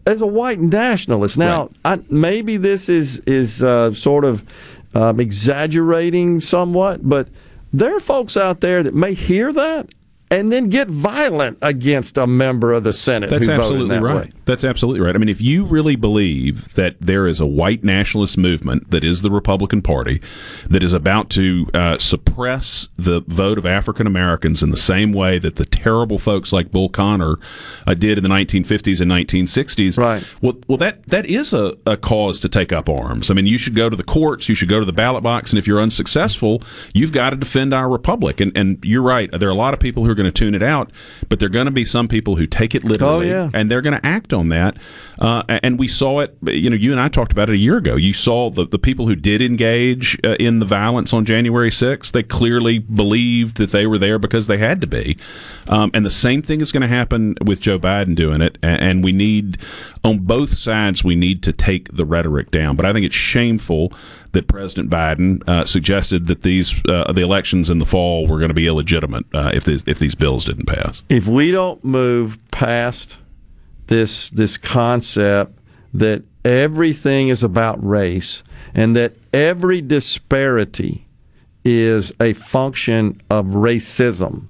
as a white nationalist. Now, right. I, maybe this is is uh, sort of um, exaggerating somewhat, but there are folks out there that may hear that and then get violent against a member of the Senate. That's absolutely that right. Way. That's absolutely right. I mean, if you really believe that there is a white nationalist movement that is the Republican Party that is about to uh, suppress the vote of African Americans in the same way that the terrible folks like Bull Connor uh, did in the 1950s and 1960s, right? Well, well, that that is a, a cause to take up arms. I mean, you should go to the courts, you should go to the ballot box, and if you're unsuccessful, you've got to defend our republic. And and you're right. There are a lot of people who are going to tune it out, but there are going to be some people who take it literally, oh, yeah. and they're going to act on that. Uh, and we saw it. You know, you and I talked about it a year ago. You saw the the people who did engage uh, in the violence on January 6th. They clearly believed that they were there because they had to be. Um, and the same thing is going to happen with Joe Biden doing it. And, and we need, on both sides, we need to take the rhetoric down. But I think it's shameful that President Biden uh, suggested that these uh, the elections in the fall were going to be illegitimate uh, if these, if these bills didn't pass. If we don't move past this this concept that everything is about race and that every disparity is a function of racism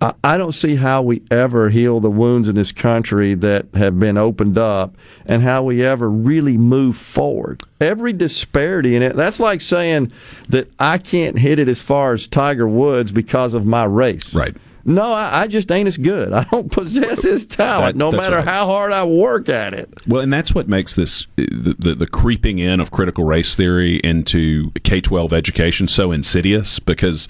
I don't see how we ever heal the wounds in this country that have been opened up and how we ever really move forward. Every disparity in it, that's like saying that I can't hit it as far as Tiger Woods because of my race. Right. No, I, I, just ain't as good. I don't possess his talent, that, no matter right. how hard I work at it. Well, and that's what makes this uh, the, the, the creeping in of critical race theory into K twelve education so insidious. Because,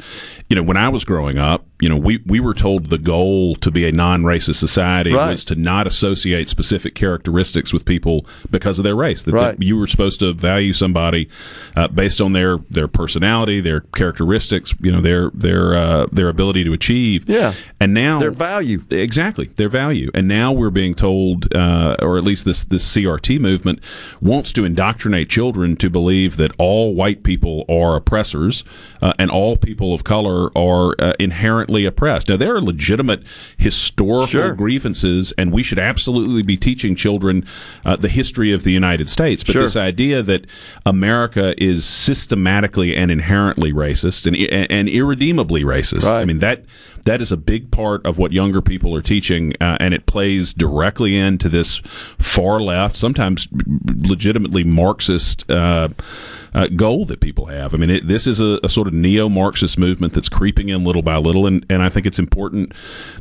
you know, when I was growing up, you know, we, we were told the goal to be a non racist society right. was to not associate specific characteristics with people because of their race. That, right. that you were supposed to value somebody uh, based on their, their personality, their characteristics, you know, their their uh, their ability to achieve. Yeah. And now their value. Exactly. Their value. And now we're being told, uh, or at least this, this CRT movement wants to indoctrinate children to believe that all white people are oppressors uh, and all people of color are uh, inherently oppressed. Now, there are legitimate historical sure. grievances, and we should absolutely be teaching children uh, the history of the United States. But sure. this idea that America is systematically and inherently racist and, and irredeemably racist, right. I mean, that that is a big part of what younger people are teaching, uh, and it plays directly into this far left, sometimes legitimately Marxist. Uh, uh, goal that people have. I mean, it, this is a, a sort of neo Marxist movement that's creeping in little by little, and, and I think it's important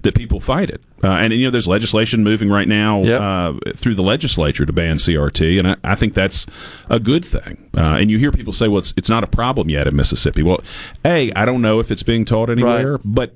that people fight it. Uh, and, you know, there's legislation moving right now yep. uh, through the legislature to ban CRT, and I, I think that's a good thing. Uh, and you hear people say, well, it's, it's not a problem yet in Mississippi. Well, A, I don't know if it's being taught anywhere, right. but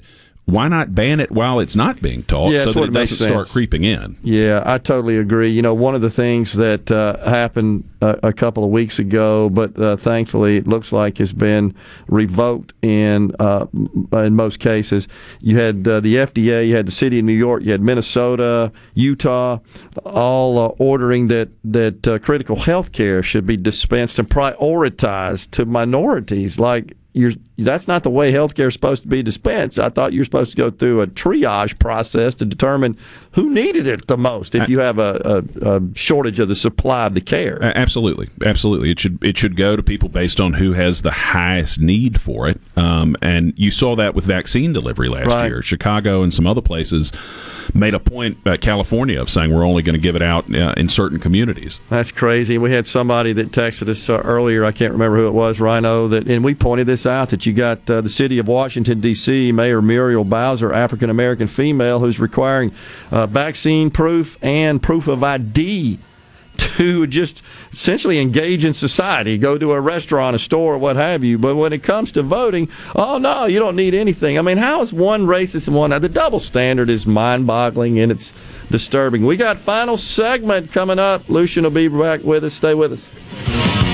why not ban it while it's not being taught yeah, so that it, doesn't sense. start creeping in? Yeah, I totally agree. You know, one of the things that uh, happened uh, a couple of weeks ago, but uh, thankfully it looks like has been revoked in uh, in most cases. You had uh, the FDA, you had the city of New York, you had Minnesota, Utah, all uh, ordering that that critical health care should be dispensed and prioritized to minorities like you're that's not the way healthcare is supposed to be dispensed. I thought you're supposed to go through a triage process to determine who needed it the most if you have a, a, a, shortage of the supply of the care. Absolutely, absolutely. It should it should go to people based on who has the highest need for it. Um, and you saw that with vaccine delivery last right. year. Chicago and some other places made a point, uh, California, of saying we're only going to give it out uh, in certain communities. That's crazy. We had somebody that texted us uh, earlier. I can't remember who it was, Rhino. That and we pointed this out that you got uh, the city of Washington, D.C., Mayor Muriel Bowser, African American female, who's requiring uh, vaccine proof and proof of ID to just essentially engage in society, go to a restaurant, a store, what have you. But when it comes to voting, oh no, you don't need anything. I mean, how is one racist and one? The double standard is mind boggling and it's disturbing. We got final segment coming up. Lucian will be back with us. Stay with us.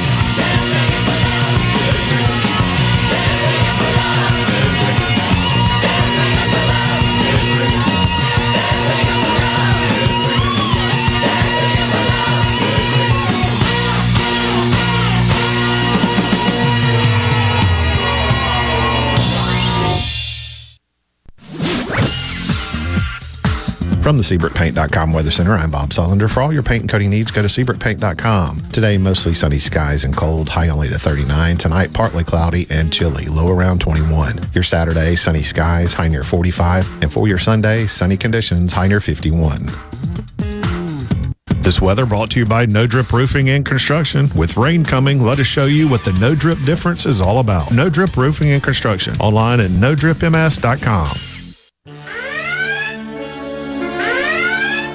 From the SeabrookPaint.com Weather Center, I'm Bob Sullender. For all your paint and coating needs, go to SeabrookPaint.com. Today, mostly sunny skies and cold, high only to 39. Tonight, partly cloudy and chilly, low around 21. Your Saturday, sunny skies, high near 45. And for your Sunday, sunny conditions, high near 51. This weather brought to you by No Drip Roofing and Construction. With rain coming, let us show you what the No Drip difference is all about. No Drip Roofing and Construction. Online at NoDripMS.com.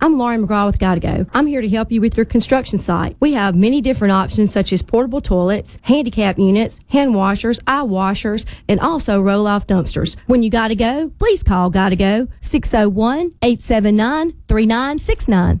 I'm Lauren McGraw with Gotta Go. I'm here to help you with your construction site. We have many different options such as portable toilets, handicap units, hand washers, eye washers, and also roll off dumpsters. When you gotta go, please call Gotta Go 601 879 3969.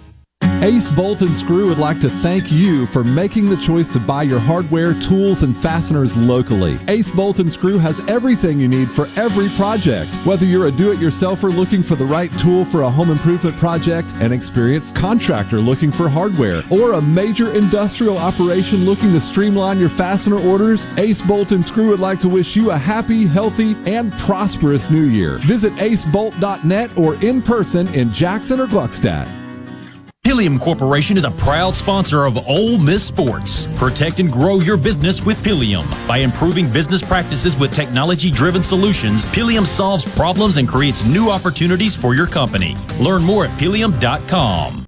Ace Bolt and Screw would like to thank you for making the choice to buy your hardware, tools, and fasteners locally. Ace Bolt and Screw has everything you need for every project. Whether you're a do-it-yourselfer looking for the right tool for a home improvement project, an experienced contractor looking for hardware, or a major industrial operation looking to streamline your fastener orders, Ace Bolt and Screw would like to wish you a happy, healthy, and prosperous new year. Visit acebolt.net or in person in Jackson or Gluckstadt. Pileum Corporation is a proud sponsor of Ole Miss Sports. Protect and grow your business with Pileum. By improving business practices with technology driven solutions, Pileum solves problems and creates new opportunities for your company. Learn more at pileum.com.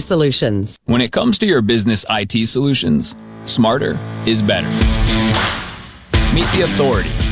solutions. When it comes to your business IT solutions, smarter is better. Meet the authority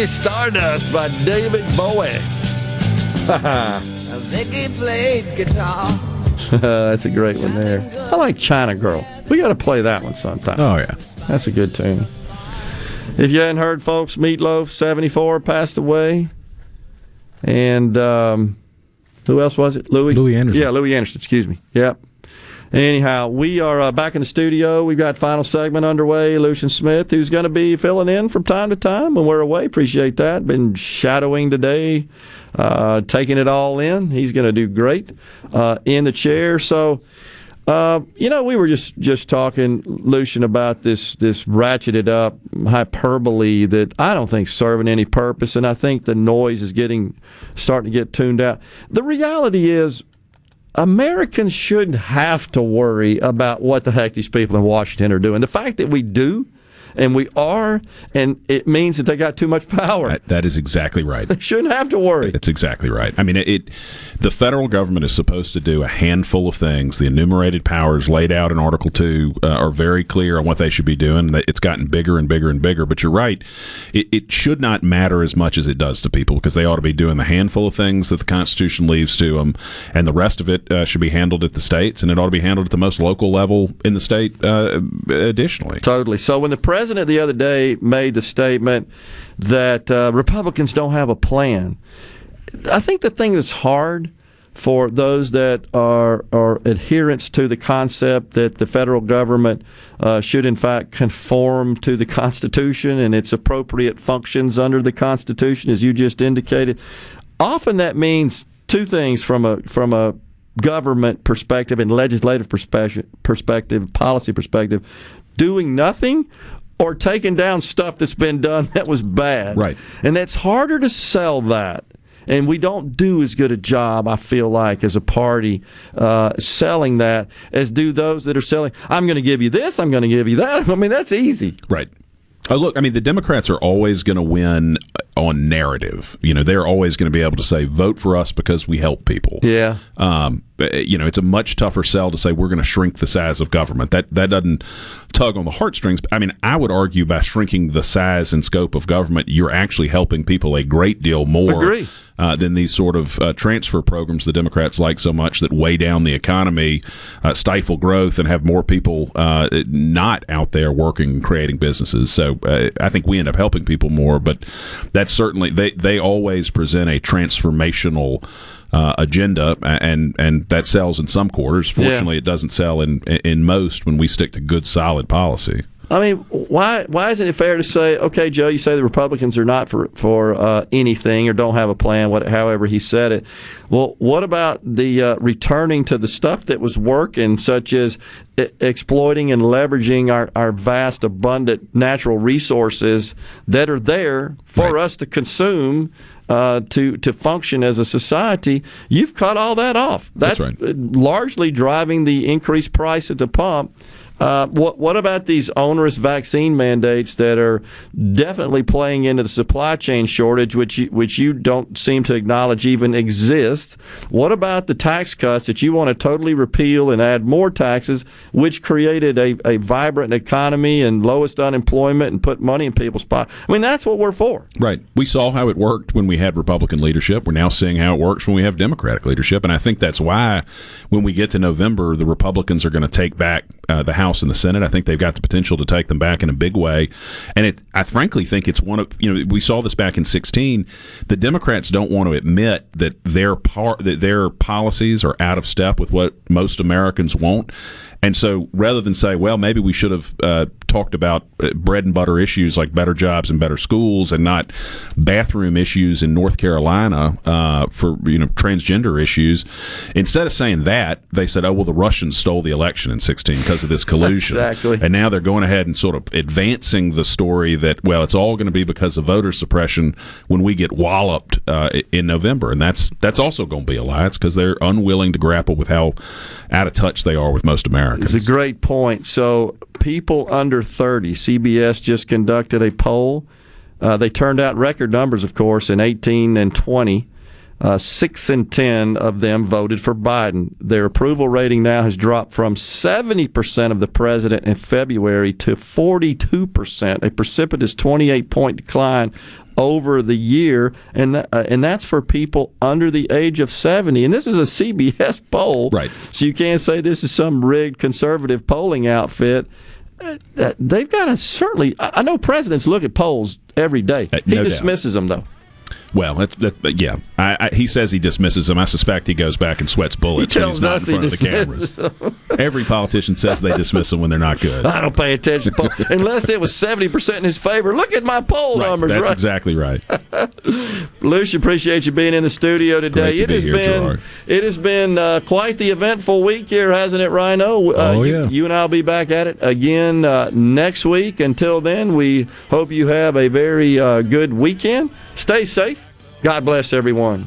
Ziggy Stardust by David Bowie. Ziggy played guitar. That's a great one there. I like China Girl. We got to play that one sometime. Oh, yeah. That's a good tune. If you hadn't heard, folks, Meat Loaf, 74, passed away. And um, who else was it? Louie? Louie Anderson. Yeah, Louie Anderson, excuse me. Yep. Anyhow, we are uh, back in the studio. We've got final segment underway. Lucian Smith, who's going to be filling in from time to time when we're away. Appreciate that. Been shadowing today, uh, taking it all in. He's going to do great uh, in the chair. So, uh, you know, we were just just talking, Lucian, about this this ratcheted up hyperbole that I don't think serving any purpose, and I think the noise is getting starting to get tuned out. The reality is. Americans shouldn't have to worry about what the heck these people in Washington are doing. The fact that we do and we are, and it means that they got too much power. That, that is exactly right. They shouldn't have to worry. That's exactly right. I mean, it, it. The federal government is supposed to do a handful of things. The enumerated powers laid out in Article Two uh, are very clear on what they should be doing. It's gotten bigger and bigger and bigger. But you're right. It, it should not matter as much as it does to people because they ought to be doing the handful of things that the Constitution leaves to them, and the rest of it uh, should be handled at the states, and it ought to be handled at the most local level in the state. Uh, additionally, totally. So when the president the other day made the statement that uh, Republicans don't have a plan, I think the thing that's hard for those that are are adherents to the concept that the federal government uh, should in fact conform to the Constitution and its appropriate functions under the Constitution, as you just indicated. Often that means two things from a from a government perspective and legislative perspective, perspective, policy perspective, doing nothing or taking down stuff that's been done that was bad. Right. And that's harder to sell that. And we don't do as good a job, I feel like, as a party uh, selling that as do those that are selling. I'm going to give you this. I'm going to give you that. I mean, that's easy. Right. Oh, look, I mean, the Democrats are always going to win on narrative. You know, they're always going to be able to say, vote for us because we help people. Yeah. Um, you know, it's a much tougher sell to say we're going to shrink the size of government. That that doesn't tug on the heartstrings. I mean, I would argue by shrinking the size and scope of government, you're actually helping people a great deal more Agree. Uh, than these sort of uh, transfer programs the Democrats like so much that weigh down the economy, uh, stifle growth, and have more people uh, not out there working and creating businesses. So uh, I think we end up helping people more, but that's certainly they they always present a transformational. Uh, agenda and and that sells in some quarters. Fortunately, it doesn't sell in in most when we stick to good solid policy. I mean, why why isn't it fair to say, okay, Joe, you say the Republicans are not for for uh, anything or don't have a plan, what, however he said it. Well, what about the uh, returning to the stuff that was working, such as e- exploiting and leveraging our, our vast, abundant natural resources that are there for us to consume? Uh, to to function as a society, you've cut all that off. That's, That's right. largely driving the increased price at the pump. Uh, what what about these onerous vaccine mandates that are definitely playing into the supply chain shortage, which you, which you don't seem to acknowledge even exists? What about the tax cuts that you want to totally repeal and add more taxes, which created a, a vibrant economy and lowest unemployment and put money in people's pockets? I mean, that's what we're for. Right. We saw how it worked when we had Republican leadership. We're now seeing how it works when we have Democratic leadership. And I think that's why when we get to November, the Republicans are going to take back uh, the House and the Senate. I think they've got the potential to take them back in a big way. And it, I frankly think it's one of, you know, we saw this back in 16. The Democrats don't want to admit that their, par- that their policies are out of step with what most Americans want And so rather than say, well, maybe we should have uh, talked about uh, bread and butter issues like better jobs and better schools and not bathroom issues in North Carolina uh, for you know transgender issues, instead of saying that, they said, oh, well, the Russians stole the election in 16 because of this collusion. Exactly. And now they're going ahead and sort of advancing the story that, well, it's all going to be because of voter suppression when we get walloped uh, in November. And that's that's also going to be a lie. It's because they're unwilling to grapple with how out of touch they are with most Americans. It's a great point. So, people under 30, CBS just conducted a poll. Uh, they turned out record numbers, of course, in 18 and 20. Uh, six and 10 of them voted for Biden. Their approval rating now has dropped from 70% of the president in February to 42%, a precipitous 28 point decline over the year, and th- uh, and that's for people under the age of 70. And this is a CBS poll, right? So you can't say this is some rigged conservative polling outfit. They've got to certainly. I know presidents look at polls every day. he Uh, no doubt. dismisses them though. Well, that, that, yeah, I, I, he says he dismisses them. I suspect he goes back and sweats bullets when he's tells not in us he front of the cameras. dismisses Every politician says they dismiss them when they're not good. I don't pay attention unless it was 70% in his favor. Look at my poll Right, numbers. that's right? exactly right. Lucia, appreciate you being in the studio today. To it has here, been it has been uh, quite the eventful week here, hasn't it, Rhino? Uh, Oh, you, yeah. you and I'll be back at it again uh, next week. Until then, we hope you have a very uh, good weekend. Stay safe. God bless everyone.